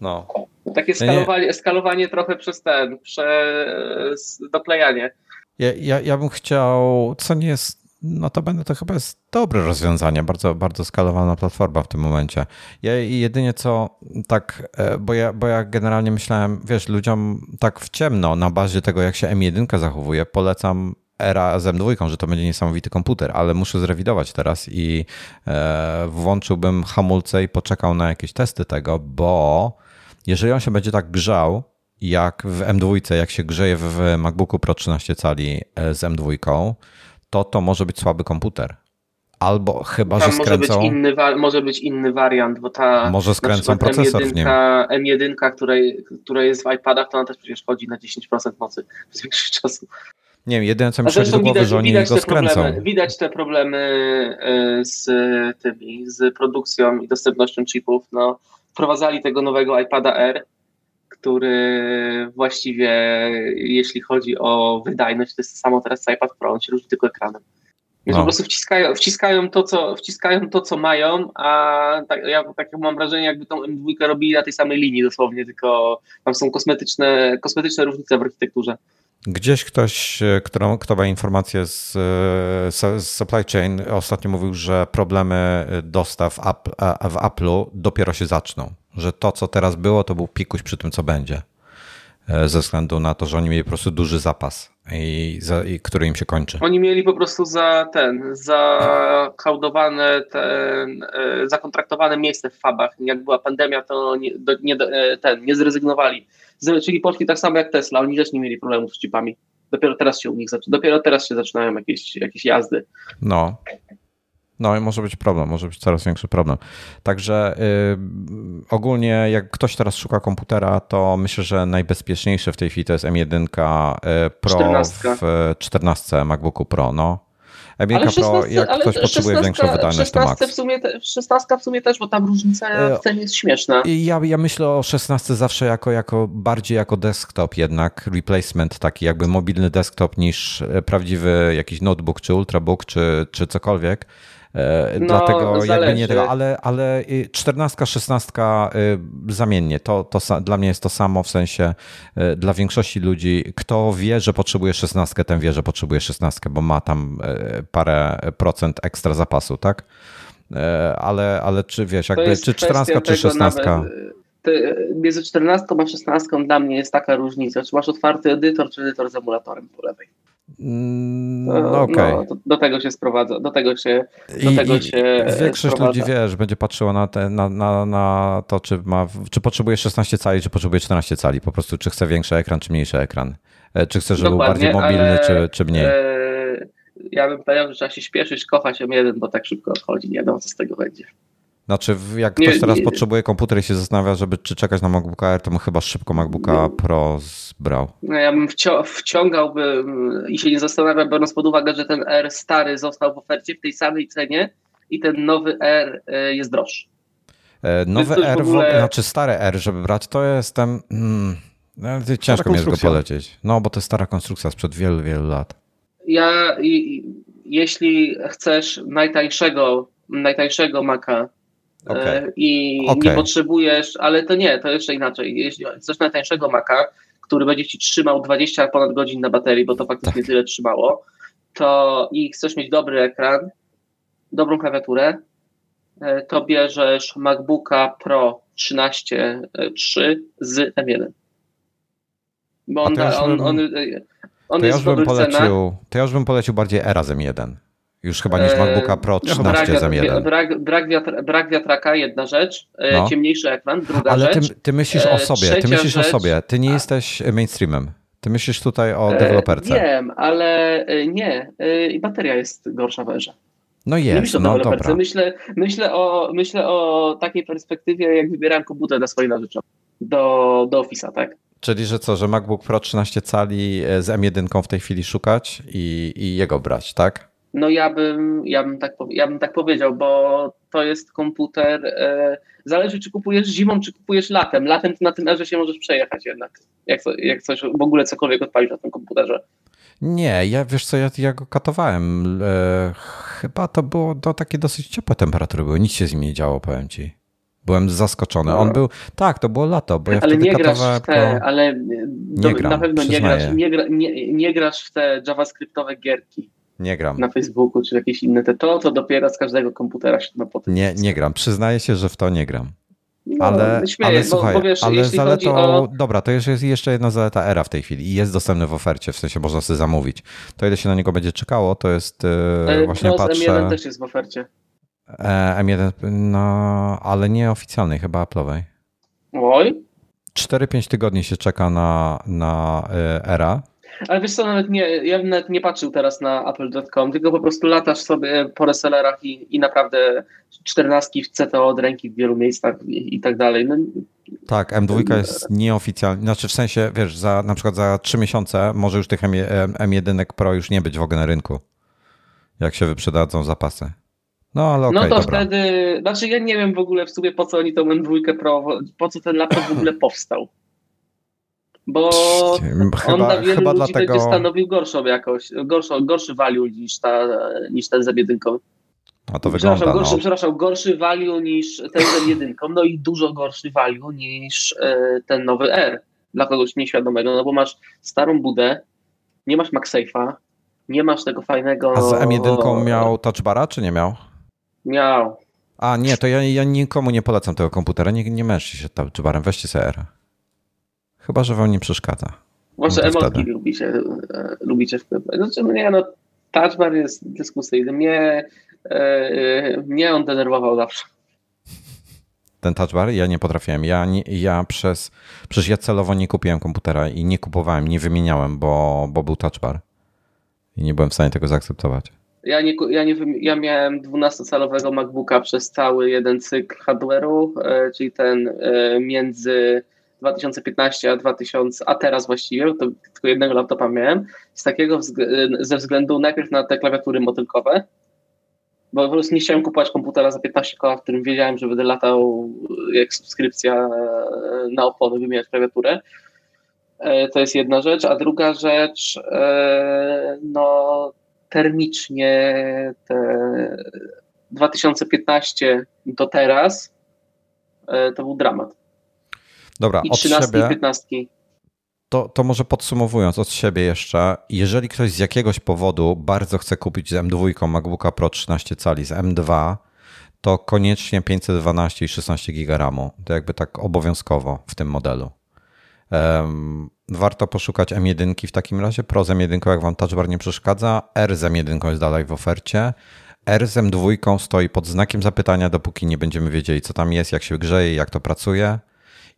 No. Takie skalowanie, skalowanie trochę przez ten, przez doklejanie. Ja, ja, ja bym chciał, co nie jest no to chyba jest dobre rozwiązanie, bardzo, bardzo skalowana platforma w tym momencie. Ja jedynie co tak, e, bo ja, bo ja generalnie myślałem, wiesz, ludziom tak w ciemno na bazie tego, jak się M1 zachowuje, polecam era z M2, że to będzie niesamowity komputer, ale muszę zrewidować teraz i e, włączyłbym hamulce i poczekał na jakieś testy tego, bo jeżeli on się będzie tak grzał, jak w M2, jak się grzeje w MacBooku Pro 13 cali e, z M2, to to może być słaby komputer. Albo chyba, Tam że skręcą... Może być, inny, może być inny wariant, bo ta może skręcą procesor M1, w nim. M1, która, która jest w iPadach, to ona też przecież chodzi na 10% mocy przez większość czasu. Nie wiem, jedyne co mi przychodzi do głowy, że oni go skręcą. Problemy, widać te problemy e, z tymi, z produkcją i dostępnością chipów. No, wprowadzali tego nowego iPada R, który właściwie, jeśli chodzi o wydajność, to jest samo teraz iPad Pro, on się różni tylko ekranem. Więc no. po prostu wciskają, wciskają, to, co, wciskają to, co mają, a tak, ja tak mam wrażenie, jakby tą M2 robili na tej samej linii dosłownie, tylko tam są kosmetyczne, kosmetyczne różnice w architekturze. Gdzieś ktoś, kto, kto ma informacje z, z, supply chain, ostatnio mówił, że problemy dostaw w Apple'u dopiero się zaczną. Że to, co teraz było, to był pikuś przy tym, co będzie. Ze względu na to, że oni mieli po prostu duży zapas, i, za, i który im się kończy. Oni mieli po prostu za ten, zakaudowane, ten, zakontraktowane miejsce w fabach. Jak była pandemia, to nie, nie, ten, nie zrezygnowali czyli poszli tak samo jak Tesla, oni też nie mieli problemów z chipami. Dopiero teraz się u nich dopiero teraz się zaczynają jakieś, jakieś jazdy. No. No i może być problem, może być coraz większy problem. Także yy, ogólnie jak ktoś teraz szuka komputera, to myślę, że najbezpieczniejsze w tej chwili to jest M1 Pro 14. w 14 MacBooku Pro. No, M1 ale 16, Pro, jak ktoś potrzebuje 16, większą wydajność, to max. W sumie te, 16 w sumie też, bo tam różnica w cenie jest śmieszna. Ja, ja myślę o 16 zawsze jako, jako bardziej jako desktop jednak, replacement taki jakby mobilny desktop niż prawdziwy jakiś notebook, czy ultrabook, czy, czy cokolwiek. No, Dlatego zależy. jakby nie tego, ale, ale 14, 16 zamiennie. To, to dla mnie jest to samo w sensie dla większości ludzi. Kto wie, że potrzebuje 16, ten wie, że potrzebuje 16, bo ma tam parę procent ekstra zapasu, tak? Ale, ale czy wiesz, jakby, czy 14, czy 16? Nawet, między 14 a 16 dla mnie jest taka różnica. Czy masz otwarty edytor, czy edytor z emulatorem po lewej? No, okay. no, do, do, tego się sprowadza, do tego się, do I, tego i się Większość sprowadza. ludzi, wiesz, będzie patrzyło na, te, na, na, na to, czy, ma, czy potrzebuje 16 cali, czy potrzebuje 14 cali, po prostu czy chce większy ekran, czy mniejszy ekran, czy chce, żeby Dokładnie, był bardziej mobilny, ale, czy, czy mniej. E, ja bym powiedział, że trzeba się śpieszyć, kochać M1, bo tak szybko odchodzi, nie wiadomo co z tego będzie. Znaczy, jak ktoś nie, teraz nie, potrzebuje komputer i się zastanawia, żeby czy czekać na MacBooka Air, to bym chyba szybko MacBooka Pro zbrał. No ja bym wcią wciągałbym i się nie zastanawiał, biorąc pod uwagę, że ten R stary został w ofercie w tej samej cenie i ten nowy R jest droższy. E, nowy R, w ogóle... znaczy stary R, żeby brać, to jestem... Hmm, ciężko mi jest go polecieć. No, bo to jest stara konstrukcja sprzed wielu, wielu lat. Ja, i, jeśli chcesz najtańszego, najtańszego Maca, Okay. I okay. nie potrzebujesz, ale to nie, to jeszcze inaczej. Jeśli chcesz najtańszego Maca, który będzie ci trzymał 20 ponad godzin na baterii, bo to faktycznie tak. tyle trzymało, to i chcesz mieć dobry ekran, dobrą klawiaturę, to bierzesz MacBooka Pro 13.3 z M1. Bo on, ja on, on, on, to jest ja w dobrych polecił, cenach. To ja już bym polecił bardziej Era z M1. Już chyba niż MacBooka Pro 13 brak, 1. Brak, brak, wiatr, brak wiatraka, jedna rzecz, no. ciemniejszy ekran, druga Ale rzecz. ty, ty myślisz o sobie, ty myślisz rzecz, o sobie, ty nie jesteś mainstreamem. Ty myślisz tutaj o deweloperce. Wiem, ale nie, i bateria jest gorsza węża. No jest, myślę no dobra. Myślę, myślę, o, myślę o takiej perspektywie, jak wybierałem komputer dla swojej narzeczonej do, do Office'a, tak? Czyli, że co, że MacBook Pro 13 cali z M1 w tej chwili szukać i, i jego brać, tak? No ja bym, ja, bym tak, ja bym tak powiedział, bo to jest komputer. E, zależy, czy kupujesz zimą, czy kupujesz latem. Latem to na tym erze się możesz przejechać jednak. Jak, jak coś w ogóle cokolwiek odpalić na tym komputerze. Nie, ja wiesz co, ja, ja go katowałem. E, chyba to było to takie dosyć ciepłe temperatury były. Nic się z nim nie działo, powiem ci. Byłem zaskoczony. No. On był, tak, to było lato, bo ja ale wtedy nie grasz w te, ale do, nie gram, na pewno nie grasz, nie, nie, nie grasz w te javascriptowe gierki Nie gram. Na Facebooku czy jakieś inne te to, to dopiero z każdego komputera się ma potem. Nie, nie gram. Przyznaję się, że w to nie gram. No, ale, śmieję, ale słuchaj, bo, bo wiesz, ale zaletą, o... dobra, to jest jeszcze jedna zaleta era w tej chwli i jest dostępny w ofercie, w sensie można sobie zamówić. To ile się na niego będzie czekało, to jest yy, właśnie Pro patrzę... M1 też jest w ofercie. E, M1, no, ale nie oficjalnej, chyba Apple'owej. Oj. 4-5 tygodni się czeka na, na e, era. Ale wiesz co, nawet nie, ja bym nawet nie patrzył teraz na apple.com, tylko po prostu latasz sobie po resellerach i, i naprawdę czternastki w CTO od ręki w wielu miejscach i, i tak dalej. No, tak, M2 jest nieoficjalnie, znaczy w sensie, wiesz, za, na przykład za 3 miesiące może już tych M, M1 Pro już nie być w ogóle na rynku, jak się wyprzedadzą zapasy. No, ale okay, no to dobra. wtedy, znaczy ja nie wiem w ogóle w sumie po co oni tą M2 Pro, po co ten laptop w ogóle powstał. Bo chyba, on dla wielu ludzi dlatego... będzie stanowił gorszą jakość, gorszą, gorszy value niż, ta, niż ten z 1 A to wygląda, przepraszam, gorszy, no. przepraszam, gorszy value niż ten z 1 no i dużo gorszy value niż e, ten nowy R dla kogoś nieświadomego, no bo masz starą budę, nie masz MagSafe'a, nie masz tego fajnego... A z M1 miał touchbara, czy nie miał? Miał. A nie, to ja, ja nikomu nie polecam tego komputera, nie, nie męczcie się touchbarem, weźcie sobie R. Chyba, że wam nie przeszkadza. Może no emotki lubicie, lubicie wklepać. Znaczy, no nie, no touchbar jest dyskusyjny. Mnie, e, mnie on denerwował zawsze. Ten touchbar? Ja nie potrafiłem. Ja, nie, ja przez, przecież ja celowo nie kupiłem komputera i nie kupowałem, nie wymieniałem, bo, bo był touchbar. I nie byłem w stanie tego zaakceptować. Ja, nie, ja, nie, ja miałem 12-calowego MacBooka przez cały jeden cykl hardware'u, e, czyli ten e, między 2015 a 2000, a teraz właściwie, to tylko jednego laptopa miałem, z takiego ze względu najpierw na te klawiatury motylkowe, bo po prostu nie chciałem kupować komputera za 15 koła, w którym wiedziałem, że będę latał jak subskrypcja na opony, wymieniać klawiaturę. E, to jest jedna rzecz, a druga rzecz, e, no termicznie te 2015 do teraz e, to był dramat. Dobra, I 13 od siebie, i 15. To, to może podsumowując od siebie jeszcze, jeżeli ktoś z jakiegoś powodu bardzo chce kupić z M2 MacBooka Pro 13 cali z M2, to koniecznie 512 i 16 GB RAMu. To jakby tak obowiązkowo w tym modelu. Um, warto poszukać M1 w takim razie. Pro z M1, jak wam touch bar nie przeszkadza. R z M1 jest dalej w ofercie. R z M2 stoi pod znakiem zapytania, dopóki nie będziemy wiedzieli, co tam jest, jak się grzeje, jak to pracuje.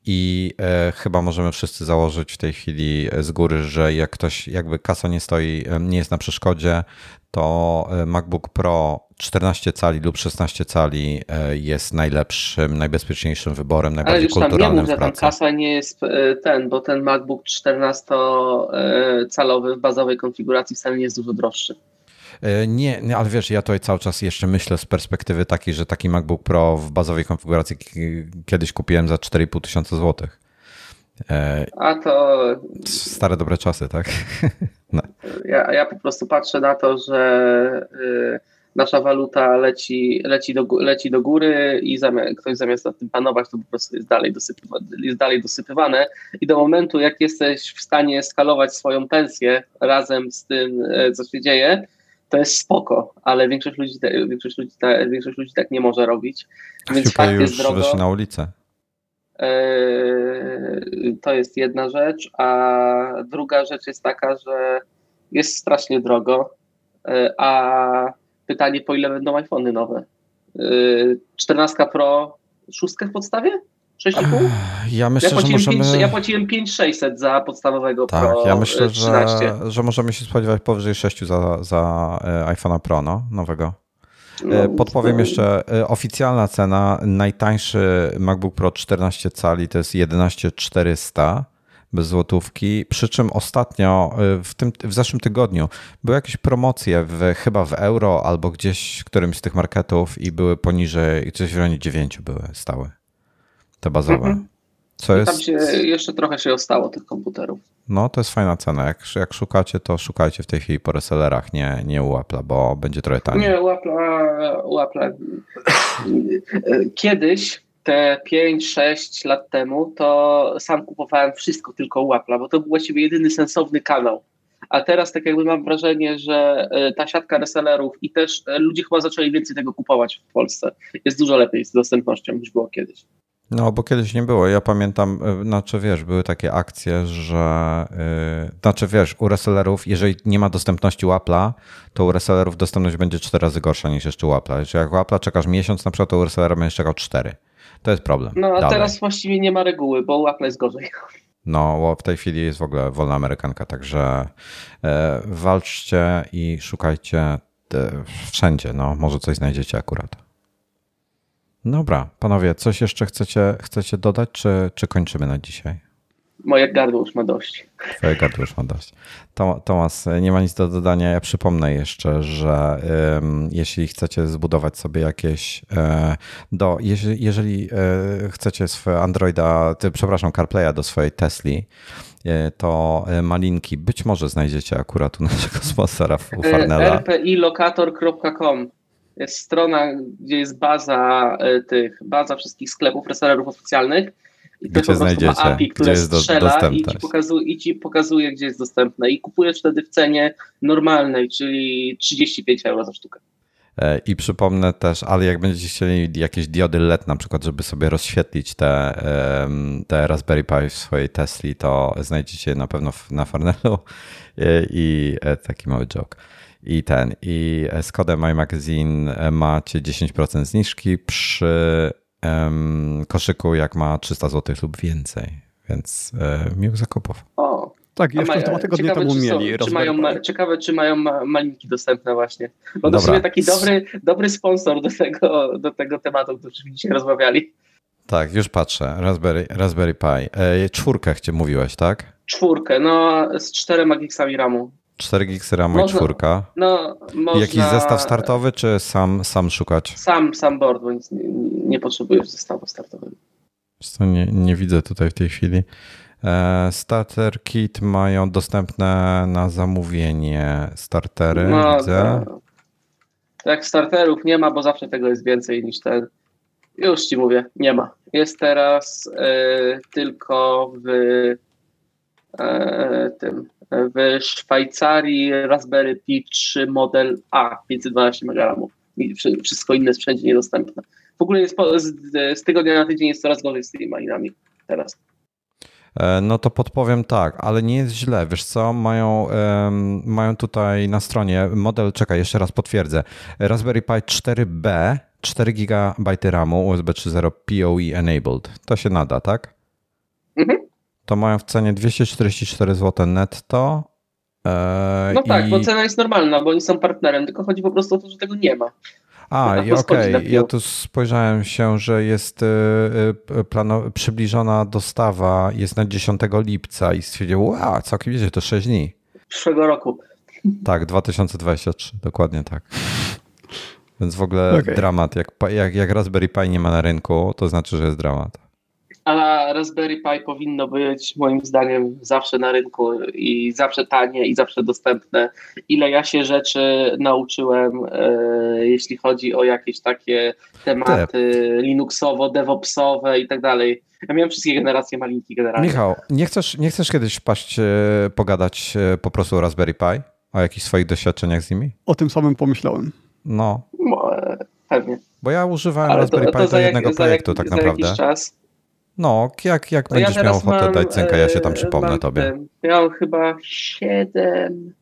I e, chyba możemy wszyscy założyć w tej chwili z góry, że jak ktoś, jakby kasa nie stoi, e, nie jest na przeszkodzie, to e, MacBook Pro 14 cali lub 16 cali e, jest najlepszym, najbezpieczniejszym wyborem, najbardziej Ale kulturalnym tam nie mów, że tam kasa nie jest ten, bo ten MacBook 14-calowy w bazowej konfiguracji wcale nie jest dużo droższy. E, nie, nie, ale wiesz, ja tutaj cały czas jeszcze myślę z perspektywy takiej, że taki MacBook Pro w bazowej konfiguracji kiedyś kupiłem za 4,5 tysiąca złotych. E, A to. Stare dobre czasy, tak? No. Ja, ja po prostu patrzę na to, że y, nasza waluta leci, leci, do, leci do góry i zamiast, ktoś zamiast nad tym panować, to po prostu jest dalej, dosypywane, jest dalej dosypywane. I do momentu, jak jesteś w stanie skalować swoją pensję razem z tym, e, co się dzieje, to jest spoko, ale większość ludzi, większość ludzi, większość ludzi tak nie może robić. Więc fakt jest drogo. na ulicę. Yy, to jest jedna rzecz, a druga rzecz jest taka, że jest strasznie drogo, yy, a pytanie, po ile będą iPhony nowe? 14 yy, Pro, szóstkę w podstawie? 6,5? Ja myślę, ja że możemy... 5, ja płaciłem 5600 za podstawowego tak, Pro ja myślę, 13. Że, że możemy się spodziewać powyżej 6 za, za e, iPhone'a Pro no, nowego. No, e, Podpowiem no. jeszcze, e, oficjalna cena, najtańszy MacBook Pro 14 cali to jest 11400 bez złotówki, przy czym ostatnio w, tym, w zeszłym tygodniu były jakieś promocje w, chyba w euro albo gdzieś w którymś z tych marketów i były poniżej, coś w rejonie 9 były stałe te bazowe. Mhm. Co jest... Tam się jeszcze trochę się ostało tych komputerów. No, to jest fajna cena. Jak, jak szukacie, to szukajcie w tej chwili po resellerach, nie, nie u Apple'a, bo będzie trochę taniej. Nie, u Apple'a, u Apple'a. Kiedyś, te 5-6 lat temu, to sam kupowałem wszystko tylko u Apple'a, bo to był właściwie jedyny sensowny kanał. a teraz tak jakby mam wrażenie, że e, ta siatka resellerów i też e, ludzie chyba zaczęli więcej tego kupować w Polsce. Jest dużo lepiej z dostępnością niż było kiedyś. No, bo kiedyś nie było. Ja pamiętam, e, znaczy wiesz, były takie akcje, że yy, znaczy wiesz, u resellerów, jeżeli nie ma dostępności Apple'a, to u resellerów dostępność będzie cztery razy gorsza niż jeszcze u Apple'a. Jeżeli jak u Apple'a czekasz miesiąc, na przykład to u resellera będziesz czekał cztery. To jest problem. No, a Dalej. teraz właściwie nie ma reguły, bo u Apple'a jest gorzej. No, w tej chwili jest w ogóle wolna amerykanka, także e, walczcie i szukajcie wszędzie. No, może coś znajdziecie akurat. Dobra, panowie, coś jeszcze chcecie, chcecie dodać, czy, czy kończymy na dzisiaj? Moje gardło już ma dość. Twoje gardło już ma dość. Tomas, nie ma nic do dodania. Ja przypomnę jeszcze, że um, jeśli chcecie zbudować sobie jakieś e, do, jeżeli, jeżeli e, chcecie swoje Androida, ty, przepraszam, CarPlaya do swojej Tesli, e, to e, malinki być może znajdziecie akurat u naszego sponsora u e, Farnella. rpilokator.com jest strona, gdzie jest baza tych, baza wszystkich sklepów resellerów oficjalnych i gdzie znajdziecie, API, które gdzie jest strzela i ci, pokazuje, i ci pokazuje, gdzie jest dostępne. I kupujesz wtedy w cenie normalnej, czyli 35 euro za sztukę. E, I przypomnę też, ale jak będziecie chcieli jakieś diody LED na przykład, żeby sobie rozświetlić te, te Raspberry Pi w swojej Tesli, to znajdziecie na pewno na Farnellu e, i e, taki mały joke. I ten, i z kodem MyMagazine macie 10% zniżki przy koszyku, jak ma 300 zł lub więcej. Więc e, miłych zakupów. O, tak, jeszcze ma, dwa tygodnie ciekawe, temu mieli. Są, czy mają, ma, ciekawe, czy mają malinki dostępne właśnie. Bo to sobie taki dobry, dobry sponsor do tego, do tego tematu, o którym dzisiaj rozmawiali. Tak, już patrzę. Raspberry, Raspberry Pi. E, czwórkę chcie mówiłeś, tak? Czwórkę, no z czterema gigsami RAMu. 4 gigsy RAMu i czwórka. No, można... Jakiś zestaw startowy, czy sam, sam szukać? Sam, sam board, bo nic nie, nie potrzebujesz zestawu startowego. Co nie, nie widzę tutaj w tej chwili. E, starter kit mają dostępne na zamówienie startery, no, widzę. Tak. tak, starterów nie ma, bo zawsze tego jest więcej niż ten. Już ci mówię, nie ma. Jest teraz y, tylko w tym w Szwajcarii Raspberry Pi 3 model A 512 MB. Wszystko inne sprzęcie niedostępne. W ogóle jest z, z tygodnia na tydzień jest coraz gorzej z tymi malinami teraz. E, no to podpowiem tak, ale nie jest źle. Wiesz co, mają, um, mają tutaj na stronie model, czekaj, jeszcze raz potwierdzę. Raspberry Pi 4B, 4 GB RAMu, USB 3.0 PoE enabled. To się nada, tak? Mhm to mają w cenie 244 zł netto. E, no tak, bo cena jest normalna, bo oni są partnerem, tylko chodzi po prostu o to, że tego nie ma. A, okej, okay. ja tu spojrzałem się, że jest e, e, plano, przybliżona dostawa, jest na 10 lipca i stwierdziłem, wow, całkiem wiecie, to 6 dni. Przyszłego roku. Tak, 2023, dokładnie tak. Więc w ogóle okay. dramat. Jak, jak, jak Raspberry Pi nie ma na rynku, to znaczy, że jest dramat. A Raspberry Pi powinno być moim zdaniem zawsze na rynku i zawsze tanie i zawsze dostępne. Ile ja się rzeczy nauczyłem, e, jeśli chodzi o jakieś takie tematy Te. Linuxowo, DevOpsowe i tak dalej. Ja miałem wszystkie generacje malinki generalnie. Michał, nie chcesz, nie chcesz kiedyś paść, e, pogadać e, po prostu o Raspberry Pi? O jakichś swoich doświadczeniach z nimi? O tym samym pomyślałem. No. no pewnie. Bo ja używałem Ale Raspberry to, to Pi do jednego jak, projektu tak naprawdę. Jakiś czas no, jak, jak no będziesz ja miał ochotę mam, dać cynka, ja się tam e, przypomnę tobie. Miałem chyba 7,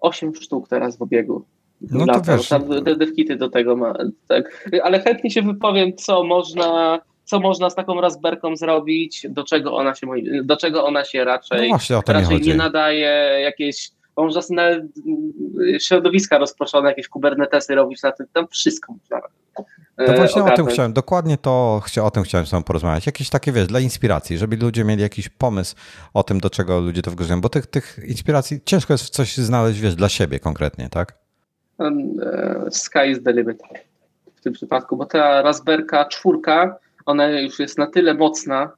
8 sztuk teraz w obiegu. No to wiesz. Tam te devkity do tego ma. Tak. Ale chętnie się wypowiem, co można, co można z taką Raspberką zrobić, do czego ona się, do czego ona się raczej, no właśnie, o to raczej nie, nadaje, jakieś można na środowiska rozproszone, jakieś kubernetesy robić na tym, tam wszystko można to właśnie ogarnąć. o tym chciałem, dokładnie to o tym chciałem z tobą porozmawiać. Jakieś takie, wiesz, dla inspiracji, żeby ludzie mieli jakiś pomysł o tym, do czego ludzie to wykorzystują, bo tych, tych inspiracji ciężko jest coś znaleźć, wiesz, dla siebie konkretnie, tak? Um, sky is the limit w tym przypadku, bo ta Raspberka czwórka, ona już jest na tyle mocna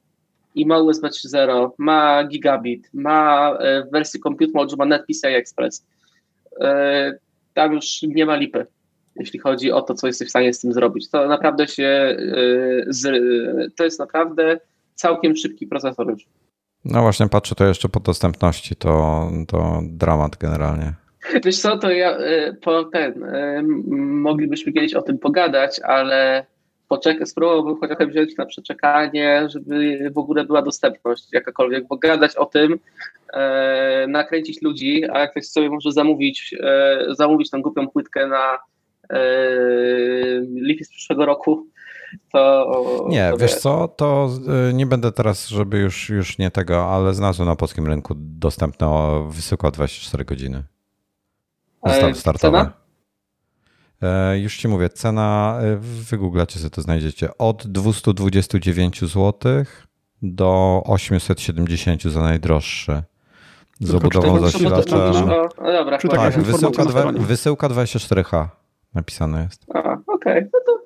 i ma USB 3.0, ma gigabit, ma e, w wersji Compute Mode, ma Net PCI Express. E, tam już nie ma lipy jeśli chodzi o to, co jesteś w stanie z tym zrobić. To naprawdę się, y, to jest naprawdę całkiem szybki procesor już. No właśnie, patrzę to jeszcze po dostępności, to, to dramat generalnie. Wiesz co, to ja y, po ten, y, moglibyśmy kiedyś o tym pogadać, ale poczekać, spróbowałbym chociaż wziąć na przeczekanie, żeby w ogóle była dostępność jakakolwiek, bo gadać o tym, nakręcić ludzi, a jak ktoś sobie może zamówić, zamówić tą głupią płytkę na lipiec przyszłego roku, to... Nie, to wiesz co, to y, nie będę teraz, żeby już, już nie tego, ale znalazłem na polskim rynku dostępne o wysoko 24 godziny. Zestaw startowy. Cena? E, Już ci mówię, cena, e, wygooglacie sobie to znajdziecie, od 229 zł do 870 za najdroższy. Z obudową trzeba- No dobra, Czy tak, Tak, wysyłka, informacja na dwa, stronie. wysyłka 23H napisane jest. A, okej, no to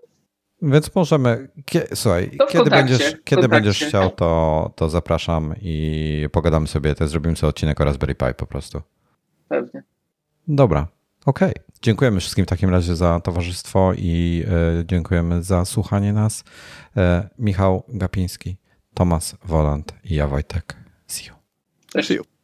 Więc możemy. Kie, słuchaj, kiedy, będziesz, kiedy będziesz chciał, to, to zapraszam i pogadamy sobie. To zrobimy sobie odcinek o Raspberry Pi po prostu. pewnie. Dobra, okej. Dziękujemy wszystkim w takim razie za towarzystwo i e, dziękujemy za słuchanie nas. E, Michał Gapiński, Tomasz Woland i ja Wojtek. See you. See you.